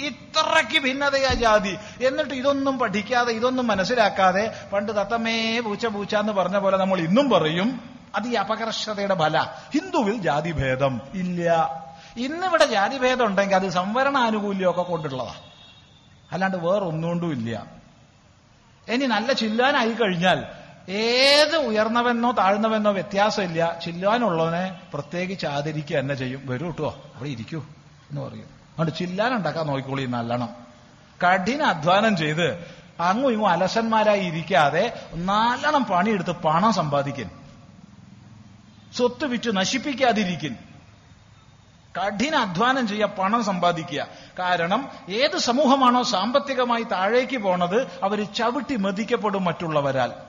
ഇത്രയ്ക്ക് ഭിന്നതയാ ജാതി. എന്നിട്ട് ഇതൊന്നും പഠിക്കാതെ ഇതൊന്നും മനസ്സിലാക്കാതെ പണ്ട് തത്തമ്മേ പൂച്ച പൂച്ച എന്ന് പറഞ്ഞ പോലെ നമ്മൾ ഇന്നും പറയും അത് ഈ അപകർഷതയുടെ ഫല. ഹിന്ദുവിൽ ജാതിഭേദം ഇല്ല. ഇന്നിവിടെ ജാതിഭേദം ഉണ്ടെങ്കിൽ അത് സംവരണ ആനുകൂല്യമൊക്കെ കൊണ്ടുള്ളതാ. അല്ലാണ്ട് വേറൊന്നുകൊണ്ടും ഇല്ല. ഇനി നല്ല ചില്ലാനായി കഴിഞ്ഞാൽ ഏത് ഉയർന്നവനോ താഴ്ന്നവനോ വ്യത്യാസമില്ല. ചില്ലാനുള്ളവനെ പ്രത്യേകിച്ച് ആദരിക്കുക തന്നെ ചെയ്യും. വരൂ കേട്ടോ അവിടെ ഇരിക്കൂ എന്ന് പറയും. അതുകൊണ്ട് ചില്ലാൻ ഉണ്ടാക്കാൻ നോക്കിക്കോളി നല്ലണം. കഠിന അധ്വാനം ചെയ്ത് അങ്ങും ഇങ്ങും അലസന്മാരായി ഇരിക്കാതെ നല്ലോണം പണിയെടുത്ത് പണം സമ്പാദിക്കൻ. സ്വത്ത് വിറ്റ് നശിപ്പിക്കാതിരിക്കൻ. കഠിന അധ്വാനം ചെയ്യുക പണം സമ്പാദിക്കുക. കാരണം ഏത് സമൂഹമാണോ സാമ്പത്തികമായി താഴേക്ക് പോണത് അവർ ചവിട്ടി മതിക്കപ്പെടും മറ്റുള്ളവരാൽ.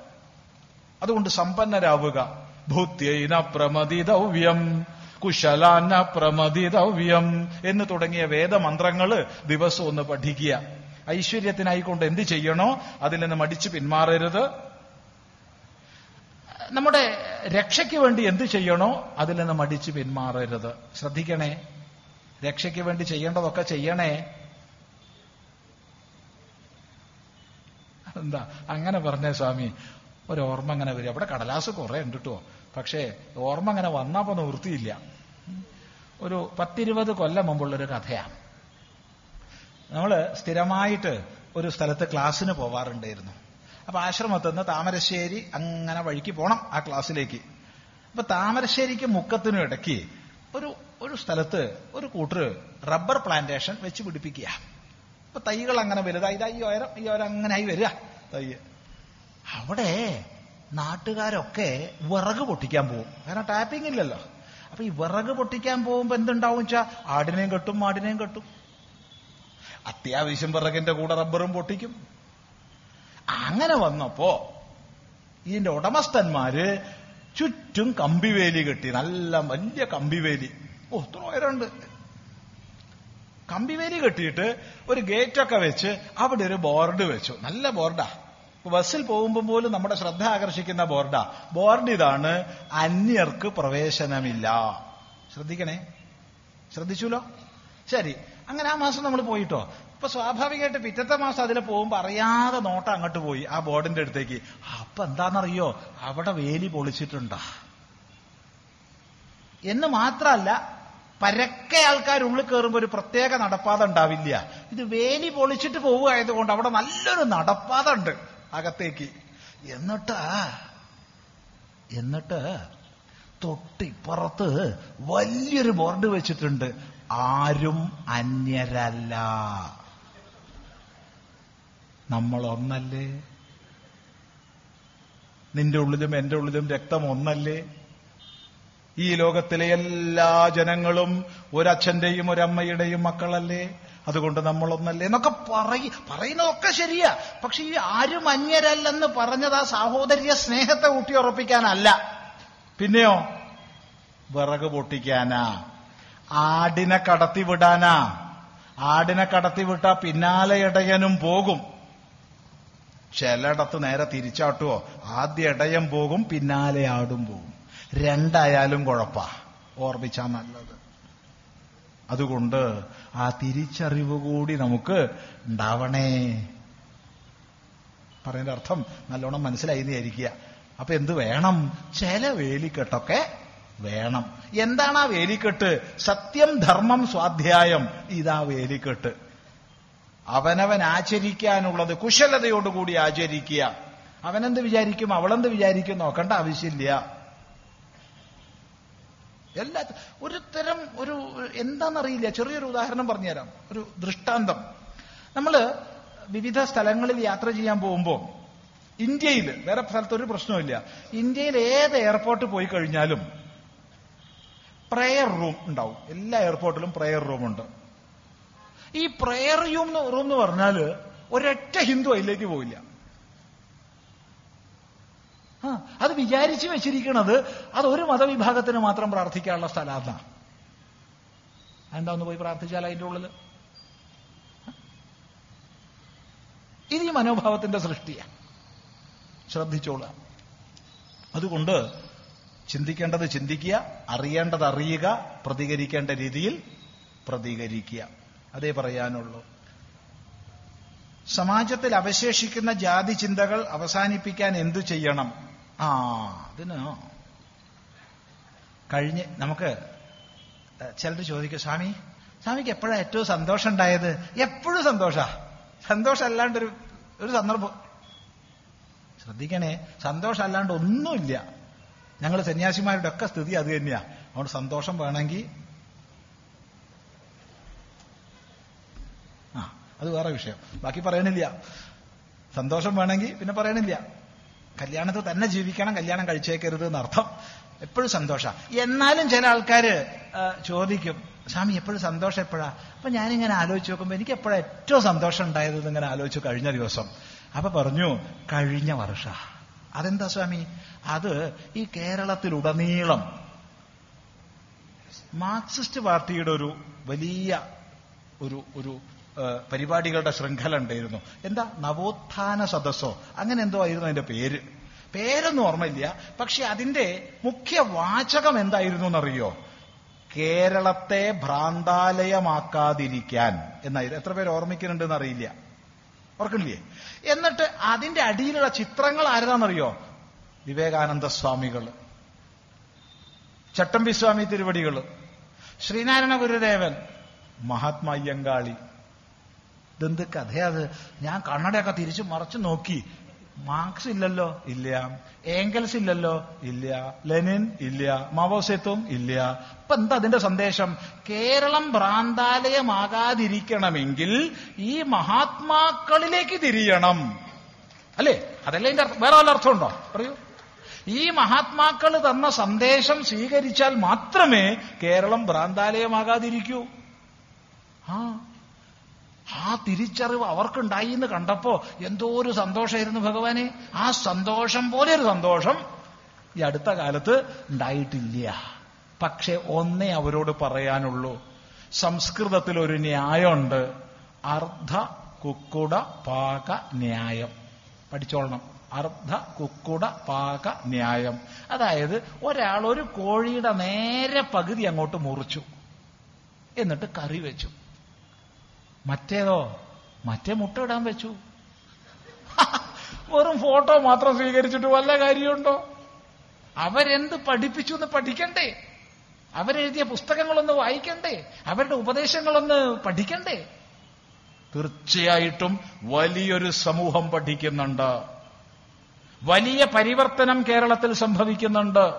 അതുകൊണ്ട് സമ്പന്നരാവുക. ഭൂത്യൈന പ്രമതിതവ്യം കുശലാന പ്രമതിതവ്യം എന്ന് തുടങ്ങിയ വേദമന്ത്രങ്ങൾ ദിവസം ഒന്ന് പഠിക്കുക. ഐശ്വര്യത്തിനായിക്കൊണ്ട് എന്ത് ചെയ്യണോ അതിൽ നിന്ന് മടിച്ചു പിന്മാറരുത്. നമ്മുടെ രക്ഷയ്ക്ക് വേണ്ടി എന്ത് ചെയ്യണോ അതിൽ നിന്ന് മടിച്ചു പിന്മാറരുത്. ശ്രദ്ധിക്കണേ. രക്ഷയ്ക്ക് വേണ്ടി ചെയ്യേണ്ടതൊക്കെ ചെയ്യണേ. എന്താ? അങ്ങനെ പറഞ്ഞേ സ്വാമി. ഒരു ഓർമ്മ അങ്ങനെ വരും. അവിടെ കടലാസ് കുറെ ഉണ്ട് കേട്ടോ പക്ഷേ ഓർമ്മ അങ്ങനെ വന്നപ്പോ നിവൃത്തിയില്ല. ഒരു പത്തിരുപത് കൊല്ലം മുമ്പുള്ളൊരു കഥയാണ് നമ്മൾ സ്ഥിരമായിട്ട് ഒരു സ്ഥലത്ത് ക്ലാസ്സിന് പോവാറുണ്ടായിരുന്നു. അപ്പൊ ആശ്രമത്തിൽ നിന്ന് താമരശ്ശേരി അങ്ങനെ വഴിക്ക് പോണം ആ ക്ലാസ്സിലേക്ക്. അപ്പൊ താമരശ്ശേരിക്ക് മുക്കത്തിനും ഇടയ്ക്ക് ഒരു ഒരു സ്ഥലത്ത് ഒരു കൂട്ടർ റബ്ബർ പ്ലാന്റേഷൻ വെച്ച് പിടിപ്പിക്കുക. അപ്പൊ തൈകൾ അങ്ങനെ വലുതായി ഈ ഉയരം ഈ ഉയരം അങ്ങനെ ആയി വരിക. തൈ അവിടെ നാട്ടുകാരൊക്കെ വിറക് പൊട്ടിക്കാൻ പോകും കാരണം ടാപ്പിംഗ് ഇല്ലല്ലോ. അപ്പൊ ഈ വിറക് പൊട്ടിക്കാൻ പോകുമ്പോ എന്തുണ്ടാവും വെച്ചാ ആടിനെയും കെട്ടും മാടിനെയും കെട്ടും. അത്യാവശ്യം വിറകിന്റെ കൂടെ റബ്ബറും പൊട്ടിക്കും. അങ്ങനെ വന്നപ്പോ ഇതിന്റെ ഉടമസ്ഥന്മാര് ചുറ്റും കമ്പിവേലി കെട്ടി. നല്ല വലിയ കമ്പിവേലി. ഓ എത്ര കമ്പിവേലി കെട്ടിയിട്ട് ഒരു ഗേറ്റൊക്കെ വെച്ച് അവിടെ ഒരു ബോർഡ് വെച്ചു. നല്ല ബോർഡാ. ബസ്സിൽ പോകുമ്പോൾ പോലും നമ്മുടെ ശ്രദ്ധ ആകർഷിക്കുന്ന ബോർഡാ. ബോർഡ് ഇതാണ് അന്യർക്ക് പ്രവേശനമില്ല. ശ്രദ്ധിക്കണേ. ശ്രദ്ധിച്ചുല്ലോ ശരി. അങ്ങനെ ആ മാസം നമ്മൾ പോയിട്ടോ. ഇപ്പൊ സ്വാഭാവികമായിട്ട് പിറ്റത്തെ മാസം അതിൽ പോകുമ്പോൾ അറിയാതെ നോട്ടം അങ്ങോട്ട് പോയി ആ ബോർഡിന്റെ അടുത്തേക്ക്. അപ്പൊ എന്താണെന്നറിയോ? അവിടെ വേലി പൊളിച്ചിട്ടുണ്ടാ. എന്ന് മാത്രമല്ല പരക്കെ ആൾക്കാർ ഉള്ളിൽ കയറുമ്പോൾ ഒരു പ്രത്യേക നടപ്പാത ഉണ്ടാവില്ല. ഇത് വേലി പൊളിച്ചിട്ട് പോവുകയായതുകൊണ്ട് അവിടെ നല്ലൊരു നടപ്പാത ഉണ്ട്. അകത്തേക്ക്. എന്നിട്ട് എന്നിട്ട് തൊട്ടിപ്പുറത്ത് വലിയൊരു ബോർഡ് വെച്ചിട്ടുണ്ട്. ആരും അന്യരല്ല. നമ്മൾ ഒന്നല്ലേ നിന്റെ ഉള്ളിലും എന്റെ ഉള്ളിലും രക്തം ഒന്നല്ലേ? ഈ ലോകത്തിലെ എല്ലാ ജനങ്ങളും ഒരച്ഛന്റെയും ഒരമ്മയുടെയും മക്കളല്ലേ? അതുകൊണ്ട് നമ്മളൊന്നല്ല എന്നൊക്കെ പറയ പറയുന്നതൊക്കെ ശരിയാ. പക്ഷെ ഈ ആരും അന്യരല്ലെന്ന് പറഞ്ഞത് ആ സാഹോദര്യ സ്നേഹത്തെ ഊട്ടിയുറപ്പിക്കാനല്ല പിന്നെയോ? വിറക് പൊട്ടിക്കാനാ. ആടിനെ കടത്തിവിടാനാ ആടിനെ കടത്തിവിട്ടാ പിന്നാലെ ഇടയനും പോകും. ചിലയിടത്ത് നേരെ തിരിച്ചാട്ടുവോ? ആദ്യ ഇടയൻ പോകും പിന്നാലെ ആടും പോകും. രണ്ടായാലും കുഴപ്പ. ഓർമ്മിച്ചാ നല്ലത്. അതുകൊണ്ട് ആ തിരിച്ചറിവ് കൂടി നമുക്ക് ഉണ്ടാവണേ. പറയുന്ന അർത്ഥം നല്ലോണം മനസ്സിലായി വിചാരിക്കുക. അപ്പൊ എന്ത് വേണം? ചില വേലിക്കെട്ടൊക്കെ വേണം. എന്താണ് ആ വേലിക്കെട്ട്? സത്യം ധർമ്മം സ്വാധ്യായം. ഇതാ വേലിക്കെട്ട്. അവനവൻ ആചരിക്കാനുള്ളത് കുശലതയോടുകൂടി ആചരിക്കുക. അവനെന്ത് വിചാരിക്കും? അവളെന്ത് വിചാരിക്കും? നോക്കേണ്ട ആവശ്യമില്ല. എല്ലാ ഒരു തരം ഒരു എന്താണെന്നറിയില്ല ചെറിയൊരു ഉദാഹരണം പറഞ്ഞുതരാം. ഒരു ദൃഷ്ടാന്തം. നമ്മൾ വിവിധ സ്ഥലങ്ങളിൽ യാത്ര ചെയ്യാൻ പോകുമ്പോൾ ഇന്ത്യയിൽ വേറെ സ്ഥലത്തൊരു പ്രശ്നമില്ല ഇന്ത്യയിൽ ഏത് എയർപോർട്ട് പോയി കഴിഞ്ഞാലും പ്രയർ റൂം ഉണ്ടാവും. എല്ലാ എയർപോർട്ടിലും പ്രയർ റൂം ഉണ്ട്. ഈ പ്രയർ റൂം റൂം എന്ന് പറഞ്ഞാൽ ഒരൊറ്റ ഹിന്ദു അതിലേക്ക് പോയില്ല അത് വിചാരിച്ചു വെച്ചിരിക്കുന്നത് അത് ഒരു മതവിഭാഗത്തിന് മാത്രം പ്രാർത്ഥിക്കാനുള്ള സ്ഥലമാണ് എന്താ ഒന്ന് പോയി പ്രാർത്ഥിച്ചാൽ അതിന്റെ ഉള്ളിൽ? ഇത് ഈ മനോഭാവത്തിന്റെ സൃഷ്ടിയാണ് ശ്രദ്ധിച്ചോളുക. അതുകൊണ്ട് ചിന്തിക്കേണ്ടത് ചിന്തിക്കുക അറിയേണ്ടത് അറിയുക പ്രതികരിക്കേണ്ട രീതിയിൽ പ്രതികരിക്കുക. അതേ പറയാനുള്ളൂ. സമാജത്തിൽ അവശേഷിക്കുന്ന ജാതി ചിന്തകൾ അവസാനിപ്പിക്കാൻ എന്തു ചെയ്യണം? ആ അതിന് കഴിഞ്ഞ് നമുക്ക് ചിലർ ചോദിക്കും സ്വാമി സ്വാമിക്ക് എപ്പോഴാ ഏറ്റവും സന്തോഷം ഉണ്ടായത്? എപ്പോഴും സന്തോഷ. സന്തോഷം അല്ലാണ്ടൊരു ഒരു സന്ദർഭം ശ്രദ്ധിക്കണേ സന്തോഷം അല്ലാണ്ട് ഒന്നുമില്ല. ഞങ്ങൾ സന്യാസിമാരുടെ ഒക്കെ സ്ഥിതി അത് തന്നെയാ. അതുകൊണ്ട് സന്തോഷം വേണമെങ്കിൽ ആ അത് വേറെ വിഷയം. ബാക്കി പറയണില്ല. സന്തോഷം വേണമെങ്കിൽ പിന്നെ പറയണില്ല. കല്യാണത്തിൽ തന്നെ ജീവിക്കണം കല്യാണം കഴിച്ചേക്കരുത് എന്നർത്ഥം എപ്പോഴും സന്തോഷ. എന്നാലും ചില ആൾക്കാര് ചോദിക്കും സ്വാമി എപ്പോഴും സന്തോഷം എപ്പോഴാ? അപ്പൊ ഞാനിങ്ങനെ ആലോചിച്ച് നോക്കുമ്പോ എനിക്ക് എപ്പോഴാണ് ഏറ്റവും സന്തോഷം ഉണ്ടായത് ഇങ്ങനെ ആലോചിച്ചു കഴിഞ്ഞ ദിവസം. അപ്പൊ പറഞ്ഞു കഴിഞ്ഞ വർഷ. അതെന്താ സ്വാമി? അത് ഈ കേരളത്തിലുടനീളം മാർക്സിസ്റ്റ് പാർട്ടിയുടെ ഒരു വലിയ ഒരു ഒരു പരിപാടികളുടെ ശൃംഖല ഉണ്ടായിരുന്നു. എന്താ? നവോത്ഥാന സദസ്സോ? അങ്ങനെ എന്തോ ആയിരുന്നു അതിന്റെ പേര്. പേരൊന്നും ഓർമ്മയില്ല. പക്ഷെ അതിന്റെ മുഖ്യ വാചകം എന്തായിരുന്നു എന്നറിയോ? കേരളത്തെ ഭ്രാന്താലയമാക്കാതിരിക്കാൻ എന്നായിരുന്നു. എത്ര പേര് ഓർമ്മിക്കുന്നുണ്ടെന്ന് അറിയില്ല. ഓർക്കണില്ലേ എന്നിട്ട് അതിന്റെ അടിയിലുള്ള ചിത്രങ്ങൾ ആരതാണെന്നറിയോ വിവേകാനന്ദ സ്വാമികൾ ചട്ടമ്പി സ്വാമി തിരുവടികൾ ശ്രീനാരായണ ഗുരുദേവൻ മഹാത്മാ അയ്യങ്കാളി ഇതെന്ത് കഥയത് ഞാൻ കണ്ണടയൊക്കെ തിരിച്ചു മറച്ചു നോക്കി. മാർക്സ് ഇല്ലല്ലോ? ഇല്ല. ഏങ്കൽസ് ഇല്ലല്ലോ? ഇല്ല. ലെനിൻ? ഇല്ല. മാവോസെത്തും? ഇല്ല. ഇപ്പൊ എന്താ അതിന്റെ സന്ദേശം? കേരളം ഭ്രാന്താലയമാകാതിരിക്കണമെങ്കിൽ ഈ മഹാത്മാക്കളിലേക്ക് തിരിയണം. അല്ലേ? അതല്ലേ ഇതിന്റെ വേറെ വല്ല അർത്ഥമുണ്ടോ? പറയൂ. ഈ മഹാത്മാക്കൾ തന്ന സന്ദേശം സ്വീകരിച്ചാൽ മാത്രമേ കേരളം ഭ്രാന്താലയമാകാതിരിക്കൂ. ആ ആ തിരിച്ചറിവ് അവർക്കുണ്ടായി എന്ന് കണ്ടപ്പോ എന്തോ ഒരു സന്തോഷമായിരുന്നു ഭഗവാനെ. ആ സന്തോഷം പോലെ ഒരു സന്തോഷം ഈ അടുത്ത കാലത്ത് ഉണ്ടായിട്ടില്ല. പക്ഷെ ഒന്നേ അവരോട് പറയാനുള്ളൂ. സംസ്കൃതത്തിൽ ഒരു ന്യായമുണ്ട്. അർദ്ധ കുക്കുട പാക ന്യായം. പഠിച്ചോളണം. അർദ്ധ കുക്കുട പാക ന്യായം. അതായത് ഒരാൾ ഒരു കോഴിയുടെ നേരെ പകുതി അങ്ങോട്ട് മുറിച്ചു. എന്നിട്ട് കറി വെച്ചു. മറ്റേതോ? മറ്റേ മുട്ട ഇടാൻ വെച്ചു. വെറും ഫോട്ടോ മാത്രം സ്വീകരിച്ചിട്ട് വല്ല കാര്യമുണ്ടോ? അവരെന്ത് പഠിപ്പിച്ചു എന്ന് പഠിക്കണ്ടേ? അവരെഴുതിയ പുസ്തകങ്ങളൊന്ന് വായിക്കണ്ടേ? അവരുടെ ഉപദേശങ്ങളൊന്ന് പഠിക്കണ്ടേ? തീർച്ചയായിട്ടും വലിയൊരു സമൂഹം പഠിക്കുന്നുണ്ട്. വലിയ പരിവർത്തനം കേരളത്തിൽ സംഭവിക്കുന്നുണ്ട്.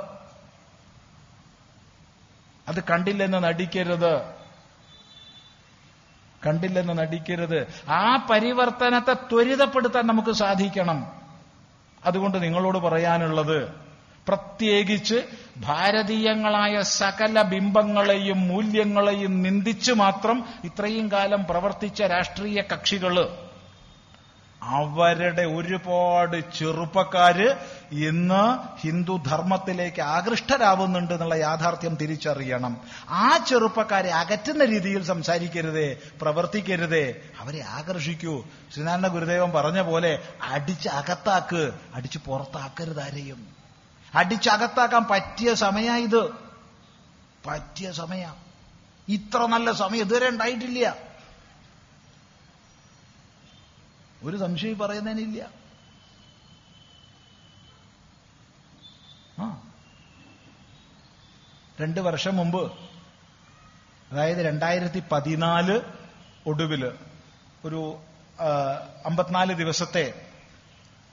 അത് കണ്ടില്ലെന്ന് നടിക്കരുത്. കണ്ടില്ലെന്ന് നടിക്കരുത്. ആ പരിവർത്തനത്തെ ത്വരിതപ്പെടുത്താൻ നമുക്ക് സാധിക്കണം. അതുകൊണ്ട് നിങ്ങളോട് പറയാനുള്ളത് പ്രത്യേകിച്ച് ഭാരതീയങ്ങളായ സകല ബിംബങ്ങളെയും മൂല്യങ്ങളെയും നിന്ദിച്ചു മാത്രം ഇത്രയും കാലം പ്രവർത്തിച്ച രാഷ്ട്രീയ കക്ഷികൾ അവരുടെ ഒരുപാട് ചെറുപ്പക്കാര് ഇന്ന് ഹിന്ദു ധർമ്മത്തിലേക്ക് ആകൃഷ്ടരാവുന്നുണ്ട് എന്നുള്ള യാഥാർത്ഥ്യം തിരിച്ചറിയണം. ആ ചെറുപ്പക്കാരെ അകറ്റുന്ന രീതിയിൽ സംസാരിക്കരുതേ പ്രവർത്തിക്കരുതേ. അവരെ ആകർഷിക്കൂ. ശ്രീനാരായണ ഗുരുദേവൻ പറഞ്ഞ പോലെ അടിച്ച് അകത്താക്ക് അടിച്ച് പുറത്താക്കരുത് ആരെയും. അടിച്ചകത്താക്കാൻ പറ്റിയ സമയ ഇത്. പറ്റിയ സമയ. ഇത്ര നല്ല സമയം ഇതുവരെ ഉണ്ടായിട്ടില്ല. ഒരു സംശയം പറയുന്നതിനില്ല. ആ. രണ്ട് വർഷം മുമ്പ് അതായത് രണ്ടായിരത്തി പതിനാല് ഒടുവിൽ ഒരു അമ്പത്തിനാല് ദിവസത്തെ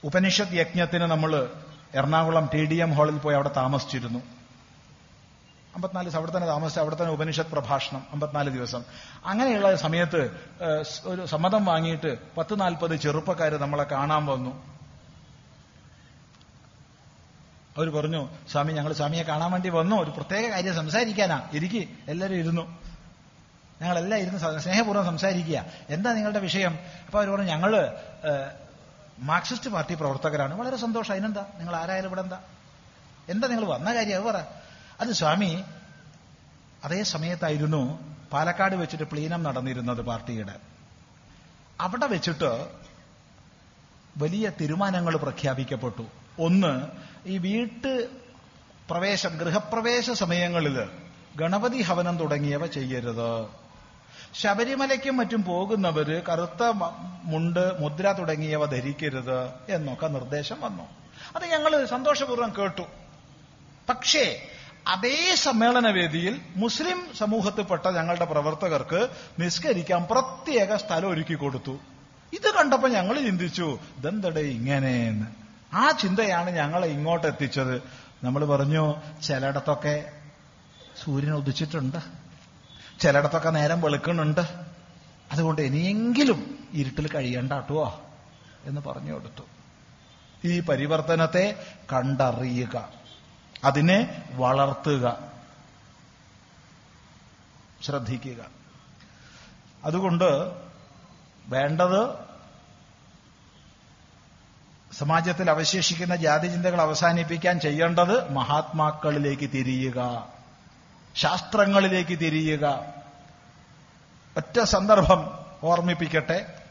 ഉപനിഷത് യജ്ഞത്തിന് നമ്മൾ എറണാകുളം ടി ഡി എം ഹാളിൽ പോയി അവിടെ താമസിച്ചിരുന്നു. അമ്പത്തിനാല് ദിവസം അവിടെ തന്നെ താമസിച്ച് അവിടെ തന്നെ ഉപനിഷത്ത് പ്രഭാഷണം അമ്പത്തിനാല് ദിവസം. അങ്ങനെയുള്ള സമയത്ത് ഒരു സമ്മതം വാങ്ങിയിട്ട് പത്ത് നാൽപ്പത് ചെറുപ്പക്കാർ നമ്മളെ കാണാൻ വന്നു. അവർ പറഞ്ഞു സ്വാമി ഞങ്ങൾ സ്വാമിയെ കാണാൻ വേണ്ടി വന്നു. ഒരു പ്രത്യേക കാര്യം സംസാരിക്കാനാ. ഇരിക്കി. എല്ലാവരും ഇരുന്നു. ഞങ്ങളെല്ലാം ഇരുന്ന് സ്നേഹപൂർവം സംസാരിക്കുക. എന്താ നിങ്ങളുടെ വിഷയം? അപ്പൊ അവർ പറഞ്ഞു ഞങ്ങൾ മാർക്സിസ്റ്റ് പാർട്ടി പ്രവർത്തകരാണ്. വളരെ സന്തോഷം. അതിനെന്താ? നിങ്ങൾ ആരായാലും ഇവിടെ എന്താ എന്താ നിങ്ങൾ വന്ന കാര്യം? അത് പറ. അത് സ്വാമി അതേ സമയത്തായിരുന്നു പാലക്കാട് വെച്ചിട്ട് പ്ലീനം നടന്നിരുന്നത് പാർട്ടിയുടെ. അവിടെ വെച്ചിട്ട് വലിയ തീരുമാനങ്ങൾ പ്രഖ്യാപിക്കപ്പെട്ടു. ഒന്ന് ഈ വീട്ട് പ്രവേശം ഗൃഹപ്രവേശ സമയങ്ങളിൽ ഗണപതി ഹവനം തുടങ്ങിയവ ചെയ്യരുത്. ശബരിമലയ്ക്കും മറ്റും പോകുന്നവര് കറുത്ത മുണ്ട് മുദ്ര തുടങ്ങിയവ ധരിക്കരുത് എന്നൊക്കെ നിർദ്ദേശം വന്നു. അത് ഞങ്ങൾ സന്തോഷപൂർവം കേട്ടു. പക്ഷേ അതേ സമ്മേളന വേദിയിൽ മുസ്ലിം സമൂഹത്തിൽപ്പെട്ട ഞങ്ങളുടെ പ്രവർത്തകർക്ക് നിസ്കരിക്കാൻ പ്രത്യേക സ്ഥലം ഒരുക്കി കൊടുത്തു. ഇത് കണ്ടപ്പോൾ ഞങ്ങൾ ചിന്തിച്ചു ഇതെന്തടേ ഇങ്ങനെയെന്ന്? ആ ചിന്തയാണ് ഞങ്ങളെ ഇങ്ങോട്ട് എത്തിച്ചത്. നമ്മൾ പറഞ്ഞു ചിലയിടത്തൊക്കെ സൂര്യൻ ഉദിച്ചിട്ടുണ്ട്. ചിലയിടത്തൊക്കെ നേരം വെളുക്കുന്നുണ്ട്. അതുകൊണ്ട് ഇനിയെങ്കിലും ഇരുട്ടിൽ കഴിയണ്ട കേട്ടോ എന്ന് പറഞ്ഞു കൊടുത്തു. ഈ പരിവർത്തനത്തെ കണ്ടറിയുക. അതിനെ വളർത്തുക. ശ്രദ്ധിക്കുക. അതുകൊണ്ട് വേണ്ടത് സമാജത്തിൽ അവശേഷിക്കുന്ന ജാതി ചിന്തകൾ അവസാനിപ്പിക്കാൻ ചെയ്യേണ്ടത് മഹാത്മാക്കളിലേക്ക് തിരിയുക. ശാസ്ത്രങ്ങളിലേക്ക് തിരിയുക. ഒറ്റ സന്ദർഭം ഓർമ്മിപ്പിക്കട്ടെ.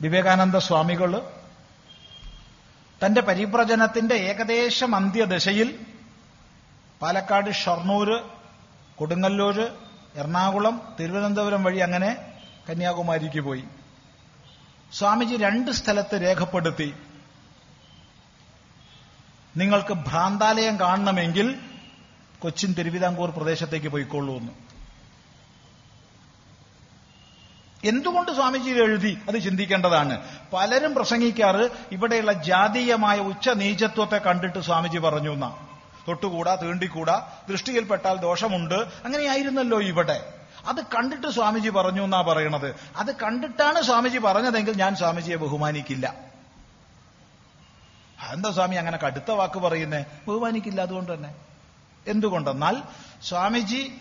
വിവേകാനന്ദ സ്വാമികൾ തന്റെ പരിപ്രജനത്തിന്റെ ഏകദേശം അന്ത്യദശയിൽ പാലക്കാട് ഷൊർണൂര് കൊടുങ്ങല്ലൂർ എറണാകുളം തിരുവനന്തപുരം വഴി അങ്ങനെ കന്യാകുമാരിക്ക് പോയി. സ്വാമിജി രണ്ട് സ്ഥലത്ത് രേഖപ്പെടുത്തി. നിങ്ങൾക്ക് ഭ്രാന്താലയം കാണണമെങ്കിൽ കൊച്ചിൻ തിരുവിതാംകൂർ പ്രദേശത്തേക്ക് പോയിക്കൊള്ളൂ എന്ന് എന്തുകൊണ്ട് സ്വാമിജി എഴുതി അത് ചിന്തിക്കേണ്ടതാണ്? പലരും പ്രസംഗിക്കാറ് ഇവിടെയുള്ള ജാതീയമായ ഉച്ച നീചത്വത്തെ കണ്ടിട്ട് സ്വാമിജി പറഞ്ഞു എന്നാ. തൊട്ടുകൂടാ തീണ്ടിക്കൂടാ ദൃഷ്ടിയിൽപ്പെട്ടാൽ ദോഷമുണ്ട്. അങ്ങനെയായിരുന്നല്ലോ ഇവിടെ. അത് കണ്ടിട്ട് സ്വാമിജി പറഞ്ഞു എന്നാ പറയണത്. അത് കണ്ടിട്ടാണ് സ്വാമിജി പറഞ്ഞതെങ്കിൽ ഞാൻ സ്വാമിജിയെ ബഹുമാനിക്കില്ല. എന്താ സ്വാമി അങ്ങനെ കടുത്ത വാക്ക് പറയുന്നേ? ബഹുമാനിക്കില്ല അതുകൊണ്ട് തന്നെ. എന്തുകൊണ്ടെന്നാൽ സ്വാമിജി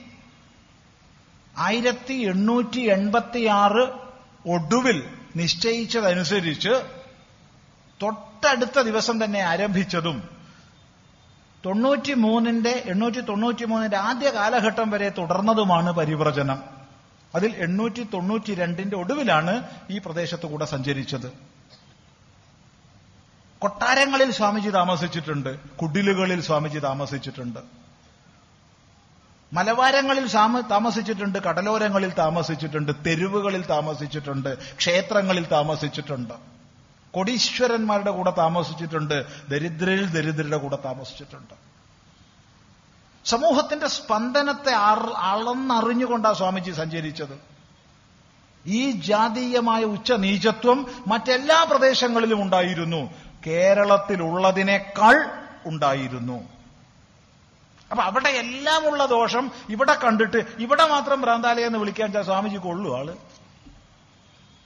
ആയിരത്തി എണ്ണൂറ്റി എൺപത്തിയാറ് ഒടുവിൽ നിശ്ചയിച്ചതനുസരിച്ച് തൊട്ടടുത്ത ദിവസം തന്നെ ആരംഭിച്ചതും തൊണ്ണൂറ്റി മൂന്നിന്റെ എണ്ണൂറ്റി തൊണ്ണൂറ്റി മൂന്നിന്റെ ആദ്യ കാലഘട്ടം വരെ തുടർന്നതുമാണ് പരിവ്രജനം. അതിൽ എണ്ണൂറ്റി തൊണ്ണൂറ്റി രണ്ടിന്റെ ഒടുവിലാണ് ഈ പ്രദേശത്തു കൂടെ സഞ്ചരിച്ചത്. കൊട്ടാരങ്ങളിൽ സ്വാമിജി താമസിച്ചിട്ടുണ്ട് കുടിലുകളിൽ സ്വാമിജി താമസിച്ചിട്ടുണ്ട്. മലവാരങ്ങളിൽ താമസിച്ചിട്ടുണ്ട് കടലോരങ്ങളിൽ താമസിച്ചിട്ടുണ്ട് തെരുവുകളിൽ താമസിച്ചിട്ടുണ്ട് ക്ഷേത്രങ്ങളിൽ താമസിച്ചിട്ടുണ്ട്. കൊടീശ്വരന്മാരുടെ കൂടെ താമസിച്ചിട്ടുണ്ട് ദരിദ്രരിൽ ദരിദ്രരുടെ കൂടെ താമസിച്ചിട്ടുണ്ട്. സമൂഹത്തിന്റെ സ്പന്ദനത്തെ അളന്നറിഞ്ഞുകൊണ്ടാണ് സ്വാമിജി സഞ്ചരിച്ചത്. ഈ ജാതീയമായ ഉച്ച നീചത്വം മറ്റെല്ലാ പ്രദേശങ്ങളിലും ഉണ്ടായിരുന്നു. കേരളത്തിലുള്ളതിനേക്കാൾ ഉണ്ടായിരുന്നു. അപ്പൊ അവിടെ എല്ലാം ഉള്ള ദോഷം ഇവിടെ കണ്ടിട്ട് ഇവിടെ മാത്രം ഭ്രാന്താലയം എന്ന് വിളിക്കാൻ വെച്ചാൽ സ്വാമിജി കൊള്ളു ആൾ.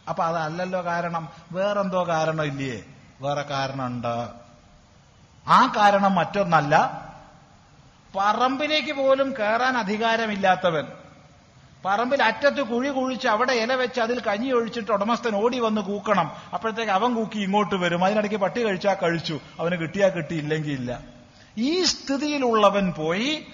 അപ്പൊ അതല്ലല്ലോ കാരണം. വേറെന്തോ കാരണം ഇല്ലേ? വേറെ കാരണമുണ്ട്? ആ കാരണം മറ്റൊന്നല്ല. പറമ്പിലേക്ക് പോലും കയറാൻ അധികാരമില്ലാത്തവൻ. പറമ്പിൽ അറ്റത്ത് കുഴി കുഴിച്ച് അവിടെ ഇല വെച്ച് അതിൽ കഞ്ഞി ഒഴിച്ചിട്ട് ഉടമസ്ഥൻ ഓടി വന്ന് കൂക്കണം. അപ്പോഴത്തേക്ക് അവൻ കൂക്കി ഇങ്ങോട്ട് വരും. അതിനിടയ്ക്ക് പട്ടി കഴിച്ചാൽ കഴിച്ചു. അവന് കിട്ടിയാ കിട്ടി ഇല്ലെങ്കിൽ ഇല്ല. ഈ സ്ഥിതിയിലുള്ളവൻ പോയി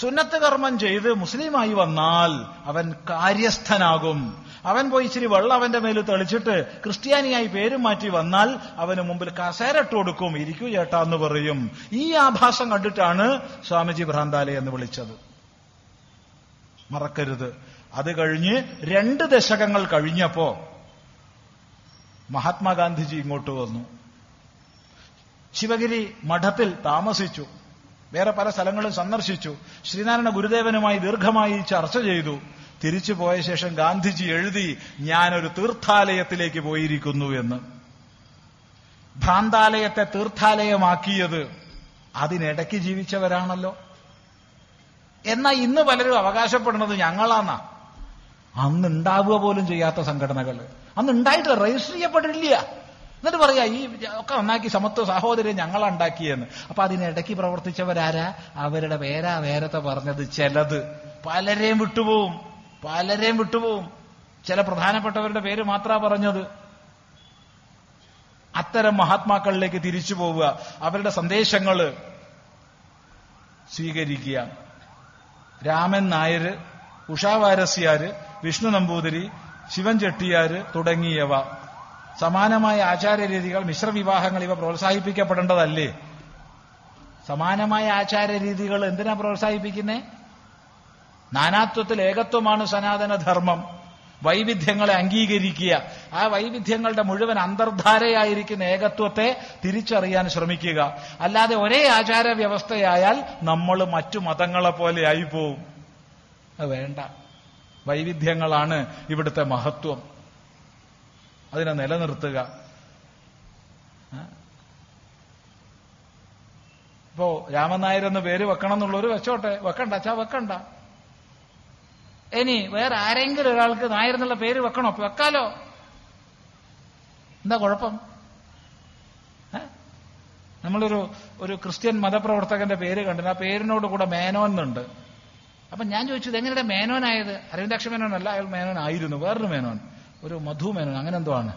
സുന്നത്ത് കർമ്മം ചെയ്ത് മുസ്ലിമായി വന്നാൽ അവൻ കാര്യസ്ഥനാകും. അവൻ പോയി ഇച്ചിരി വെള്ളം അവന്റെ മേൽ തെളിച്ചിട്ട് ക്രിസ്ത്യാനിയായി പേരും മാറ്റി വന്നാൽ അവന് മുമ്പിൽ കസേരട്ട് കൊടുക്കും. ഇരിക്കൂ ചേട്ടാ എന്ന് പറയും. ഈ ആഭാസം കണ്ടിട്ടാണ് സ്വാമിജി ഭ്രാന്താലയ എന്ന് വിളിച്ചത്. മറക്കരുത്. അത് കഴിഞ്ഞ് രണ്ട് ദശകങ്ങൾ കഴിഞ്ഞപ്പോ മഹാത്മാഗാന്ധിജി ഇങ്ങോട്ട് വന്നു. ശിവഗിരി മഠത്തിൽ താമസിച്ചു. വേറെ പല സ്ഥലങ്ങളും സന്ദർശിച്ചു. ശ്രീനാരായണ ഗുരുദേവനുമായി ദീർഘമായി ചർച്ച ചെയ്തു. തിരിച്ചു പോയ ശേഷം ഗാന്ധിജി എഴുതി ഞാനൊരു തീർത്ഥാലയത്തിലേക്ക് പോയിരിക്കുന്നു എന്ന്. ഭ്രാന്താലയത്തെ തീർത്ഥാലയമാക്കിയത് അതിനിടയ്ക്ക് ജീവിച്ചവരാണല്ലോ. എന്നാ ഇന്ന് പലരും അവകാശപ്പെടുന്നത് ഞങ്ങളാന്നാ. അന്ന് ഉണ്ടാവുക പോലും ചെയ്യാത്ത സംഘടനകൾ. അന്ന് ഉണ്ടായിട്ടില്ല രജിസ്റ്റർ ചെയ്യപ്പെട്ടില്ല എന്നിട്ട് പറയാ ഈ ഒക്കെ നന്നാക്കി സമത്വ സഹോദരൻ ഞങ്ങളാ ഉണ്ടാക്കിയെന്ന്. അപ്പൊ അതിനിടയ്ക്ക് പ്രവർത്തിച്ചവരാരാ? അവരുടെ പേരാ വേരത്തെ പറഞ്ഞത് ചിലത്. പലരെയും വിട്ടുപോവും. പലരെയും വിട്ടുപോവും. ചില പ്രധാനപ്പെട്ടവരുടെ പേര് മാത്രാ പറഞ്ഞത്. അത്തരം മഹാത്മാക്കളിലേക്ക് തിരിച്ചു പോവുക. അവരുടെ സന്ദേശങ്ങൾ സ്വീകരിക്കുക. രാമൻ നായർ ഉഷാവാരസ്യാര് വിഷ്ണു നമ്പൂതിരി ശിവൻ ചെട്ടിയാര് തുടങ്ങിയവ. സമാനമായ ആചാരരീതികൾ മിശ്രവിവാഹങ്ങൾ ഇവ പ്രോത്സാഹിപ്പിക്കപ്പെടേണ്ടതല്ലേ? സമാനമായ ആചാരരീതികൾ എന്തിനാ പ്രോത്സാഹിപ്പിക്കുന്നേ? നാനാത്വത്തിൽ ഏകത്വമാണ് സനാതനധർമ്മം. വൈവിധ്യങ്ങളെ അംഗീകരിക്കുക. ആ വൈവിധ്യങ്ങളുടെ മുഴുവൻ അന്തർധാരയായിരിക്കുന്ന ഏകത്വത്തെ തിരിച്ചറിയാൻ ശ്രമിക്കുക. അല്ലാതെ ഒരേ ആചാര വ്യവസ്ഥയായാൽ നമ്മൾ മറ്റു മതങ്ങളെ പോലെ ആയിപ്പോവും. അത് വേണ്ട. വൈവിധ്യങ്ങളാണ് ഇവിടുത്തെ മഹത്വം. അതിനെ നിലനിർത്തുക. ഇപ്പോ രാമനായർ എന്ന് പേര് വെക്കണം എന്നുള്ളൊരു വെച്ചോട്ടെ. വെക്കണ്ട അച്ഛാ വെക്കണ്ട. ഇനി വേറെ ആരെങ്കിലും ഒരാൾക്ക് നായർ എന്നുള്ള പേര് വെക്കണോ? വെക്കാലോ. എന്താ കുഴപ്പം? നമ്മളൊരു ഒരു ക്രിസ്ത്യൻ മതപ്രവർത്തകന്റെ പേര് കണ്ടിന്. ആ പേരിനോട് കൂടെ മേനോൻ എന്നുണ്ട്. അപ്പൊ ഞാൻ ചോദിച്ചത് എങ്ങനെയുടെ മേനോനായത്? അരവിന്ദാക്ഷ മേനോൻ അല്ല അയാൾ മേനോൻ ആയിരുന്നു വേറൊരു മേനോൻ. ഒരു മധു മേനോൻ അങ്ങനെ എന്തോ ആണ്.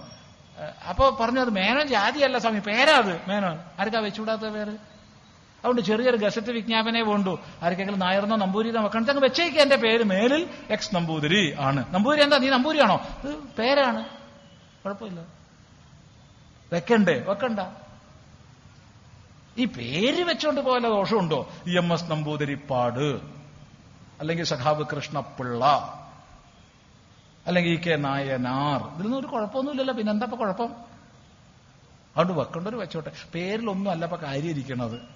അപ്പൊ പറഞ്ഞു അത് മേനോൻ ജാതിയല്ല സ്വാമി പേരാ അത് മേനോൻ. ആർക്കാ വെച്ചുകൂടാത്ത പേര്? അതുകൊണ്ട് ചെറിയൊരു ഗസറ്റ് വിജ്ഞാപനേ വേണ്ടു ആർക്കെങ്കിലും നായർന്നോ നമ്പൂരിന്നോ വെക്കണം അങ്ങ് വെച്ചേക്ക് എന്റെ പേര്. മേലിൽ എക്സ് നമ്പൂതിരി ആണ്. നമ്പൂരി എന്താ നീ നമ്പൂരിയാണോ ഇത് പേരാണ്. കുഴപ്പമില്ല. വെക്കണ്ടേ? വെക്കണ്ട. ഈ പേര് വെച്ചോണ്ട് പോലെ ദോഷമുണ്ടോ? M S Namboodiripad. അല്ലെങ്കിൽ സഖാവ് കൃഷ്ണപിള്ള. അല്ലെങ്കിൽ ഈ കെ നായനാർ. ഇതിലൊന്നും ഒരു കുഴപ്പമൊന്നുമില്ലല്ലോ. പിന്നെന്താ ഇപ്പൊ കുഴപ്പം? അതുകൊണ്ട് വെക്കേണ്ടൊരു വെച്ചോട്ടെ. പേരിലൊന്നും അല്ല ഇപ്പൊ കാര്യം ഇരിക്കണത്.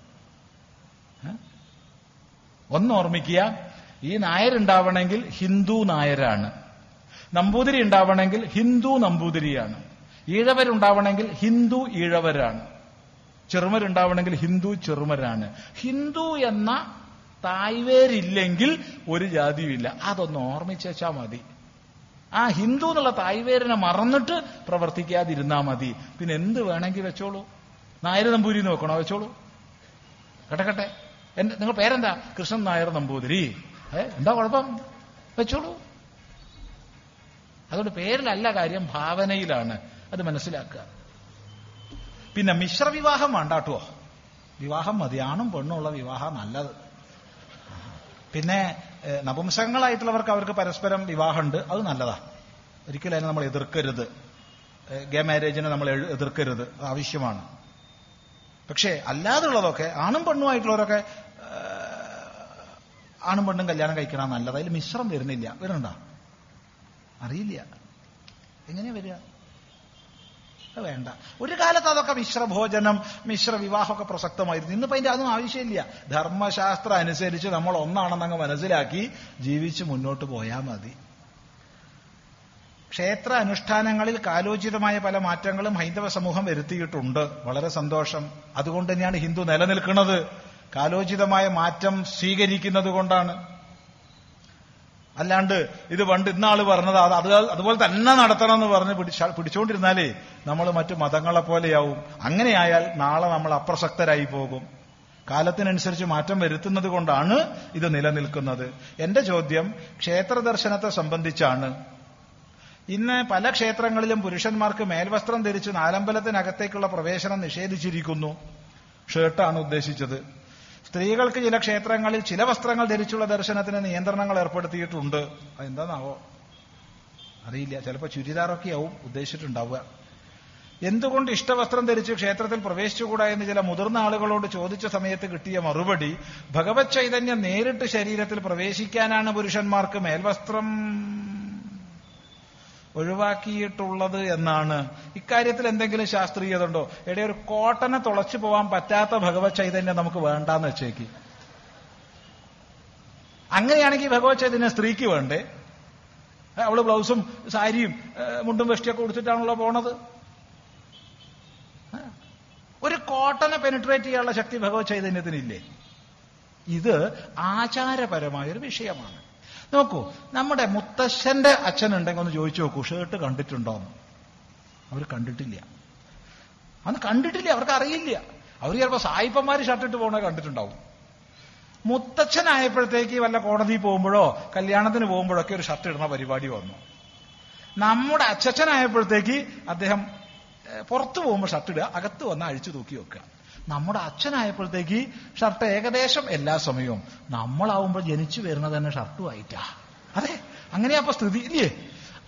ഒന്ന് ഓർമ്മിക്കുക. ഈ നായരുണ്ടാവണമെങ്കിൽ ഹിന്ദു നായരാണ്. നമ്പൂതിരി ഉണ്ടാവണമെങ്കിൽ ഹിന്ദു നമ്പൂതിരിയാണ്. ഈഴവരുണ്ടാവണമെങ്കിൽ ഹിന്ദു ഈഴവരാണ്. ചെറുമരുണ്ടാവണമെങ്കിൽ ഹിന്ദു ചെറുമരാണ്. ഹിന്ദു എന്ന തായ്വേരില്ലെങ്കിൽ ഒരു ജാതിയുമില്ല. അതൊന്ന് ഓർമ്മിച്ചാ മതി. ആ ഹിന്ദു എന്നുള്ള തായ്വേരനെ മറന്നിട്ട് പ്രവർത്തിക്കാതിരുന്നാ മതി. പിന്നെ എന്ത് വേണമെങ്കിൽ വെച്ചോളൂ? നായർ നമ്പൂരി നോക്കണോ വെച്ചോളൂ. കട്ടെ എന്റെ നിങ്ങൾ പേരെന്താ? കൃഷ്ണൻ നായർ നമ്പൂതിരി. ഏ എന്താ കുഴപ്പം? വെച്ചോളൂ. അതുകൊണ്ട് പേരിലല്ല കാര്യം ഭാവനയിലാണ്. അത് മനസ്സിലാക്കുക. പിന്നെ മിശ്രവിവാഹം വേണ്ടാട്ടോ വിവാഹം മതി ആണും പെണ്ണുള്ള വിവാഹം നല്ലത്. പിന്നെ നപുംസകങ്ങളായിട്ടുള്ളവർക്ക് അവർക്ക് പരസ്പരം വിവാഹമുണ്ട്. അത് നല്ലതാ ഒരിക്കലും അതിനെ നമ്മൾ എതിർക്കരുത്. ഗേ മാരേജിനെ നമ്മൾ എതിർക്കരുത്. അത് ആവശ്യമാണ്. പക്ഷേ അല്ലാതുള്ളതൊക്കെ ആണും പെണ്ണുമായിട്ടുള്ളവരൊക്കെ ആണും പെണ്ണും കല്യാണം കഴിക്കണം നല്ലത്. അതിൽ മിശ്രം വരുന്നില്ല. വരുന്നുണ്ടോ? അറിയില്ല. എങ്ങനെയാ വരിക? വേണ്ട. ഒരു കാലത്ത് അതൊക്കെ മിശ്രഭോജനം മിശ്ര വിവാഹമൊക്കെ പ്രസക്തമായിരുന്നു. ഇന്നിപ്പോ അതിന്റെ അതൊന്നും ആവശ്യമില്ല. ധർമ്മശാസ്ത്രം അനുസരിച്ച് നമ്മൾ ഒന്നാണെന്നങ്ങ് മനസ്സിലാക്കി ജീവിച്ച് മുന്നോട്ട് പോയാൽ മതി. ക്ഷേത്ര അനുഷ്ഠാനങ്ങളിൽ കാലോചിതമായ പല മാറ്റങ്ങളും ഹൈന്ദവ സമൂഹം വരുത്തിയിട്ടുണ്ട്. വളരെ സന്തോഷം. അതുകൊണ്ട് തന്നെയാണ് ഹിന്ദു നിലനിൽക്കുന്നത്. കാലോചിതമായ മാറ്റം സ്വീകരിക്കുന്നത് കൊണ്ടാണ്. അല്ലാണ്ട് ഇത് പണ്ട് ഇന്നാൾ പറഞ്ഞത് അത് അത് അതുപോലെ തന്നെ നടത്തണം എന്ന് പറഞ്ഞ് പിടിച്ച പിടിച്ചുകൊണ്ടിരുന്നാലേ നമ്മൾ മറ്റു മതങ്ങളെ പോലെയാവും. അങ്ങനെയായാൽ നാളെ നമ്മൾ അപ്രസക്തരായി പോകും. കാലത്തിനനുസരിച്ച് മാറ്റം വരുത്തുന്നത് കൊണ്ടാണ് ഇത് നിലനിൽക്കുന്നത്. എന്റെ ചോദ്യം ക്ഷേത്ര ദർശനത്തെ സംബന്ധിച്ചാണ്. ഇന്ന് പല ക്ഷേത്രങ്ങളിലും പുരുഷന്മാർക്ക് മേൽവസ്ത്രം ധരിച്ച് നാലമ്പലത്തിനകത്തേക്കുള്ള പ്രവേശനം നിഷേധിച്ചിരിക്കുന്നു. ഷർട്ടാണ് ഉദ്ദേശിച്ചത്. സ്ത്രീകൾക്ക് ചില ക്ഷേത്രങ്ങളിൽ ചില വസ്ത്രങ്ങൾ ധരിച്ചുള്ള ദർശനത്തിന് നിയന്ത്രണങ്ങൾ ഏർപ്പെടുത്തിയിട്ടുണ്ട്. അതെന്താണാവോ അറിയില്ല. ചിലപ്പോൾ ചുരിദാറൊക്കെയാവും ഉദ്ദേശിച്ചിട്ടുണ്ടാവുക. എന്തുകൊണ്ട് ഇഷ്ടവസ്ത്രം ധരിച്ച് ക്ഷേത്രത്തിൽ പ്രവേശിച്ചുകൂടാ എന്ന് ചില മുതിർന്ന ആളുകളോട് ചോദിച്ച സമയത്ത് കിട്ടിയ മറുപടി ഭഗവത് ചൈതന്യം നേരിട്ട് ശരീരത്തിൽ പ്രവേശിക്കാനാണ് പുരുഷന്മാർക്ക് മേൽവസ്ത്രം. ഒഴിവാക്കിയിട്ടുള്ളത് എന്നാണ്. ഇക്കാര്യത്തിൽ എന്തെങ്കിലും ശാസ്ത്രീയത ഉണ്ടോ എടേ ഒരു കോട്ടനെ തുളച്ചു പോവാൻ പറ്റാത്ത ഭഗവത് ചൈതന്യം നമുക്ക് വേണ്ടാന്ന് വെച്ചേക്ക്. അങ്ങനെയാണെങ്കിൽ ഭഗവത് ചൈതന്യം സ്ത്രീക്ക് വേണ്ടേ? അവൾ ബ്ലൗസും സാരിയും മുണ്ടും വെഷ്ടിയൊക്കെ കൊടുത്തിട്ടാണല്ലോ പോണത്. ഒരു കോട്ടനെ പെനിട്രേറ്റ് ചെയ്യാനുള്ള ശക്തി ഭഗവത് ചൈതന്യത്തിനില്ലേ? ഇത് ആചാരപരമായൊരു വിഷയമാണ്. നോക്കൂ നമ്മുടെ മുത്തശ്ശന്റെ അച്ഛനുണ്ടെങ്കിൽ ഒന്ന് ചോദിച്ചു നോക്കൂ ഷർട്ട് കണ്ടിട്ടുണ്ടോ അവർ കണ്ടിട്ടില്ല. അന്ന് കണ്ടിട്ടില്ല അവർക്ക് അറിയില്ല. അവർ ചിലപ്പോൾ സായിപ്പന്മാർ ഷർട്ടിട്ട് പോകണ കണ്ടിട്ടുണ്ടാവും. മുത്തച്ഛനായപ്പോഴത്തേക്ക് വല്ല കോടതി പോകുമ്പോഴോ കല്യാണത്തിന് പോകുമ്പോഴൊക്കെ ഒരു ഷർട്ട് ഇടുന്ന പരിപാടി വന്നു. നമ്മുടെ അച്ഛനായപ്പോഴത്തേക്ക് അദ്ദേഹം പുറത്തു പോകുമ്പോൾ ഷർട്ട് ഇടുക അകത്ത് വന്ന് അഴിച്ചു തൂക്കി വെക്കുക. നമ്മുടെ അച്ഛനായപ്പോഴത്തേക്ക് ഷർട്ട് ഏകദേശം എല്ലാ സമയവും. നമ്മളാവുമ്പോൾ ജനിച്ചു വരുന്നത് തന്നെ ഷർട്ടുമായിട്ടാ അതെ അങ്ങനെയാ അപ്പൊ സ്ഥിതി ഇല്ലേ?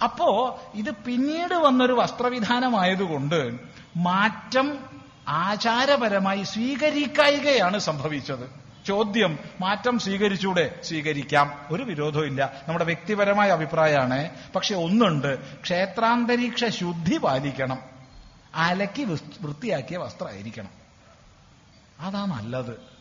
അപ്പോ ഇത് പിന്നീട് വന്നൊരു വസ്ത്രവിധാനമായതുകൊണ്ട് മാറ്റം ആചാരപരമായി സ്വീകരിക്കായികയാണ് സംഭവിച്ചത്. ചോദ്യം മാറ്റം സ്വീകരിച്ചൂടെ? സ്വീകരിക്കാം. ഒരു വിരോധവും ഇല്ല. നമ്മുടെ വ്യക്തിപരമായ അഭിപ്രായമാണ്. പക്ഷെ ഒന്നുണ്ട് ക്ഷേത്രാന്തരീക്ഷ ശുദ്ധി പാലിക്കണം. അലക്കി വൃത്തിയാക്കിയ വസ്ത്രമായിരിക്കണം. അതാ നല്ലത്.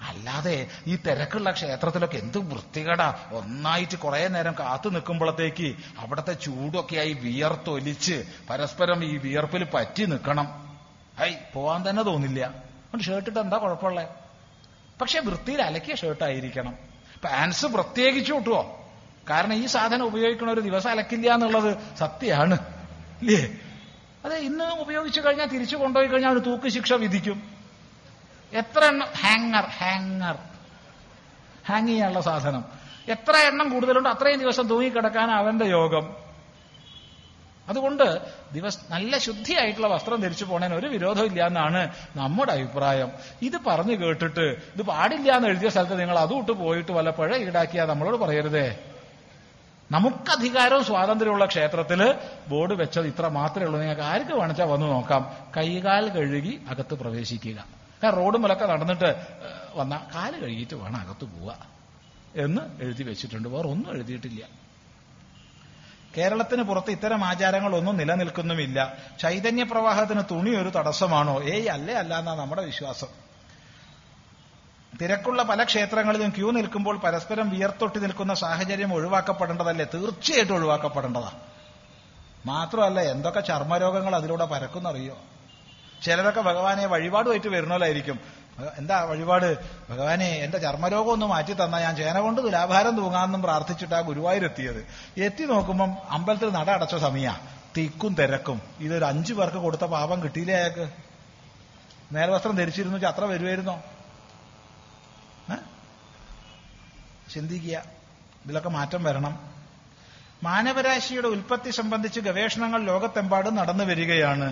അല്ലാതെ ഈ തിരക്കുള്ള ക്ഷേത്രത്തിലൊക്കെ എന്ത് വൃത്തികേടാ. ഒന്നായിട്ട് കുറെ നേരം കാത്തു നിൽക്കുമ്പോഴത്തേക്ക് അവിടുത്തെ ചൂടൊക്കെയായി വിയർത്തൊലിച്ച് പരസ്പരം ഈ വിയർപ്പിൽ പറ്റി നിൽക്കണം. ഐ പോവാൻ തന്നെ തോന്നില്ല. അതുകൊണ്ട് ഷർട്ട് ഇട്ട് എന്താ കുഴപ്പമുള്ളേ? പക്ഷെ വൃത്തിയിൽ അലക്കിയ ഷർട്ടായിരിക്കണം പാൻസ് പ്രത്യേകിച്ച് കിട്ടുമോ കാരണം ഈ സാധനം ഉപയോഗിക്കണ ഒരു ദിവസം അലക്കില്ല എന്നുള്ളത് സത്യമാണ്. ഇല്ലേ? അതെ ഇന്ന് ഉപയോഗിച്ചു കഴിഞ്ഞാൽ തിരിച്ചു കൊണ്ടുപോയി കഴിഞ്ഞാൽ ഒരു തൂക്ക് ശിക്ഷ വിധിക്കും. എത്ര എണ്ണം? ഹാങ്ങർ ഹാങ്ങർ ഹാങ് ചെയ്യാനുള്ള സാധനം. എത്ര എണ്ണം കൂടുതലുണ്ട്? അത്രയും ദിവസം തൂങ്ങിക്കിടക്കാൻ അവന്റെ യോഗം. അതുകൊണ്ട് ദിവസ നല്ല ശുദ്ധിയായിട്ടുള്ള വസ്ത്രം ധരിച്ചു പോണേന് ഒരു വിരോധമില്ല എന്നാണ് നമ്മുടെ അഭിപ്രായം. ഇത് പറഞ്ഞു കേട്ടിട്ട് ഇത് പാടില്ല എന്ന് എഴുതിയ സ്ഥലത്ത് നിങ്ങൾ അതും ഇട്ട് പോയിട്ട് വല്ല പഴ ഈടാക്കിയാ നമ്മളോട് പറയരുതേ. നമുക്കധികാരവും സ്വാതന്ത്ര്യമുള്ള ക്ഷേത്രത്തിൽ ബോർഡ് വെച്ചത് ഇത്ര മാത്രമേ ഉള്ളൂ. നിങ്ങൾക്ക് ആർക്ക് വേണിച്ചാൽ വന്ന് നോക്കാം. കൈകാൽ കഴുകി അകത്ത് പ്രവേശിക്കുക. കാരണം മുലക്കെ നടന്നിട്ട് വന്ന കാൽ കഴുകിയിട്ട് വേണം അകത്ത് പോവുക. എന്ന് എഴുതി വെച്ചിട്ടുണ്ട്. വേറെ ഒന്നും എഴുതിയിട്ടില്ല. കേരളത്തിന് പുറത്ത് ഇത്തരം ആചാരങ്ങളൊന്നും നിലനിൽക്കുന്നുമില്ല. ചൈതന്യ പ്രവാഹത്തിന് തുണി ഒരു തടസ്സമാണോ? ഏയ് അല്ലേ അല്ല എന്നാ നമ്മുടെ വിശ്വാസം. തിരക്കുള്ള പല ക്ഷേത്രങ്ങളിലും ക്യൂ നിൽക്കുമ്പോൾ പരസ്പരം വിയർത്തൊട്ടി നിൽക്കുന്ന സാഹചര്യം ഒഴിവാക്കപ്പെടേണ്ടതല്ലേ? തീർച്ചയായിട്ടും ഒഴിവാക്കപ്പെടേണ്ടതാ. മാത്രമല്ല എന്തൊക്കെ ചർമ്മരോഗങ്ങൾ അതിലൂടെ പരക്കുന്നറിയോ? ചിലരൊക്കെ ഭഗവാനെ വഴിപാടുമായിട്ട് വരണോലായിരിക്കും എന്താ വഴിപാട്? ഭഗവാനെ എന്റെ ചർമ്മരോഗം ഒന്ന് മാറ്റി തന്നാൽ ഞാൻ ചേന കൊണ്ട് തുലാഭാരം തൂങ്ങാമെന്നും പ്രാർത്ഥിച്ചിട്ടാ ഗുരുവായൂരെത്തിയത്. എത്തി നോക്കുമ്പം അമ്പലത്തിൽ നട അടച്ച സമയ. തിക്കും തിരക്കും. ഇതൊരു അഞ്ചു പേർക്ക് കൊടുത്ത പാപം കിട്ടിയില്ലേ അയാൾക്ക്? നേർവസ്ത്രം ധരിച്ചിരുന്നു അത്ര വരുമായിരുന്നോ ചിന്തിക്കുക. ഇതിലൊക്കെ മാറ്റം വരണം. മാനവരാശിയുടെ ഉൽപ്പത്തി സംബന്ധിച്ച് ഗവേഷണങ്ങൾ ലോകത്തെമ്പാടും നടന്നു വരികയാണ്.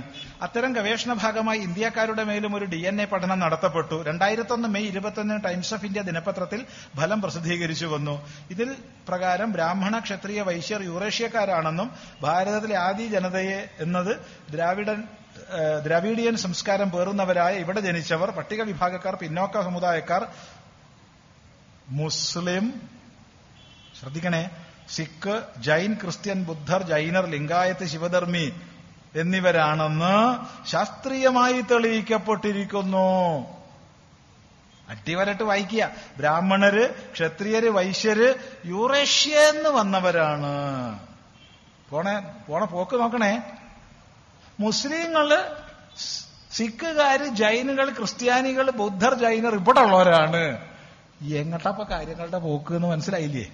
അത്തരം ഗവേഷണ ഭാഗമായി ഇന്ത്യക്കാരുടെ മേലും ഒരു ഡി എൻ എ പഠനം നടത്തപ്പെട്ടു. രണ്ടായിരത്തൊന്ന് മെയ് ഇരുപത്തൊന്നിന് ടൈംസ് ഓഫ് ഇന്ത്യ ദിനപത്രത്തിൽ ഫലം പ്രസിദ്ധീകരിച്ചു വന്നു. ഇതിൽ പ്രകാരം ബ്രാഹ്മണ ക്ഷത്രിയ വൈശ്യർ യൂറേഷ്യക്കാരാണെന്നും ഭാരതത്തിലെ ആദി ജനതയെ എന്നത് ദ്രാവിഡൻ ദ്രാവിഡിയൻ സംസ്കാരം പേറുന്നവരായ ഇവിടെ ജനിച്ചവർ പട്ടിക വിഭാഗക്കാർ പിന്നോക്ക സമുദായക്കാർ മുസ്ലിം ശ്രദ്ധിക്കണേ സിഖ് ജൈൻ ക്രിസ്ത്യൻ ബുദ്ധർ ജൈനർ ലിംഗായത്ത് ശിവധർമ്മി എന്നിവരാണെന്ന് ശാസ്ത്രീയമായി തെളിയിക്കപ്പെട്ടിരിക്കുന്നു. അട്ടിവരട്ട് വായിക്കുക. ബ്രാഹ്മണര് ക്ഷത്രിയര് വൈശ്യര് യൂറേഷ്യ എന്ന് വന്നവരാണ്. പോണേ പോണ പോക്ക് നോക്കണേ. മുസ്ലിങ്ങൾ സിഖുകാര് ജൈനുകൾ ക്രിസ്ത്യാനികൾ ബുദ്ധർ ജൈനർ ഇവിടെ ഉള്ളവരാണ് എങ്ങട്ടപ്പ കാര്യങ്ങളുടെ പോക്ക് എന്ന് മനസ്സിലായില്ലേ?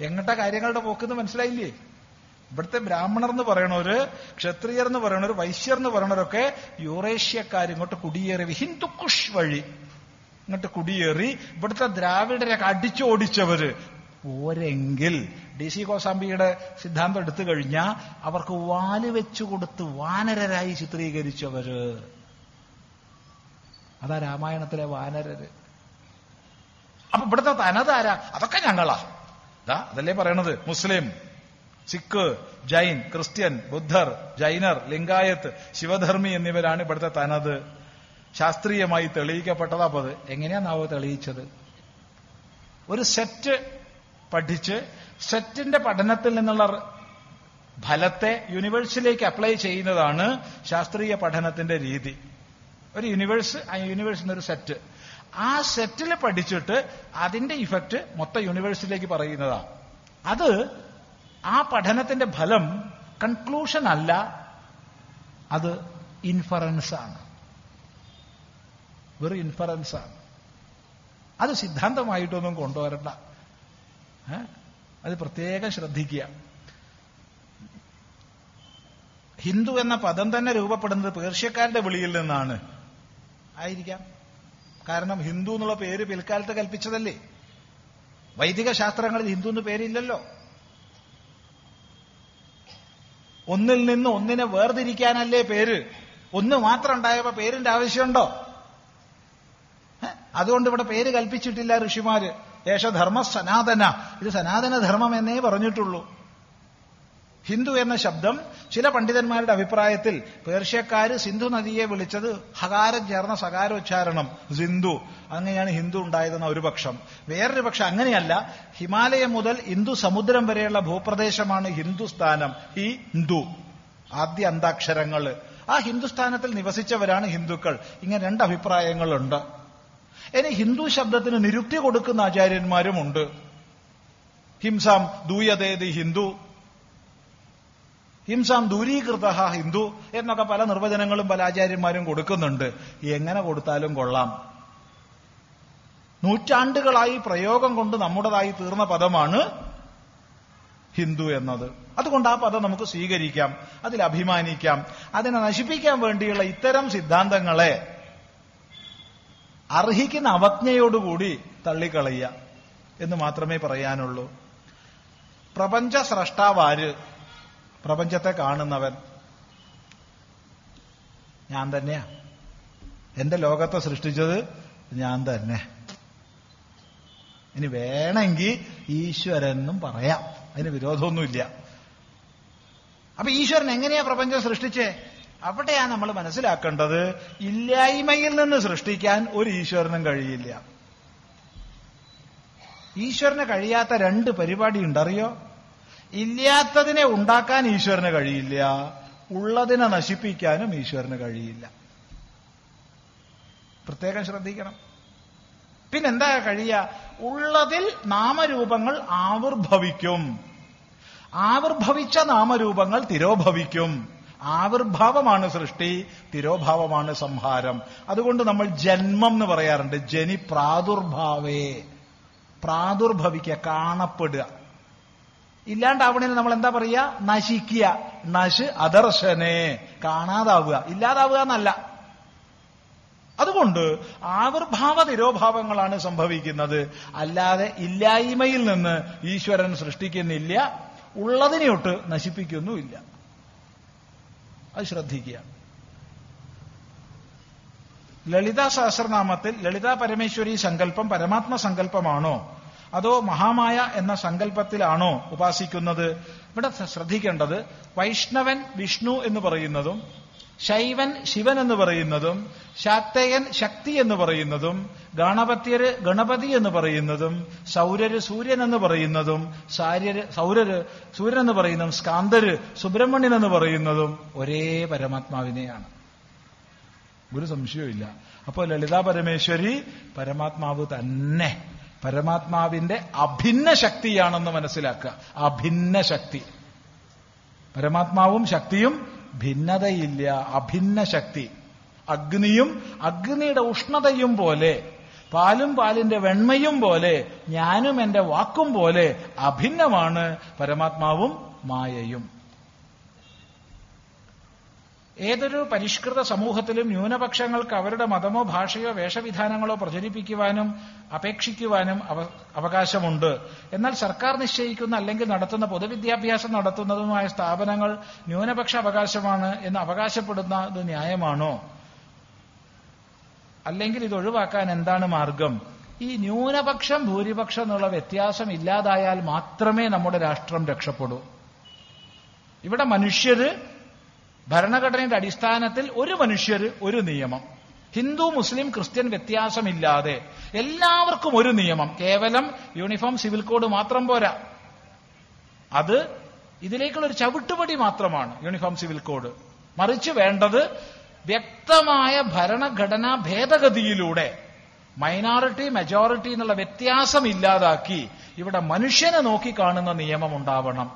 എങ്ങട്ടാ കാര്യങ്ങളുടെ പോക്കെന്ന് മനസ്സിലായില്ലേ? ഇവിടുത്തെ ബ്രാഹ്മണർ എന്ന് പറയണവര് ക്ഷത്രിയർ എന്ന് പറയണവര് വൈശ്യർ എന്ന് പറയണവരൊക്കെ യൂറേഷ്യക്കാർ ഇങ്ങോട്ട് കുടിയേറി ഹിന്ദുക്കുഷ് വഴി ഇങ്ങോട്ട് കുടിയേറി ഇവിടുത്തെ ദ്രാവിഡരൊക്കെ അടിച്ചോടിച്ചവര് പോരെങ്കിൽ ഡി സി കോസാംബിയുടെ സിദ്ധാന്തം എടുത്തു കഴിഞ്ഞാൽ അവർക്ക് വാൽ വെച്ചു കൊടുത്ത് വാനരരായി ചിത്രീകരിച്ചവര്. അതാ രാമായണത്തിലെ വാനരര്. അപ്പൊ ഇവിടുത്തെ തനതാരാ? അതൊക്കെ ഞങ്ങളാ. ഇതാ അതല്ലേ പറയണത്? മുസ്ലിം സിഖ് ജൈൻ ക്രിസ്ത്യൻ ബുദ്ധർ ജൈനർ ലിംഗായത്ത് ശിവധർമ്മി എന്നിവരാണ് ഇവിടുത്തെ തനത്. ശാസ്ത്രീയമായി തെളിയിക്കപ്പെട്ടതാ അത്. എങ്ങനെയാണാവോ തെളിയിച്ചത്? ഒരു സെറ്റ് പഠിച്ച് സെറ്റിന്റെ പഠനത്തിൽ നിന്നുള്ള ഫലത്തെ യൂണിവേഴ്സിലേക്ക് അപ്ലൈ ചെയ്യുന്നതാണ് ശാസ്ത്രീയ പഠനത്തിന്റെ രീതി. ഒരു യൂണിവേഴ്സ് ആ യൂണിവേഴ്സിന്റെ ഒരു സെറ്റ്. ആ സെറ്റിൽ പഠിച്ചിട്ട് അതിന്റെ ഇഫക്റ്റ് മൊത്തം യൂണിവേഴ്സിലേക്ക് പറയുന്നതാ. അത് ആ പഠനത്തിന്റെ ഫലം കൺക്ലൂഷൻ അല്ല അത് ഇൻഫറൻസ് ആണ്. വെറും ഇൻഫറൻസ് ആണ്. അത് സിദ്ധാന്തമായിട്ടൊന്നും കൊണ്ടുവരണ്ട? അത് പ്രത്യേകം ശ്രദ്ധിക്കുക. ഹിന്ദു എന്ന പദം തന്നെ രൂപപ്പെടുന്നത് പേർഷ്യക്കാരുടെ വിളിയിൽ നിന്നാണ്. ആയിരിക്കാം. കാരണം ഹിന്ദു എന്നുള്ള പേര് പിൽക്കാലത്ത് കൽപ്പിച്ചതല്ലേ? വൈദിക ശാസ്ത്രങ്ങളിൽ ഹിന്ദു എന്ന് പേരില്ലല്ലോ. ഒന്നിൽ നിന്ന് ഒന്നിനെ വേർതിരിക്കാനല്ലേ പേര്? ഒന്ന് മാത്രം ഉണ്ടായപ്പോ പേരിന്റെ ആവശ്യമുണ്ടോ? അതുകൊണ്ട് ഇവിടെ പേര് കൽപ്പിച്ചിട്ടില്ല ഋഷിമാര്. യേശധർമ്മ സനാതന. ഇത് സനാതനധർമ്മം എന്നേ പറഞ്ഞിട്ടുള്ളൂ. ഹിന്ദു എന്ന ശബ്ദം ചില പണ്ഡിതന്മാരുടെ അഭിപ്രായത്തിൽ പേർഷ്യക്കാര് സിന്ധു നദിയെ വിളിച്ചത് ഹകാരം ചേർന്ന സകാരോച്ചാരണം സിന്ധു. അങ്ങനെയാണ് ഹിന്ദു ഉണ്ടായതെന്ന ഒരു പക്ഷം. വേറൊരു പക്ഷം അങ്ങനെയല്ല ഹിമാലയം മുതൽ ഹിന്ദു സമുദ്രം വരെയുള്ള ഭൂപ്രദേശമാണ് ഹിന്ദുസ്ഥാനം ഈ ഹിന്ദു. ആദ്യ അന്താക്ഷരങ്ങൾ. ആ ഹിന്ദുസ്ഥാനത്തിൽ നിവസിച്ചവരാണ് ഹിന്ദുക്കൾ. ഇങ്ങനെ രണ്ട് അഭിപ്രായങ്ങളുണ്ട്. ഇനി ഹിന്ദു ശബ്ദത്തിന് നിരുക്തി കൊടുക്കുന്ന ആചാര്യന്മാരുമുണ്ട് ഹിംസാം ദൂയതേതി ഹിന്ദു. ഹിംസാം ദൂരീകൃത ഹിന്ദു എന്നൊക്കെ പല നിർവചനങ്ങളും പല ആചാര്യന്മാരും കൊടുക്കുന്നുണ്ട്. എങ്ങനെ കൊടുത്താലും കൊള്ളാം. നൂറ്റാണ്ടുകളായി പ്രയോഗം കൊണ്ട് നമ്മുടേതായി തീർന്ന പദമാണ് ഹിന്ദു എന്നത്. അതുകൊണ്ട് ആ പദം നമുക്ക് സ്വീകരിക്കാം അതിൽ അഭിമാനിക്കാം അതിനെ നശിപ്പിക്കാൻ വേണ്ടിയുള്ള ഇത്തരം സിദ്ധാന്തങ്ങളെ അർഹിക്കുന്ന അവജ്ഞയോടുകൂടി തള്ളിക്കളയുക എന്ന് മാത്രമേ പറയാനുള്ളൂ. പ്രപഞ്ച സ്രഷ്ടാവാര് പ്രപഞ്ചത്തെ കാണുന്നവൻ ഞാൻ തന്നെയാ. എന്റെ ലോകത്തെ സൃഷ്ടിച്ചത് ഞാൻ തന്നെ. ഇനി വേണമെങ്കിൽ ഈശ്വരനെന്നും പറയാം. അതിന് വിരോധമൊന്നുമില്ല. അപ്പൊ ഈശ്വരൻ എങ്ങനെയാ പ്രപഞ്ചം സൃഷ്ടിച്ചേ? അവിടെയാ നമ്മൾ മനസ്സിലാക്കേണ്ടത് ഇല്ലായ്മയിൽ നിന്ന് സൃഷ്ടിക്കാൻ ഒരു ഈശ്വരനും കഴിയില്ല. ഈശ്വരന് കഴിയാത്ത രണ്ട് പരിപാടി ഉണ്ടറിയോ ഇല്ലാത്തതിനെ ഉണ്ടാക്കാൻ ഈശ്വരന് കഴിയില്ല. ഉള്ളതിനെ നശിപ്പിക്കാനും ഈശ്വരന് കഴിയില്ല. പ്രത്യേകം ശ്രദ്ധിക്കണം. പിന്നെന്താ കഴിയ ഉള്ളതിൽ നാമരൂപങ്ങൾ ആവിർഭവിക്കും. ആവിർഭവിച്ച നാമരൂപങ്ങൾ തിരോഭവിക്കും. ആവിർഭാവമാണ് സൃഷ്ടി തിരോഭാവമാണ് സംഹാരം. അതുകൊണ്ട് നമ്മൾ ജന്മം എന്ന് പറയാറുണ്ട്. ജനി പ്രാദുർഭാവേ പ്രാദുർഭവിക്കുക കാണപ്പെടുക. ഇല്ലാണ്ടാവണേന് നമ്മൾ എന്താ പറയുക നശിക്കുക. നശ് അദർശനെ. കാണാതാവുക. ഇല്ലാതാവുക എന്നല്ല. അതുകൊണ്ട് ആവിർഭാവ തിരോഭാവങ്ങളാണ് സംഭവിക്കുന്നത്. അല്ലാതെ ഇല്ലായ്മയിൽ നിന്ന് ഈശ്വരൻ സൃഷ്ടിക്കുന്നില്ല. ഉള്ളതിനെയൊട്ട് നശിപ്പിക്കുന്നുമില്ല. അത് ശ്രദ്ധിക്കുക. ലളിതാ സഹസ്രനാമത്തിൽ ലളിതാ പരമേശ്വരി സങ്കല്പം പരമാത്മ സങ്കല്പമാണോ? അതോ മഹാമായ എന്ന സങ്കല്പത്തിലാണോ ഉപാസിക്കുന്നത്? ഇവിടെ ശ്രദ്ധിക്കേണ്ടത് വൈഷ്ണവൻ വിഷ്ണു എന്ന് പറയുന്നതും ശൈവൻ ശിവൻ എന്ന് പറയുന്നതും ശാക്തയൻ ശക്തി എന്ന് പറയുന്നതും ഗണപത്യര് ഗണപതി എന്ന് പറയുന്നതും സൗരര് സൂര്യൻ എന്ന് പറയുന്നതും സാര്യര് സൗരര് സൂര്യൻ എന്ന് പറയുന്നതും സ്കാന്തര് സുബ്രഹ്മണ്യൻ എന്ന് പറയുന്നതും ഒരേ പരമാത്മാവിനെയാണ്. ഒരു സംശയവും ഇല്ല അപ്പോൾ ലളിതാ പരമേശ്വരി പരമാത്മാവ് തന്നെ പരമാത്മാവിന്റെ അഭിന്ന ശക്തിയാണെന്ന് മനസ്സിലാക്കുക. അഭിന്ന ശക്തി. പരമാത്മാവും ശക്തിയും ഭിന്നതയില്ല. അഭിന്ന ശക്തി. അഗ്നിയും അഗ്നിയുടെ ഉഷ്ണതയും പോലെ പാലും പാലിന്റെ വെണ്മയും പോലെ ഞാനും എന്റെ വാക്കും പോലെ അഭിന്നമാണ് പരമാത്മാവും മായയും. ഏതൊരു പരിഷ്കൃത സമൂഹത്തിലും ന്യൂനപക്ഷങ്ങൾക്ക് അവരുടെ മതമോ ഭാഷയോ വേഷവിധാനങ്ങളോ പ്രചരിപ്പിക്കുവാനും അപേക്ഷിക്കുവാനും അവകാശമുണ്ട്. എന്നാൽ സർക്കാർ നിശ്ചയിക്കുന്ന അല്ലെങ്കിൽ നടത്തുന്ന പൊതുവിദ്യാഭ്യാസം നടത്തുന്നതുമായ സ്ഥാപനങ്ങൾ ന്യൂനപക്ഷ അവകാശമാണ് എന്ന് അവകാശപ്പെടുന്നത് ന്യായമാണോ? അല്ലെങ്കിൽ ഇത് ഒഴിവാക്കാൻ എന്താണ് മാർഗം? ഈ ന്യൂനപക്ഷം ഭൂരിപക്ഷം എന്നുള്ള വ്യത്യാസം ഇല്ലാതായാൽ മാത്രമേ നമ്മുടെ രാഷ്ട്രം രക്ഷപ്പെടൂ. ഇവിടെ മനുഷ്യര് ഭരണഘടനയുടെ അടിസ്ഥാനത്തിൽ ഒരു മനുഷ്യർ ഒരു നിയമം. ഹിന്ദു മുസ്ലിം ക്രിസ്ത്യൻ വ്യത്യാസമില്ലാതെ എല്ലാവർക്കും ഒരു നിയമം. കേവലം യൂണിഫോം സിവിൽ കോഡ് മാത്രം പോരാ. അത് ഇതിലേക്കുള്ള ഒരു ചവിട്ടുപടി മാത്രമാണ് യൂണിഫോം സിവിൽ കോഡ്. മറിച്ച് വേണ്ടത് വ്യക്തമായ ഭരണഘടനാ ഭേദഗതിയിലൂടെ മൈനോറിറ്റി മെജോറിറ്റി എന്നുള്ള വ്യത്യാസം ഇല്ലാതാക്കി ഇവിടെ മനുഷ്യനെ നോക്കിക്കാണുന്ന നിയമം ഉണ്ടാവണം.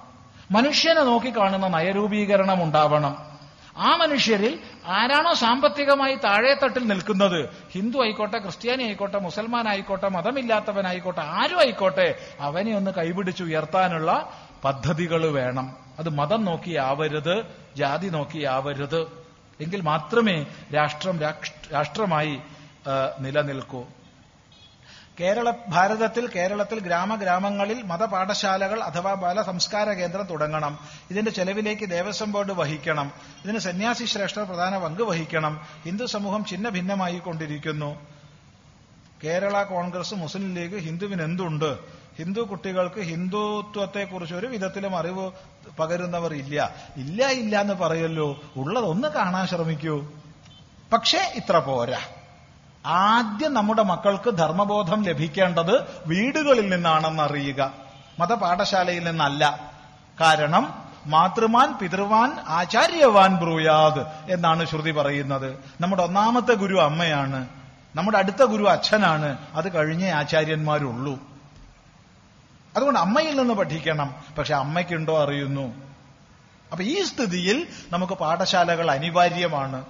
മനുഷ്യനെ നോക്കിക്കാണുന്ന നയരൂപീകരണം ഉണ്ടാവണം. ആ മനുഷ്യരിൽ ആരാണോ സാമ്പത്തികമായി താഴേത്തട്ടിൽ നിൽക്കുന്നത്? ഹിന്ദു ആയിക്കോട്ടെ ക്രിസ്ത്യാനി ആയിക്കോട്ടെ മുസൽമാൻ ആയിക്കോട്ടെ മതമില്ലാത്തവനായിക്കോട്ടെ ആരും ആയിക്കോട്ടെ അവനെ ഒന്ന് കൈപിടിച്ചുയർത്താനുള്ള പദ്ധതികൾ വേണം. അത് മതം നോക്കിയാവരുത് ജാതി നോക്കിയാവരുത് എങ്കിൽ മാത്രമേ രാഷ്ട്രം രാഷ്ട്രമായി നിലനിൽക്കൂ. കേരള ഭാരതത്തിൽ കേരളത്തിൽ ഗ്രാമഗ്രാമങ്ങളിൽ മതപാഠശാലകൾ അഥവാ ബാല സംസ്കാര കേന്ദ്രം തുടങ്ങണം. ഇതിന്റെ ചെലവിലേക്ക് ദേവസ്വം ബോർഡ് വഹിക്കണം. ഇതിന് സന്യാസി ശ്രേഷ്ഠർ പ്രധാന പങ്ക് വഹിക്കണം. ഹിന്ദു സമൂഹം ചിന്ന ഭിന്നമായി കൊണ്ടിരിക്കുന്നു. കേരള കോൺഗ്രസ് മുസ്ലിം ലീഗ് ഹിന്ദുവിന് എന്തുണ്ട്? ഹിന്ദു കുട്ടികൾക്ക് ഹിന്ദുത്വത്തെക്കുറിച്ച് ഒരു വിധത്തിലും അറിവ് പകരുന്നവർ ഇല്ല. ഇല്ല ഇല്ല എന്ന് പറയല്ലോ. ഉള്ളതൊന്ന് കാണാൻ ശ്രമിക്കൂ. പക്ഷേ ഇത്ര പോരാ. ആദ്യം നമ്മുടെ മക്കൾക്ക് ധർമ്മബോധം ലഭിക്കേണ്ടത് വീടുകളിൽ നിന്നാണെന്ന് അറിയുക മതപാഠശാലയിൽ നിന്നല്ല. കാരണം മാതൃമാൻ പിതൃവാൻ ആചാര്യവാൻ ബ്രൂയാത് എന്നാണ് ശ്രുതി പറയുന്നത്. നമ്മുടെ ഒന്നാമത്തെ ഗുരു അമ്മയാണ്. നമ്മുടെ അടുത്ത ഗുരു അച്ഛനാണ്. അത് കഴിഞ്ഞേ ആചാര്യന്മാരുള്ളൂ. അതുകൊണ്ട് അമ്മയിൽ നിന്ന് പഠിക്കണം. പക്ഷെ അമ്മയ്ക്കുണ്ടോ അറിയുന്നു. അപ്പൊ ഈ സ്ഥിതിയിൽ നമുക്ക് പാഠശാലകൾ അനിവാര്യമാണ്.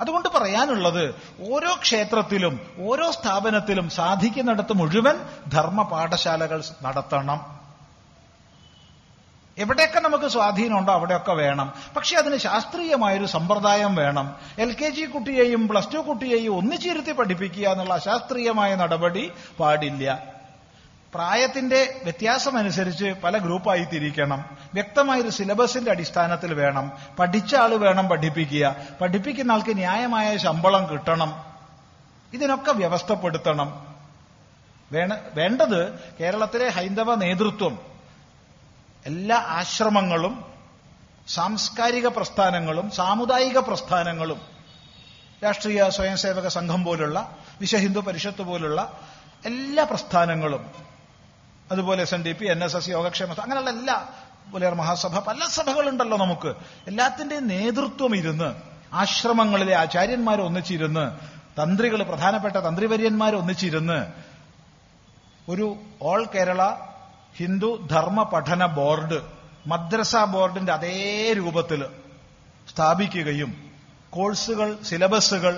അതുകൊണ്ട് പറയാനുള്ളത് ഓരോ ക്ഷേത്രത്തിലും ഓരോ സ്ഥാപനത്തിലും സാധിക്കുന്നിടത്ത് മുഴുവൻ ധർമ്മ പാഠശാലകൾ നടത്തണം. എവിടെയൊക്കെ നമുക്ക് സ്വാധീനമുണ്ടോ അവിടെയൊക്കെ വേണം. പക്ഷെ അതിന് ശാസ്ത്രീയമായൊരു സമ്പ്രദായം വേണം. എൽ കെ ജി കുട്ടിയെയും പ്ലസ് ടു കുട്ടിയെയും ഒന്നിച്ചിരുത്തി പഠിപ്പിക്കുക എന്നുള്ള അശാസ്ത്രീയമായ നടപടി പാടില്ല. പ്രായത്തിന്റെ വ്യത്യാസമനുസരിച്ച് പല ഗ്രൂപ്പായി തിരിക്കണം വ്യക്തമായൊരു സിലബസിന്റെ അടിസ്ഥാനത്തിൽ വേണം. പഠിച്ച ആൾ വേണം പഠിപ്പിക്കുക. പഠിപ്പിക്കുന്ന ആൾക്ക് ന്യായമായ ശമ്പളം കിട്ടണം. ഇതിനൊക്കെ വ്യവസ്ഥപ്പെടുത്തണം. വേണ വേണ്ടത് കേരളത്തിലെ ഹൈന്ദവ നേതൃത്വം എല്ലാ ആശ്രമങ്ങളും സാംസ്കാരിക പ്രസ്ഥാനങ്ങളും സാമുദായിക പ്രസ്ഥാനങ്ങളും രാഷ്ട്രീയ സ്വയംസേവക സംഘം പോലുള്ള വിശ്വഹിന്ദു പരിഷത്ത് പോലുള്ള എല്ലാ പ്രസ്ഥാനങ്ങളും അതുപോലെ S N D P N S S Yogakshema അങ്ങനെയുള്ള എല്ലാ പുലേർ മഹാസഭ പല സഭകളുണ്ടല്ലോ നമുക്ക്. എല്ലാത്തിന്റെയും നേതൃത്വം ഇരുന്ന് ആശ്രമങ്ങളിലെ ആചാര്യന്മാർ ഒന്നിച്ചിരുന്ന് തന്ത്രികൾ പ്രധാനപ്പെട്ട തന്ത്രിവര്യന്മാർ ഒന്നിച്ചിരുന്ന് ഒരു ഓൾ കേരള ഹിന്ദു ധർമ്മ പഠന ബോർഡ് മദ്രസ ബോർഡിന്റെ അതേ രൂപത്തിൽ സ്ഥാപിക്കുകയും കോഴ്സുകൾ സിലബസുകൾ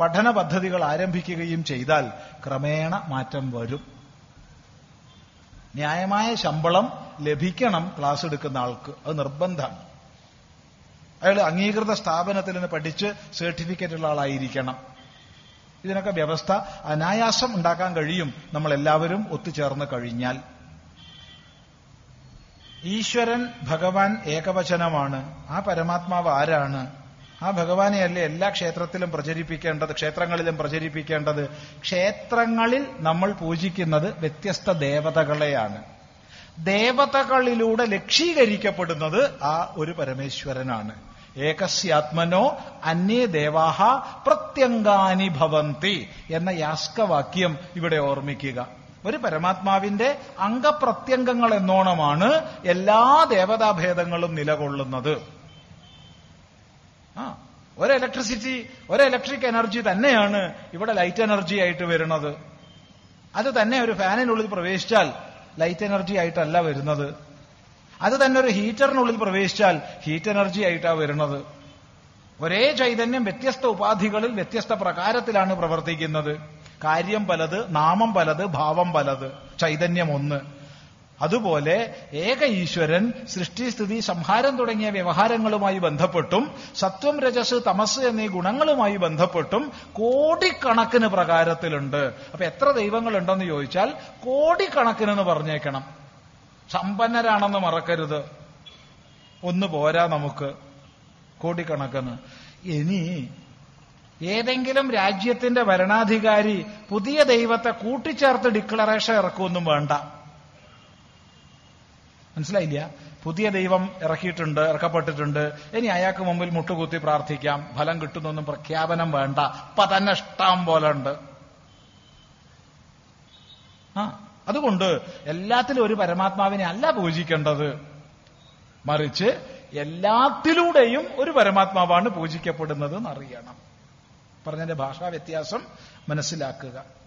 പഠന പദ്ധതികൾ ആരംഭിക്കുകയും ചെയ്താൽ ക്രമേണ മാറ്റം വരും. ന്യായമായ ശമ്പളം ലഭിക്കണം ക്ലാസ് എടുക്കുന്ന ആൾക്ക്. അത് നിർബന്ധമാണ്. അയാൾ അംഗീകൃത സ്ഥാപനത്തിൽ നിന്ന് പഠിച്ച് സർട്ടിഫിക്കറ്റ് ഉള്ള ആളായിരിക്കണം. ഇതിനൊക്കെ വ്യവസ്ഥ അനായാസം ഉണ്ടാക്കാൻ കഴിയും നമ്മൾ എല്ലാവരും ഒത്തുചേർന്ന് കഴിഞ്ഞാൽ. ഈശ്വരൻ ഭഗവാൻ ഏകവചനമാണ്. ആ പരമാത്മാവ് ആരാണ്? ആ ഭഗവാനെ ഭഗവാനെയല്ലേ എല്ലാ ക്ഷേത്രത്തിലും പ്രചരിപ്പിക്കേണ്ടത് ക്ഷേത്രങ്ങളിലും പ്രചരിപ്പിക്കേണ്ടത്? ക്ഷേത്രങ്ങളിൽ നമ്മൾ പൂജിക്കുന്നത് വ്യത്യസ്ത ദേവതകളെയാണ്. ദേവതകളിലൂടെ ലക്ഷീകരിക്കപ്പെടുന്നത് ആ ഒരു പരമേശ്വരനാണ്. ഏകസ്യാത്മനോ അന്യേ ദേവാഹ പ്രത്യങ്കാനി ഭവന്തി എന്ന യാസ്കവാക്യം ഇവിടെ ഓർമ്മിക്കുക. ഒരു പരമാത്മാവിന്റെ അംഗപ്രത്യംഗങ്ങൾ എന്നോണമാണ് എല്ലാ ദേവതാഭേദങ്ങളും നിലകൊള്ളുന്നത്. ആ ഒരു ഇലക്ട്രിസിറ്റി ഒരു ഇലക്ട്രിക് എനർജി തന്നെയാണ് ഇവിടെ ലൈറ്റ് എനർജി ആയിട്ട് വരുന്നത്. അത് തന്നെ ഒരു ഫാനിനുള്ളിൽ പ്രവേശിച്ചാൽ ലൈറ്റ് എനർജി ആയിട്ടല്ല വരുന്നത്. അത് തന്നെ ഒരു ഹീറ്ററിനുള്ളിൽ പ്രവേശിച്ചാൽ ഹീറ്റ് എനർജി ആയിട്ടാണ് വരുന്നത്. ഒരേ ചൈതന്യം വ്യത്യസ്ത ഉപാധികളിൽ വ്യത്യസ്ത പ്രകാരത്തിലാണ് പ്രവർത്തിക്കുന്നത്. കാര്യം പലത് നാമം പലത് ഭാവം പലത് ചൈതന്യം ഒന്ന്. അതുപോലെ ഏക ഈശ്വരൻ സൃഷ്ടി സ്ഥിതി സംഹാരം തുടങ്ങിയ വ്യവഹാരങ്ങളുമായി ബന്ധപ്പെട്ടും സത്വം രജസ് തമസ് എന്നീ ഗുണങ്ങളുമായി ബന്ധപ്പെട്ടും കോടിക്കണക്കിന് പ്രകാരത്തിലുണ്ട്. അപ്പൊ എത്ര ദൈവങ്ങളുണ്ടെന്ന് ചോദിച്ചാൽ കോടിക്കണക്കിനെന്ന് പറഞ്ഞേക്കണം. സമ്പന്നരാണെന്ന് മറക്കരുത്. ഒന്ന് പോരാ നമുക്ക്. കോടിക്കണക്കിന്. ഇനി ഏതെങ്കിലും രാജ്യത്തിന്റെ ഭരണാധികാരി പുതിയ ദൈവത്തെ കൂട്ടിച്ചേർത്ത് ഡിക്ലറേഷൻ ഇറക്കുമൊന്നും വേണ്ട. മനസ്സിലായില്ല? പുതിയ ദൈവം ഇറക്കിയിട്ടുണ്ട് ഇറക്കപ്പെട്ടിട്ടുണ്ട്. ഇനി അയാൾക്ക് മുമ്പിൽ മുട്ടുകുത്തി പ്രാർത്ഥിക്കാം. ഫലം കിട്ടുന്നൊന്നും പ്രഖ്യാപനം വേണ്ട. ഇപ്പൊ തന്നെ ഇഷ്ടം പോലെ ഉണ്ട്. ആ അതുകൊണ്ട് എല്ലാത്തിലും ഒരു പരമാത്മാവിനെ അല്ല പൂജിക്കേണ്ടത്. മറിച്ച് എല്ലാത്തിലൂടെയും ഒരു പരമാത്മാവാണ് പൂജിക്കപ്പെടുന്നത് എന്നറിയണം പറഞ്ഞതിന്റെ ഭാഷാ വ്യത്യാസം മനസ്സിലാക്കുക.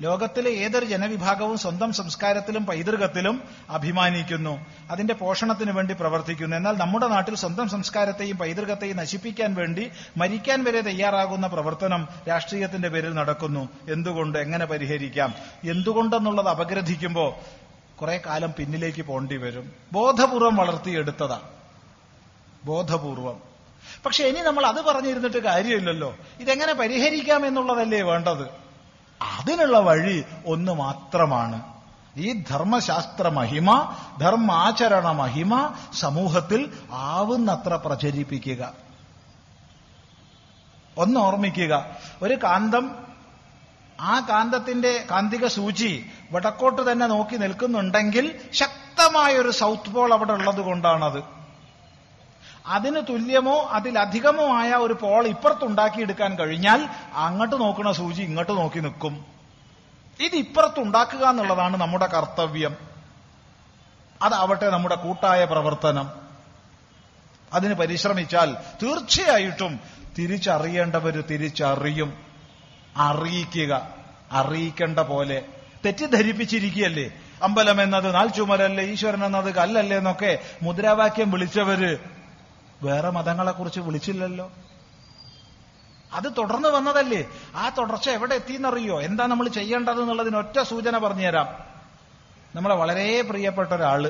ലോകത്തിലെ ഏതൊരു ജനവിഭാഗവും സ്വന്തം സംസ്കാരത്തിലും പൈതൃകത്തിലും അഭിമാനിക്കുന്നു. അതിന്റെ പോഷണത്തിന് വേണ്ടി പ്രവർത്തിക്കുന്നു. എന്നാൽ നമ്മുടെ നാട്ടിൽ സ്വന്തം സംസ്കാരത്തെയും പൈതൃകത്തെയും നശിപ്പിക്കാൻ വേണ്ടി മരിക്കാൻ വരെ തയ്യാറാകുന്ന പ്രവർത്തനം രാഷ്ട്രീയത്തിന്റെ പേരിൽ നടക്കുന്നു. എന്തുകൊണ്ട്? എങ്ങനെ പരിഹരിക്കാം? എന്തുകൊണ്ടെന്നുള്ളത് അപഗ്രഥിക്കുമ്പോൾ കുറെ കാലം പിന്നിലേക്ക് പോണ്ടി വരും. ബോധപൂർവം വളർത്തിയെടുത്തതാ. ബോധപൂർവം. പക്ഷെ ഇനി നമ്മൾ അത് പറഞ്ഞിരുന്നിട്ട് കാര്യമില്ലല്ലോ. ഇതെങ്ങനെ പരിഹരിക്കാം എന്നുള്ളതല്ലേ വേണ്ടത്? അതിനുള്ള വഴി ഒന്ന് മാത്രമാണ്. ഈ ധർമ്മശാസ്ത്ര മഹിമ ധർമാചരണ മഹിമ സമൂഹത്തിൽ ആവുന്നത്ര പ്രചരിപ്പിക്കുക. ഒന്ന് ഓർമ്മിക്കുക. ഒരു കാന്തം ആ കാന്തത്തിന്റെ കാന്തിക സൂചി വടക്കോട്ട് തന്നെ നോക്കി നിൽക്കുന്നുണ്ടെങ്കിൽ ശക്തമായൊരു സൗത്ത് പോൾ അവിടെ ഉള്ളത് കൊണ്ടാണത് അതിന് തുല്യമോ അതിലധികമോ ആയ ഒരു പോൾ ഇപ്പുറത്തുണ്ടാക്കിയെടുക്കാൻ കഴിഞ്ഞാൽ അങ്ങോട്ട് നോക്കുന്ന സൂചി ഇങ്ങോട്ട് നോക്കി നിൽക്കും. ഇത് ഇപ്പുറത്തുണ്ടാക്കുക എന്നുള്ളതാണ് നമ്മുടെ കർത്തവ്യം. അതാവട്ടെ നമ്മുടെ കൂട്ടായ പ്രവർത്തനം. അതിന് പരിശ്രമിച്ചാൽ തീർച്ചയായിട്ടും തിരിച്ചറിയേണ്ടവർ തിരിച്ചറിയും. അറിയിക്കുക. അറിയിക്കേണ്ട പോലെ. തെറ്റിദ്ധരിപ്പിച്ചിരിക്കുകയല്ലേ? അമ്പലം എന്നത് ചുമരല്ലേ ഈശ്വരൻ എന്നത് കല്ലല്ലേ എന്നൊക്കെ മുദ്രാവാക്യം വിളിച്ചവര് വേറെ മതങ്ങളെക്കുറിച്ച് വിളിച്ചില്ലല്ലോ. അത് തുടർന്ന് വന്നതല്ലേ? ആ തുടർച്ച എവിടെ എത്തിയെന്നറിയോ? എന്താ നമ്മൾ ചെയ്യേണ്ടത് എന്നുള്ളതിന് ഒറ്റ സൂചന പറഞ്ഞുതരാം. നമ്മളെ വളരെ പ്രിയപ്പെട്ട ഒരാൾ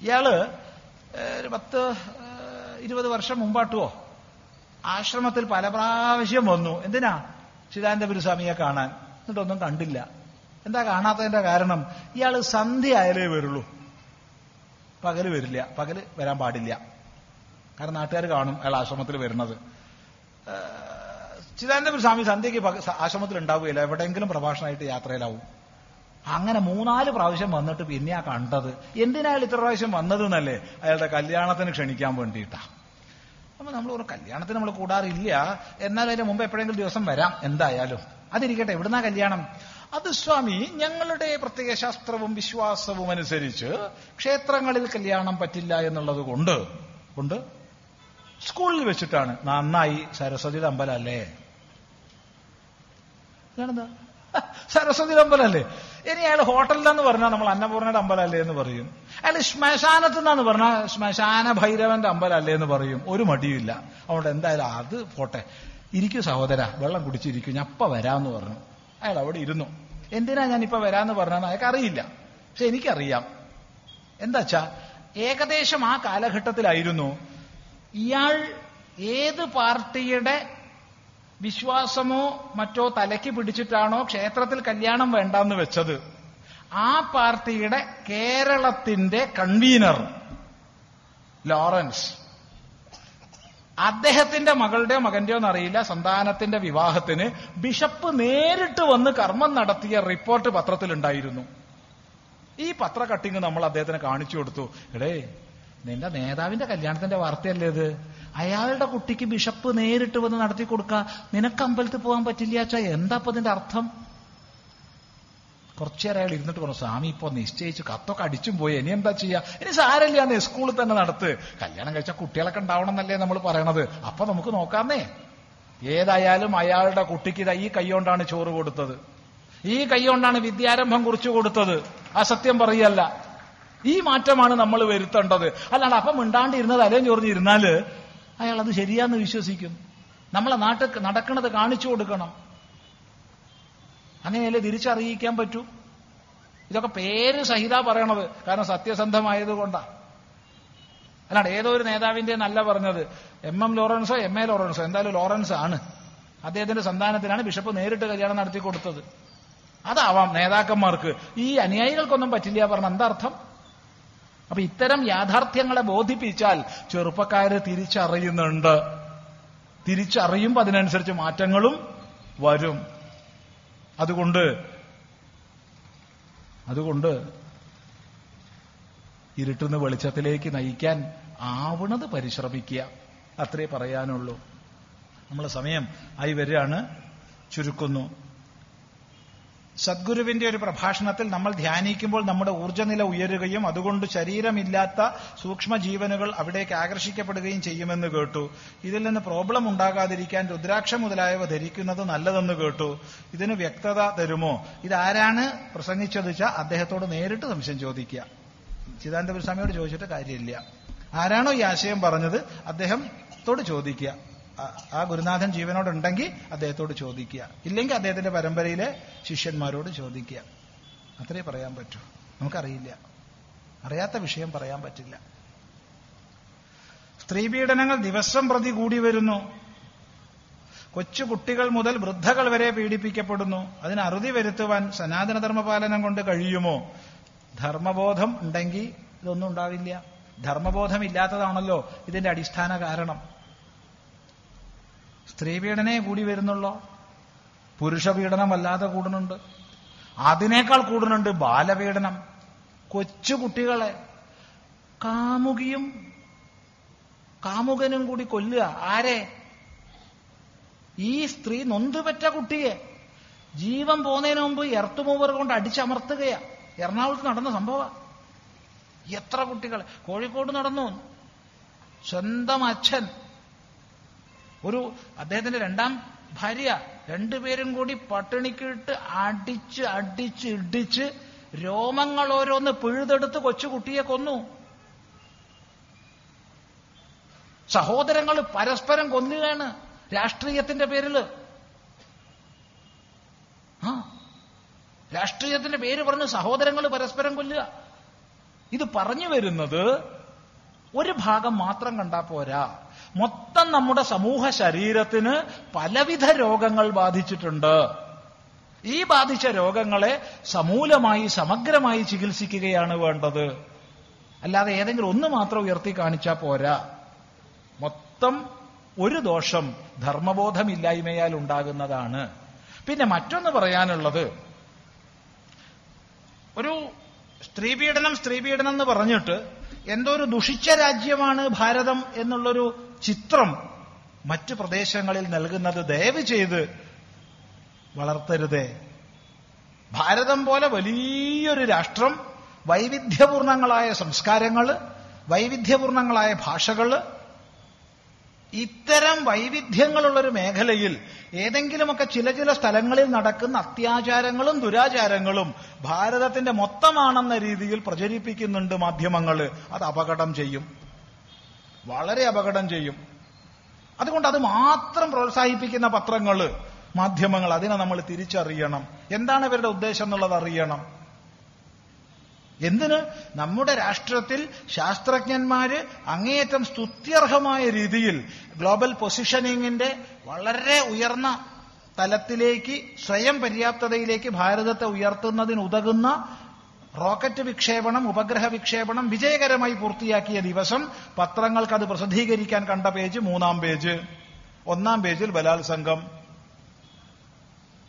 ഇയാൾ പത്ത് ഇരുപത് വർഷം മുമ്പാട്ടുവോ? ആശ്രമത്തിൽ പല പ്രാവശ്യം വന്നു. എന്തിനാ? ചിദാനന്ദപുരി സ്വാമിയെ കാണാൻ. എന്നിട്ടൊന്നും കണ്ടില്ല. എന്താ കാണാത്തതിന്റെ കാരണം? ഇയാൾ സന്ധ്യ ആയാലേ വരുള്ളൂ. പകൽ വരില്ല. പകൽ വരാൻ പാടില്ല. കാരണം നാട്ടുകാർ കാണും അയാൾ ആശ്രമത്തിൽ വരുന്നത്. ചിദാനന്ദപുരി സ്വാമി സന്ധ്യയ്ക്ക് ആശ്രമത്തിൽ ഉണ്ടാവുകയില്ല എവിടെയെങ്കിലും പ്രഭാഷണമായിട്ട് യാത്രയിലാവും. അങ്ങനെ മൂന്നാൽ പ്രാവശ്യം വന്നിട്ട് പിന്നെയാ കണ്ടത്. എന്തിനാ ഇത്ര പ്രാവശ്യം വന്നത് എന്നല്ലേ അയാളുടെ കല്യാണത്തിന് ക്ഷണിക്കാൻ വേണ്ടിയിട്ടാ. അപ്പൊ നമ്മൾ ഒരു കല്യാണത്തിന് നമ്മൾ കൂടാറില്ല. എന്നാൽ അതിന് മുമ്പ് എപ്പോഴെങ്കിലും ദിവസം വരാം. എന്തായാലും. അതിരിക്കട്ടെ എവിടുന്നാ കല്യാണം? അത് സ്വാമി ഞങ്ങളുടെ പ്രത്യേക ശാസ്ത്രവും വിശ്വാസവും അനുസരിച്ച് ക്ഷേത്രങ്ങളിൽ കല്യാണം പറ്റില്ല എന്നുള്ളത് കൊണ്ട് കൊണ്ട് സ്കൂളിൽ വെച്ചിട്ടാണ്. നന്നായി സരസ്വതിയുടെ അമ്പലല്ലേ ഇതാണെന്താ? സരസ്വതിയുടെ അമ്പലല്ലേ ഇനി അയാൾ ഹോട്ടലിലെന്ന് പറഞ്ഞാൽ നമ്മൾ അന്നപൂർണയുടെ അമ്പലല്ലേ എന്ന് പറയും. അയാൾ ശ്മശാനത്ത് നിന്നാന്ന് പറഞ്ഞാൽ ശ്മശാന ഭൈരവന്റെ അമ്പലല്ലേ എന്ന് പറയും. ഒരു മടിയുമില്ല. അതുകൊണ്ട് എന്തായാലും അത് പോട്ടെ. ഇരിക്കൂ സഹോദര വെള്ളം കുടിച്ചിരിക്കും. ഞാൻ അപ്പ വരാമെന്ന് പറഞ്ഞു. അയാൾ അവിടെ ഇരുന്നു. എന്തിനാ ഞാൻ ഇപ്പൊ വരാന്ന് പറഞ്ഞാൽ അയാൾക്ക് അറിയില്ല പക്ഷെ എനിക്കറിയാം. എന്താച്ചാ ഏകദേശം ആ കാലഘട്ടത്തിലായിരുന്നു ഇയാൾ ഏത് പാർട്ടിയുടെ വിശ്വാസമോ മറ്റോ തലയ്ക്ക് പിടിച്ചിട്ടാണോ ക്ഷേത്രത്തിൽ കല്യാണം വേണ്ടാന്ന് വെച്ചത്? ആ പാർട്ടിയുടെ കേരളത്തിന്റെ കൺവീനർ ലോറൻസ്. അദ്ദേഹത്തിന്റെ മകളുടെയോ മകന്റെയോ എന്നറിയില്ല സന്താനത്തിന്റെ വിവാഹത്തിന് ബിഷപ്പ് നേരിട്ട് വന്ന് കർമ്മം നടത്തിയ റിപ്പോർട്ട് പത്രത്തിലുണ്ടായിരുന്നു. ഈ പത്ര കട്ടിങ് നമ്മൾ അദ്ദേഹത്തിന് കാണിച്ചു കൊടുത്തു. എടേ നിന്റെ നേതാവിന്റെ കല്യാണത്തിന്റെ വാർത്തയല്ലേ ഇത്? അയാളുടെ കുട്ടിക്ക് ബിഷപ്പ് നേരിട്ട് വന്ന് നടത്തി കൊടുക്ക നിനക്ക് അമ്പലത്തിൽ പോകാൻ പറ്റില്ല അച്ഛാ. ഇതിന്റെ അർത്ഥം? കുറച്ചേരം അയാൾ ഇരുന്നിട്ട് പറഞ്ഞു സ്വാമി ഇപ്പൊ നിശ്ചയിച്ച് കത്തൊക്കെ അടിച്ചും പോയി. ഇനി എന്താ ചെയ്യാ? ഇനി സാരമില്ലാന്ന് സ്കൂളിൽ തന്നെ നടത്ത്. കല്യാണം കഴിച്ച കുട്ടികളൊക്കെ ഉണ്ടാവണം എന്നല്ലേ നമ്മൾ പറയണത്. അപ്പൊ നമുക്ക് നോക്കാന്നേ. ഏതായാലും അയാളുടെ കുട്ടിക്ക് ഇതാ ഈ കൈകൊണ്ടാണ് ചോറ് കൊടുത്തത്. ഈ കൈകൊണ്ടാണ് വിദ്യാരംഭം കുറിച്ചു കൊടുത്തത്. അസത്യം പറയല്ല. ഈ മാറ്റമാണ് നമ്മൾ വരുത്തേണ്ടത്. അല്ലാണ്ട് അപ്പം മിണ്ടാണ്ടിരുന്നത് അലയും ചോറിഞ്ഞിരുന്നാൽ അയാൾ അത് ശരിയാന്ന് വിശ്വസിക്കും. നമ്മളെ നാട്ടിൽ നടക്കുന്നത് കാണിച്ചു കൊടുക്കണം. അങ്ങനെയല്ലേ തിരിച്ചറിയിക്കാൻ പറ്റൂ? ഇതൊക്കെ പേര് സഹിത പറയണത്. കാരണം സത്യസന്ധമായത് കൊണ്ടാ അല്ലാണ്ട് ഏതോ ഒരു നേതാവിന്റെ നല്ല പറഞ്ഞത്. എം എം ലോറൻസോ എം എ ലോറൻസോ എന്തായാലും ലോറൻസ് ആണ്. അദ്ദേഹത്തിന്റെ സന്താനത്തിനാണ് ബിഷപ്പ് നേരിട്ട് കല്യാണം നടത്തി കൊടുത്തത്. അതാവാം നേതാക്കന്മാർക്ക്. ഈ അനുയായികൾക്കൊന്നും പറ്റില്ല പറഞ്ഞ എന്താ അർത്ഥം? അപ്പൊ ഇത്തരം യാഥാർത്ഥ്യങ്ങളെ ബോധിപ്പിച്ചാൽ ചെറുപ്പക്കാര് തിരിച്ചറിയുന്നുണ്ട്. തിരിച്ചറിയുമ്പോൾ അതിനനുസരിച്ച് മാറ്റങ്ങളും വരും. അതുകൊണ്ട് അതുകൊണ്ട് ഇരുട്ടുന്ന വെളിച്ചത്തിലേക്ക് നയിക്കാൻ ആവണത് പരിശ്രമിക്കുക. അത്രേ പറയാനുള്ളൂ. നമ്മളെ സമയം ആയി വരികയാണ്. ചുരുക്കുന്നു. സദ്ഗുരുവിന്റെ ഒരു പ്രഭാഷണത്തിൽ നമ്മൾ ധ്യാനിക്കുമ്പോൾ നമ്മുടെ ഊർജനില ഉയരുകയും അതുകൊണ്ട് ശരീരമില്ലാത്ത സൂക്ഷ്മ ജീവനുകൾ അവിടേക്ക് ആകർഷിക്കപ്പെടുകയും ചെയ്യുമെന്ന് കേട്ടു. ഇതിൽ നിന്ന് പ്രോബ്ലം ഉണ്ടാകാതിരിക്കാൻ രുദ്രാക്ഷം മുതലായവ ധരിക്കുന്നത് നല്ലതെന്ന് കേട്ടു. ഇതിന് വ്യക്തത തരുമോ? ഇതാരാണ് പ്രസംഗിച്ചത് വെച്ചാൽ അദ്ദേഹത്തോട് നേരിട്ട് സംശയം ചോദിക്കുക. ചിദാനന്ദപുരസ്വാമിയോട് ചോദിച്ചിട്ട് കാര്യമില്ല. ആരാണോ ഈ ആശയം പറഞ്ഞത് അദ്ദേഹത്തോട് ചോദിക്കുക. ആ- ഗുരുനാഥൻ ജീവനോടുണ്ടെങ്കിൽ അദ്ദേഹത്തോട് ചോദിക്കുക. ഇല്ലെങ്കിൽ അദ്ദേഹത്തിന്റെ പരമ്പരയിലെ ശിഷ്യന്മാരോട് ചോദിക്കുക. അത്രേ പറയാൻ പറ്റൂ. നമുക്കറിയില്ല. അറിയാത്ത വിഷയം പറയാൻ പറ്റില്ല. സ്ത്രീപീഡനങ്ങൾ ദിവസം പ്രതി കൂടി വരുന്നു. കൊച്ചു കുട്ടികൾ മുതൽ വൃദ്ധകൾ വരെ പീഡിപ്പിക്കപ്പെടുന്നു. അതിന് അറുതി വരുത്തുവാൻ സനാതന ധർമ്മപാലനം കൊണ്ട് കഴിയുമോ? ധർമ്മബോധം ഉണ്ടെങ്കിൽ ഇതൊന്നും ഉണ്ടാവില്ല. ധർമ്മബോധം ഇല്ലാത്തതാണല്ലോ ഇതിന്റെ അടിസ്ഥാന കാരണം. സ്ത്രീപീഡനേ കൂടി വരുന്നുള്ളോ? പുരുഷപീഡനം വല്ലാതെ കൂടുന്നുണ്ട്. അതിനേക്കാൾ കൂടുന്നുണ്ട് ബാലപീഡനം. കൊച്ചു കുട്ടികളെ കാമുകിയും കാമുകനും കൂടി കൊല്ലുക. ആരെ? ഈ സ്ത്രീ നൊന്തുപെറ്റ കുട്ടിയെ ജീവൻ പോകുന്നതിന് മുമ്പ് എർത്തുമൂവർ കൊണ്ട് അടിച്ചമർത്തുകയാ. എറണാകുളത്ത് നടന്ന സംഭവ. എത്ര കുട്ടികൾ കോഴിക്കോട് നടന്നു. സ്വന്തം അച്ഛൻ ഒരു അദ്ദേഹത്തിന്റെ രണ്ടാം ഭാര്യ രണ്ടുപേരും കൂടി പട്ടിണിക്കിട്ട് അടിച്ച് അടിച്ച് ഇടിച്ച് രോമങ്ങൾ ഓരോന്ന് പിഴുതെടുത്ത് കൊച്ചുകുട്ടിയെ കൊന്നു. സഹോദരങ്ങൾ പരസ്പരം കൊല്ലുകയാണ് രാഷ്ട്രീയത്തിന്റെ പേരിൽ ആ രാഷ്ട്രീയത്തിന്റെ പേര് പറഞ്ഞ് സഹോദരങ്ങൾ പരസ്പരം കൊല്ലുക. ഇത് പറഞ്ഞു വരുന്നത് ഒരു ഭാഗം മാത്രം കണ്ടാ പോരാ. മൊത്തം നമ്മുടെ സമൂഹ ശരീരത്തിന് പലവിധ രോഗങ്ങൾ ബാധിച്ചിട്ടുണ്ട്. ഈ ബാധിച്ച രോഗങ്ങളെ സമൂലമായി സമഗ്രമായി ചികിത്സിക്കുകയാണ് വേണ്ടത്. അല്ലാതെ ഏതെങ്കിലും ഒന്ന് മാത്രം ഉയർത്തി കാണിച്ചാൽ പോരാ. മൊത്തം ഒരു ദോഷം ധർമ്മബോധമില്ലായ്മയാൽ ഉണ്ടാകുന്നതാണ്. പിന്നെ മറ്റൊന്ന് പറയാനുള്ളത്. ഒരു സ്ത്രീപീഡനം സ്ത്രീപീഡനം എന്ന് പറഞ്ഞിട്ട് എന്തോ ഒരു ദുഷിച്ച രാജ്യമാണ് ഭാരതം എന്നുള്ളൊരു ചിത്രം മറ്റു പ്രദേശങ്ങളിൽ നൽകുന്നത് ദയവ് ചെയ്ത് വളർത്തരുതേ. ഭാരതം പോലെ വലിയൊരു രാഷ്ട്രം വൈവിധ്യപൂർണങ്ങളായ സംസ്കാരങ്ങൾ വൈവിധ്യപൂർണങ്ങളായ ഭാഷകൾ ഇത്തരം വൈവിധ്യങ്ങളുള്ളൊരു മേഖലയിൽ ഏതെങ്കിലുമൊക്കെ ചില ചില സ്ഥലങ്ങളിൽ നടക്കുന്ന അത്യാചാരങ്ങളും ദുരാചാരങ്ങളും ഭാരതത്തിന്റെ മൊത്തമാണെന്ന രീതിയിൽ പ്രചരിപ്പിക്കുന്നുണ്ട് മാധ്യമങ്ങൾ. അത് അപകടം ചെയ്യും. വളരെ അപകടം ചെയ്യും. അതുകൊണ്ട് അത് മാത്രം പ്രോത്സാഹിപ്പിക്കുന്ന പത്രങ്ങൾ മാധ്യമങ്ങൾ അതിനെ നമ്മൾ തിരിച്ചറിയണം. എന്താണ് ഇവരുടെ ഉദ്ദേശം എന്നുള്ളത് അറിയണം. എന്തിന്? നമ്മുടെ രാഷ്ട്രത്തിൽ ശാസ്ത്രജ്ഞന്മാര് അങ്ങേയറ്റം സ്തുത്യർഹമായ രീതിയിൽ ഗ്ലോബൽ പൊസിഷനിങ്ങിന്റെ വളരെ ഉയർന്ന തലത്തിലേക്ക് സ്വയം പര്യാപ്തതയിലേക്ക് ഭാരതത്തെ ഉയർത്തുന്നതിന് ഉതകുന്ന റോക്കറ്റ് വിക്ഷേപണം ഉപഗ്രഹ വിക്ഷേപണം വിജയകരമായി പൂർത്തിയാക്കിയ ദിവസം പത്രങ്ങൾക്ക് അത് പ്രസിദ്ധീകരിക്കാൻ കണ്ട പേജ് മൂന്നാം പേജ്. ഒന്നാം പേജിൽ ബലാത്സംഗം.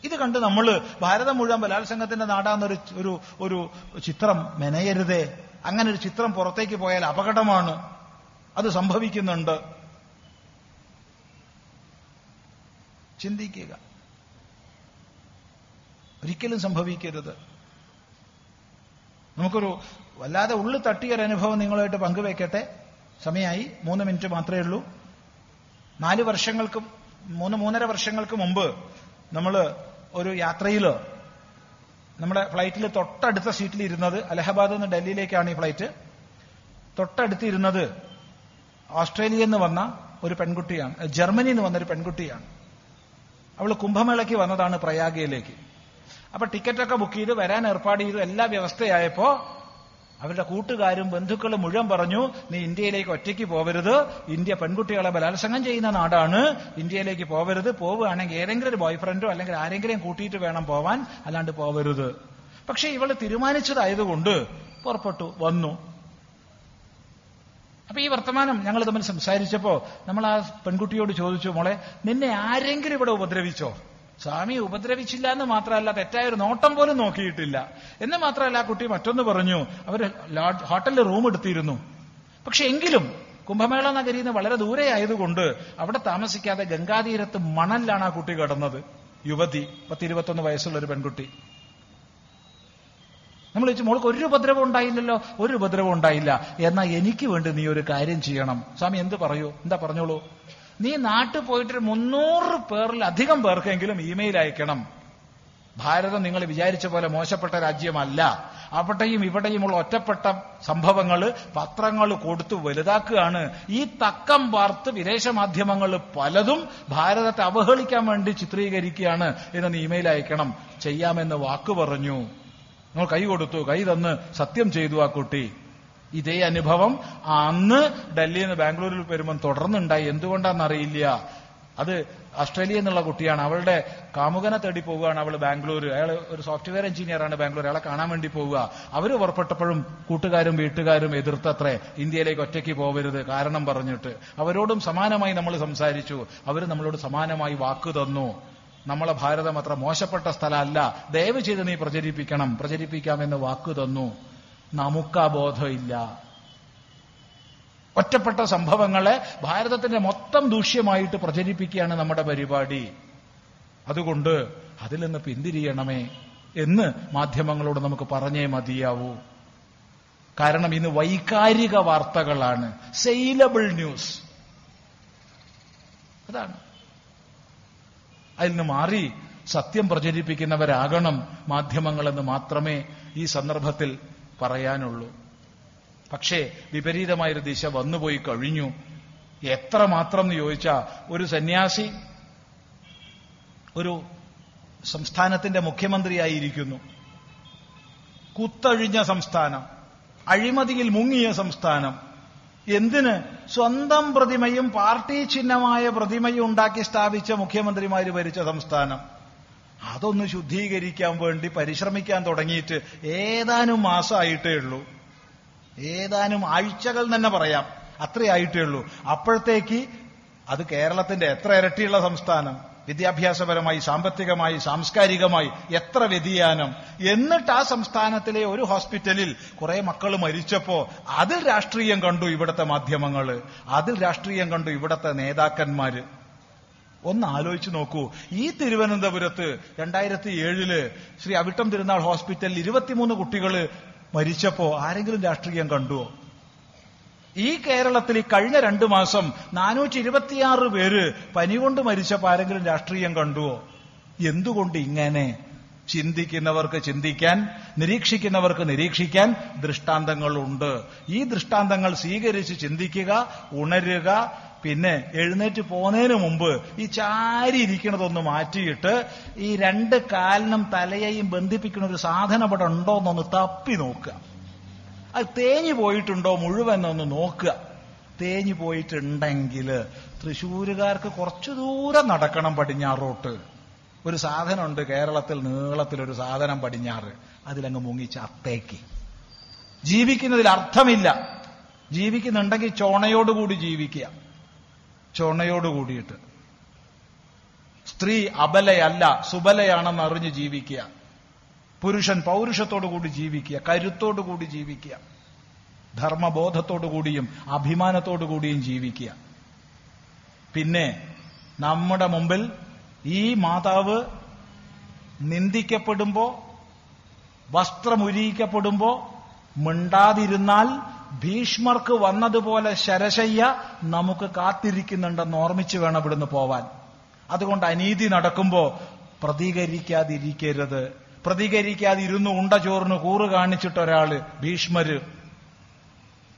ഇത് കണ്ട് നമ്മൾ ഭാരതം മുഴുവൻ ബലാത്സംഗത്തിന്റെ നാടാന്നൊരു ഒരു ഒരു ചിത്രം മെനയരുതേ. അങ്ങനെ ഒരു ചിത്രം പുറത്തേക്ക് പോയാൽ അപകടമാണ്. അത് സംഭവിക്കുന്നുണ്ട്. ചിന്തിക്കുക. ഒരിക്കലും സംഭവിക്കരുത്. നമുക്കൊരു വല്ലാതെ ഉള്ളു തട്ടിയൊരു അനുഭവം നിങ്ങളുമായിട്ട് പങ്കുവെക്കട്ടെ. സമയമായി. മൂന്ന് മിനിറ്റ് മാത്രമേ ഉള്ളൂ. നാല് വർഷങ്ങൾക്ക് മൂന്ന് മൂന്നര വർഷങ്ങൾക്ക് മുമ്പ് നമ്മൾ ഒരു യാത്രയിൽ നമ്മുടെ ഫ്ലൈറ്റിൽ തൊട്ടടുത്ത സീറ്റിൽ ഇരുന്നത് അലഹബാദ് നിന്ന് ഡൽഹിയിലേക്കാണ് ഈ ഫ്ലൈറ്റ്. തൊട്ടടുത്തിരുന്നത് ഓസ്ട്രേലിയ എന്ന് വന്ന ഒരു പെൺകുട്ടിയാണ് ജർമ്മനിയിൽ നിന്ന് വന്ന ഒരു പെൺകുട്ടിയാണ്. അവൾ കുംഭമേളയ്ക്ക് വന്നതാണ് പ്രയാഗയിലേക്ക്. അപ്പൊ ടിക്കറ്റൊക്കെ ബുക്ക് ചെയ്ത് വരാൻ ഏർപ്പാട് ചെയ്തു എല്ലാ വ്യവസ്ഥയായപ്പോ അവരുടെ കൂട്ടുകാരും ബന്ധുക്കളും മുഴുവൻ പറഞ്ഞു നീ ഇന്ത്യയിലേക്ക് ഒറ്റയ്ക്ക് പോവരുത്. ഇന്ത്യ പെൺകുട്ടികളെ ബലാത്സംഗം ചെയ്യുന്ന നാടാണ്. ഇന്ത്യയിലേക്ക് പോവരുത്. പോവുകയാണെങ്കിൽ ഏതെങ്കിലും ഒരു ബോയ്ഫ്രണ്ടോ അല്ലെങ്കിൽ ആരെങ്കിലും കൂട്ടിയിട്ട് വേണം പോവാൻ. അല്ലാണ്ട് പോവരുത്. പക്ഷെ ഇവൾ തീരുമാനിച്ചതായതുകൊണ്ട് പുറപ്പെട്ടു വന്നു. അപ്പൊ ഈ വർത്തമാനം ഞങ്ങൾ തമ്മിൽ സംസാരിച്ചപ്പോ നമ്മൾ ആ പെൺകുട്ടിയോട് ചോദിച്ചു മോളെ നിന്നെ ആരെങ്കിലും ഇവിടെ ഉപദ്രവിച്ചോ? സ്വാമി ഉപദ്രവിച്ചില്ല എന്ന് മാത്രമല്ല തെറ്റായ ഒരു നോട്ടം പോലും നോക്കിയിട്ടില്ല. എന്ന് മാത്രമല്ല ആ കുട്ടി മറ്റൊന്ന് പറഞ്ഞു അവർ ഹോട്ടലിൽ റൂം എടുത്തിരുന്നു. പക്ഷെ എങ്കിലും കുംഭമേള നഗരിയിൽ നിന്ന് വളരെ ദൂരെ ആയതുകൊണ്ട് അവിടെ താമസിക്കാതെ ഗംഗാതീരത്ത് മണലിലാണ് ആ കുട്ടി കിടന്നത്. യുവതി പത്തിരുപത്തൊന്ന് വയസ്സുള്ള ഒരു പെൺകുട്ടി. നമ്മൾ ചോദിച്ചു മോൾക്ക് ഒരു ഉപദ്രവം ഉണ്ടായില്ലല്ലോ? ഒരു ഉപദ്രവം ഉണ്ടായില്ല. എന്നാൽ എനിക്ക് വേണ്ടി നീ ഒരു കാര്യം ചെയ്യണം. സ്വാമി എന്ത് പറയൂ? എന്താ പറഞ്ഞോളൂ? നീ നാട്ടിൽ പോയിട്ട് മുന്നൂറ് പേരിലധികം പേർക്കെങ്കിലും ഇമെയിൽ അയക്കണം. ഭാരതം നിങ്ങൾ വിചാരിച്ച പോലെ മോശപ്പെട്ട രാജ്യമല്ല. അവിടെയും ഇവിടെയുമുള്ള ഒറ്റപ്പെട്ട സംഭവങ്ങൾ പത്രങ്ങൾ കൊടുത്തു വലുതാക്കുകയാണ്. ഈ തക്കം വാർത്ത് വിദേശ മാധ്യമങ്ങൾ പലതും ഭാരതത്തെ അവഹേളിക്കാൻ വേണ്ടി ചിത്രീകരിക്കുകയാണ് എന്ന് നീ ഇമെയിൽ അയക്കണം. ചെയ്യാമെന്ന് വാക്ക് പറഞ്ഞു. നിങ്ങൾ കൈ കൊടുത്തു കൈ തന്ന് സത്യം ചെയ്തു ആ കുട്ടി. ഇതേ അനുഭവം അന്ന് ഡൽഹിയിൽ നിന്ന് ബാംഗ്ലൂരിൽ വരുമ്പം തുടർന്നുണ്ടായി. എന്തുകൊണ്ടാണെന്നറിയില്ല. അത് ഓസ്ട്രേലിയ എന്നുള്ള കുട്ടിയാണ്. അവളുടെ കാമുകനെ തേടി പോവുകയാണ് അവൾ ബാംഗ്ലൂർ അയാൾ ഒരു സോഫ്റ്റ്വെയർ എഞ്ചിനീയറാണ് ബാംഗ്ലൂർ അയാളെ കാണാൻ വേണ്ടി പോവുക. അവർ പുറപ്പെട്ടപ്പോഴും കൂട്ടുകാരും വീട്ടുകാരും എതിർത്തത്രേ. ഇന്ത്യയിലേക്ക് ഒറ്റയ്ക്ക് പോവരുത് കാരണം പറഞ്ഞിട്ട്. അവരോടും സമാനമായി നമ്മൾ സംസാരിച്ചു. അവർ നമ്മളോട് സമാനമായി വാക്ക് തന്നു. നമ്മളെ ഭാരതം അത്ര മോശപ്പെട്ട സ്ഥലമല്ല. ദയവ് ചെയ്ത് നീ പ്രചരിപ്പിക്കണം. പ്രചരിപ്പിക്കാമെന്ന് വാക്ക് തന്നു. നമുക്ക് ആ ബോധമില്ല ഒറ്റപ്പെട്ട സംഭവങ്ങളെ ഭാരതത്തിന്റെ മൊത്തം ദൂഷ്യമായിട്ട് പ്രചരിപ്പിക്കുകയാണ് നമ്മുടെ പരിപാടി. അതുകൊണ്ട് അതിൽ നിന്ന് പിന്തിരിയണമേ എന്ന് മാധ്യമങ്ങളോട് നമുക്ക് പറഞ്ഞേ മതിയാവൂ. കാരണം ഇന്ന് വൈകാരിക വാർത്തകളാണ്. Saleable news. അതാണ്. അതിൽ നിന്ന് മാറി സത്യം പ്രചരിപ്പിക്കുന്നവരാകണം മാധ്യമങ്ങളെന്ന് മാത്രമേ ഈ സന്ദർഭത്തിൽ പറയാനുള്ളൂ. പക്ഷേ വിപരീതമായൊരു ദിശ വന്നുപോയി കഴിഞ്ഞു. എത്ര മാത്രം എന്ന് ചോദിച്ചാൽ ഒരു സന്യാസി ഒരു സംസ്ഥാനത്തിന്റെ മുഖ്യമന്ത്രിയായിരിക്കുന്നു. കുത്തഴിഞ്ഞ സംസ്ഥാനം അഴിമതിയിൽ മുങ്ങിയ സംസ്ഥാനം. എന്തിന്? സ്വന്തം പ്രതിമയും പാർട്ടി ചിഹ്നമായ പ്രതിമയും ഉണ്ടാക്കി സ്ഥാപിച്ച മുഖ്യമന്ത്രിമാര് ഭരിച്ച സംസ്ഥാനം. അതൊന്ന് ശുദ്ധീകരിക്കാൻ വേണ്ടി പരിശ്രമിക്കാൻ തുടങ്ങിയിട്ട് ഏതാനും മാസമായിട്ടേ ഉള്ളൂ. ഏതാനും ആഴ്ചകൾ തന്നെ പറയാം. അത്രയായിട്ടേ ഉള്ളൂ. അപ്പോഴത്തേക്ക് അത് കേരളത്തിന്റെ എത്ര ഇരട്ടിയുള്ള സംസ്ഥാനം. വിദ്യാഭ്യാസപരമായി സാമ്പത്തികമായി സാംസ്കാരികമായി എത്ര വ്യതിയാനം. എന്നിട്ട് ആ സംസ്ഥാനത്തിലെ ഒരു ഹോസ്പിറ്റലിൽ കുറെ മക്കൾ മരിച്ചപ്പോ അതിൽ രാഷ്ട്രീയം കണ്ടു ഇവിടുത്തെ മാധ്യമങ്ങൾ അതിൽ രാഷ്ട്രീയം കണ്ടു ഇവിടുത്തെ നേതാക്കന്മാര്. ഒന്ന് ആലോചിച്ച് നോക്കൂ. ഈ തിരുവനന്തപുരത്ത് രണ്ടായിരത്തി ഏഴിൽ ശ്രീ അവിട്ടം തിരുനാൾ ഹോസ്പിറ്റലിൽ ഇരുപത്തിമൂന്ന് കുട്ടികൾ മരിച്ചപ്പോ ആരെങ്കിലും രാഷ്ട്രീയം കണ്ടുവോ? ഈ കേരളത്തിൽ കഴിഞ്ഞ രണ്ടു മാസം നാനൂറ്റി ഇരുപത്തിയാറ് പേര് പനി കൊണ്ട് മരിച്ചപ്പോ ആരെങ്കിലും രാഷ്ട്രീയം കണ്ടുവോ? എന്തുകൊണ്ട് ഇങ്ങനെ? ചിന്തിക്കുന്നവർക്ക് ചിന്തിക്കാൻ നിരീക്ഷിക്കുന്നവർക്ക് നിരീക്ഷിക്കാൻ ദൃഷ്ടാന്തങ്ങളുണ്ട്. ഈ ദൃഷ്ടാന്തങ്ങൾ സ്വീകരിച്ച് ചിന്തിക്കുക ഉണരുക പിന്നെ എഴുന്നേറ്റ് പോന്നതിന് മുമ്പ് ഈ ചാരി ഇരിക്കണതൊന്ന് മാറ്റിയിട്ട് ഈ രണ്ട് കാലിനും തലയെയും ബന്ധിപ്പിക്കുന്ന ഒരു സാധനം അവിടെ ഉണ്ടോ എന്നൊന്ന് തപ്പി നോക്കുക. അത് തേഞ്ഞു പോയിട്ടുണ്ടോ മുഴുവൻ ഒന്ന് നോക്കുക. തേഞ്ഞു പോയിട്ടുണ്ടെങ്കിൽ തൃശ്ശൂരുകാർക്ക് കുറച്ചു ദൂരം നടക്കണം പടിഞ്ഞാറോട്ട്. ഒരു സാധനമുണ്ട് കേരളത്തിൽ നീളത്തിൽ ഒരു സാധനം പടിഞ്ഞാറ്. അതിലങ്ങ് മുങ്ങിച്ച് അത്തേക്ക്. ജീവിക്കുന്നതിൽ അർത്ഥമില്ല. ജീവിക്കുന്നുണ്ടെങ്കിൽ ചോണയോടുകൂടി ജീവിക്കുക. ചോണയോട് കൂടിയിട്ട്. സ്ത്രീ അബലയല്ല സുബലയാണെന്ന് അറിഞ്ഞ് ജീവിക്കുക. പുരുഷൻ പൗരുഷത്തോടു കൂടി ജീവിക്കുക കരുത്തോടു കൂടി ജീവിക്കുക. ധർമ്മബോധത്തോടു കൂടിയും അഭിമാനത്തോടു കൂടിയും ജീവിക്കുക. പിന്നെ നമ്മുടെ മുമ്പിൽ ഈ മാതാവ് നിന്ദിക്കപ്പെടുമ്പോ വസ്ത്രമുരിയിക്കപ്പെടുമ്പോ മിണ്ടാതിരുന്നാൽ ഭീഷ്മർക്ക് വന്നതുപോലെ ശരശയ്യ നമുക്ക് കാത്തിരിക്കുന്നുണ്ടെന്ന് ഓർമ്മിച്ച് വേണം ഇവിടുന്ന് പോവാൻ. അതുകൊണ്ട് അനീതി നടക്കുമ്പോ പ്രതികരിക്കാതിരിക്കരുത്. പ്രതികരിക്കാതിരുന്നു ഉണ്ട ചോറിന് കൂറ് കാണിച്ചിട്ടൊരാൾ ഭീഷ്മര്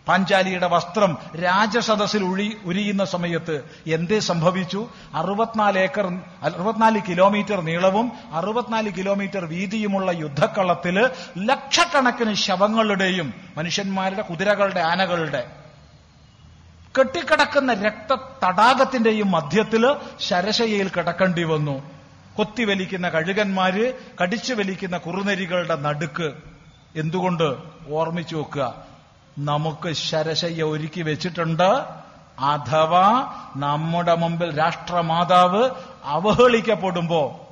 പാഞ്ചാലിയുടെ വസ്ത്രം രാജസദസ്സിൽ ഉഴി ഉരിയുന്ന സമയത്ത് എന്തേ സംഭവിച്ചു? അറുപത്തിനാല് ഏക്കർ അറുപത്തിനാല് കിലോമീറ്റർ നീളവും അറുപത്തിനാല് കിലോമീറ്റർ വീതിയുമുള്ള യുദ്ധക്കളത്തിൽ ലക്ഷക്കണക്കിന് ശവങ്ങളുടെയും മനുഷ്യന്മാരുടെ കുതിരകളുടെ ആനകളുടെ കെട്ടിക്കിടക്കുന്ന രക്ത തടാകത്തിന്റെയും മധ്യത്തിൽ ശരശയിൽ കിടക്കേണ്ടി വന്നു. കൊത്തിവലിക്കുന്ന കഴുകന്മാര് കടിച്ചു വലിക്കുന്ന കുറുനരികളുടെ നടുക്ക് എന്തുകൊണ്ട് ഓർമ്മിച്ചു വെക്കുക? നമുക്ക് ശരശയ്യ ഒരുക്കി വെച്ചിട്ടുണ്ട്. അഥവാ നമ്മുടെ മുമ്പിൽ രാഷ്ട്രമാതാവ് അവഹേളിക്കപ്പെടുമ്പോ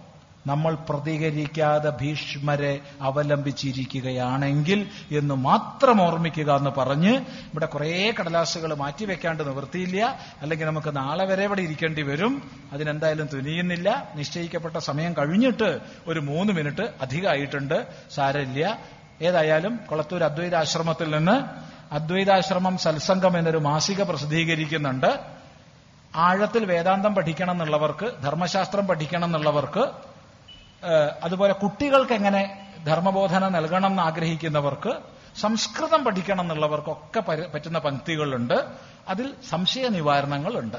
നമ്മൾ പ്രതികരിക്കാതെ ഭീഷ്മരെ അവലംബിച്ചിരിക്കുകയാണെങ്കിൽ എന്ന് മാത്രം ഓർമ്മിക്കുക എന്ന് പറഞ്ഞ് ഇവിടെ കുറേ കടലാസുകൾ മാറ്റിവെക്കാണ്ട് നിവൃത്തിയില്ല അല്ലെങ്കിൽ നമുക്ക് നാളെ വരെ ഇവിടെ ഇരിക്കേണ്ടി വരും. അതിനെന്തായാലും തുനിയുന്നില്ല. നിശ്ചയിക്കപ്പെട്ട സമയം കഴിഞ്ഞിട്ട് ഒരു മൂന്ന് മിനിറ്റ് അധികമായിട്ടുണ്ട്. സാരമില്ല ഏതായാലും കൊളത്തൂർ അദ്വൈതാശ്രമത്തിൽ നിന്ന് അദ്വൈതാശ്രമം സത്സംഗം എന്നൊരു മാസിക പ്രസിദ്ധീകരിക്കുന്നുണ്ട്. ആഴത്തിൽ വേദാന്തം പഠിക്കണം എന്നുള്ളവർക്ക് ധർമ്മശാസ്ത്രം പഠിക്കണം എന്നുള്ളവർക്ക് അതുപോലെ കുട്ടികൾക്ക് എങ്ങനെ ധർമ്മബോധന നൽകണം എന്ന് ആഗ്രഹിക്കുന്നവർക്ക് സംസ്കൃതം പഠിക്കണം എന്നുള്ളവർക്കൊക്കെ പറ്റുന്ന പങ്ക്തികളുണ്ട്. അതിൽ സംശയ നിവാരണങ്ങളുണ്ട്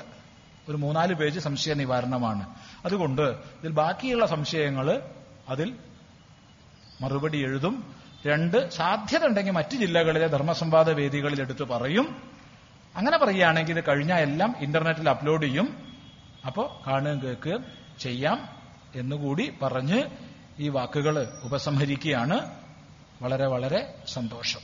ഒരു മൂന്നാൽ പേജ് സംശയ നിവാരണമാണ് അതുകൊണ്ട് ഇതിൽ ബാക്കിയുള്ള സംശയങ്ങൾ അതിൽ മറുപടി എഴുതും. രണ്ട് സാധ്യത ഉണ്ടെങ്കിൽ മറ്റു ജില്ലകളിലെ ധർമ്മസംവാദ വേദികളിൽ എടുത്തു പറയും. അങ്ങനെ പറയുകയാണെങ്കിൽ ഇത് കഴിഞ്ഞാൽ എല്ലാം ഇന്റർനെറ്റിൽ അപ്ലോഡ് ചെയ്യും. അപ്പോൾ കാണുകയും കേൾക്കുകയും ചെയ്യാം എന്നുകൂടി പറഞ്ഞ് ഈ വാക്കുകൾ ഉപസംഹരിക്കുകയാണ്. വളരെ വളരെ സന്തോഷം.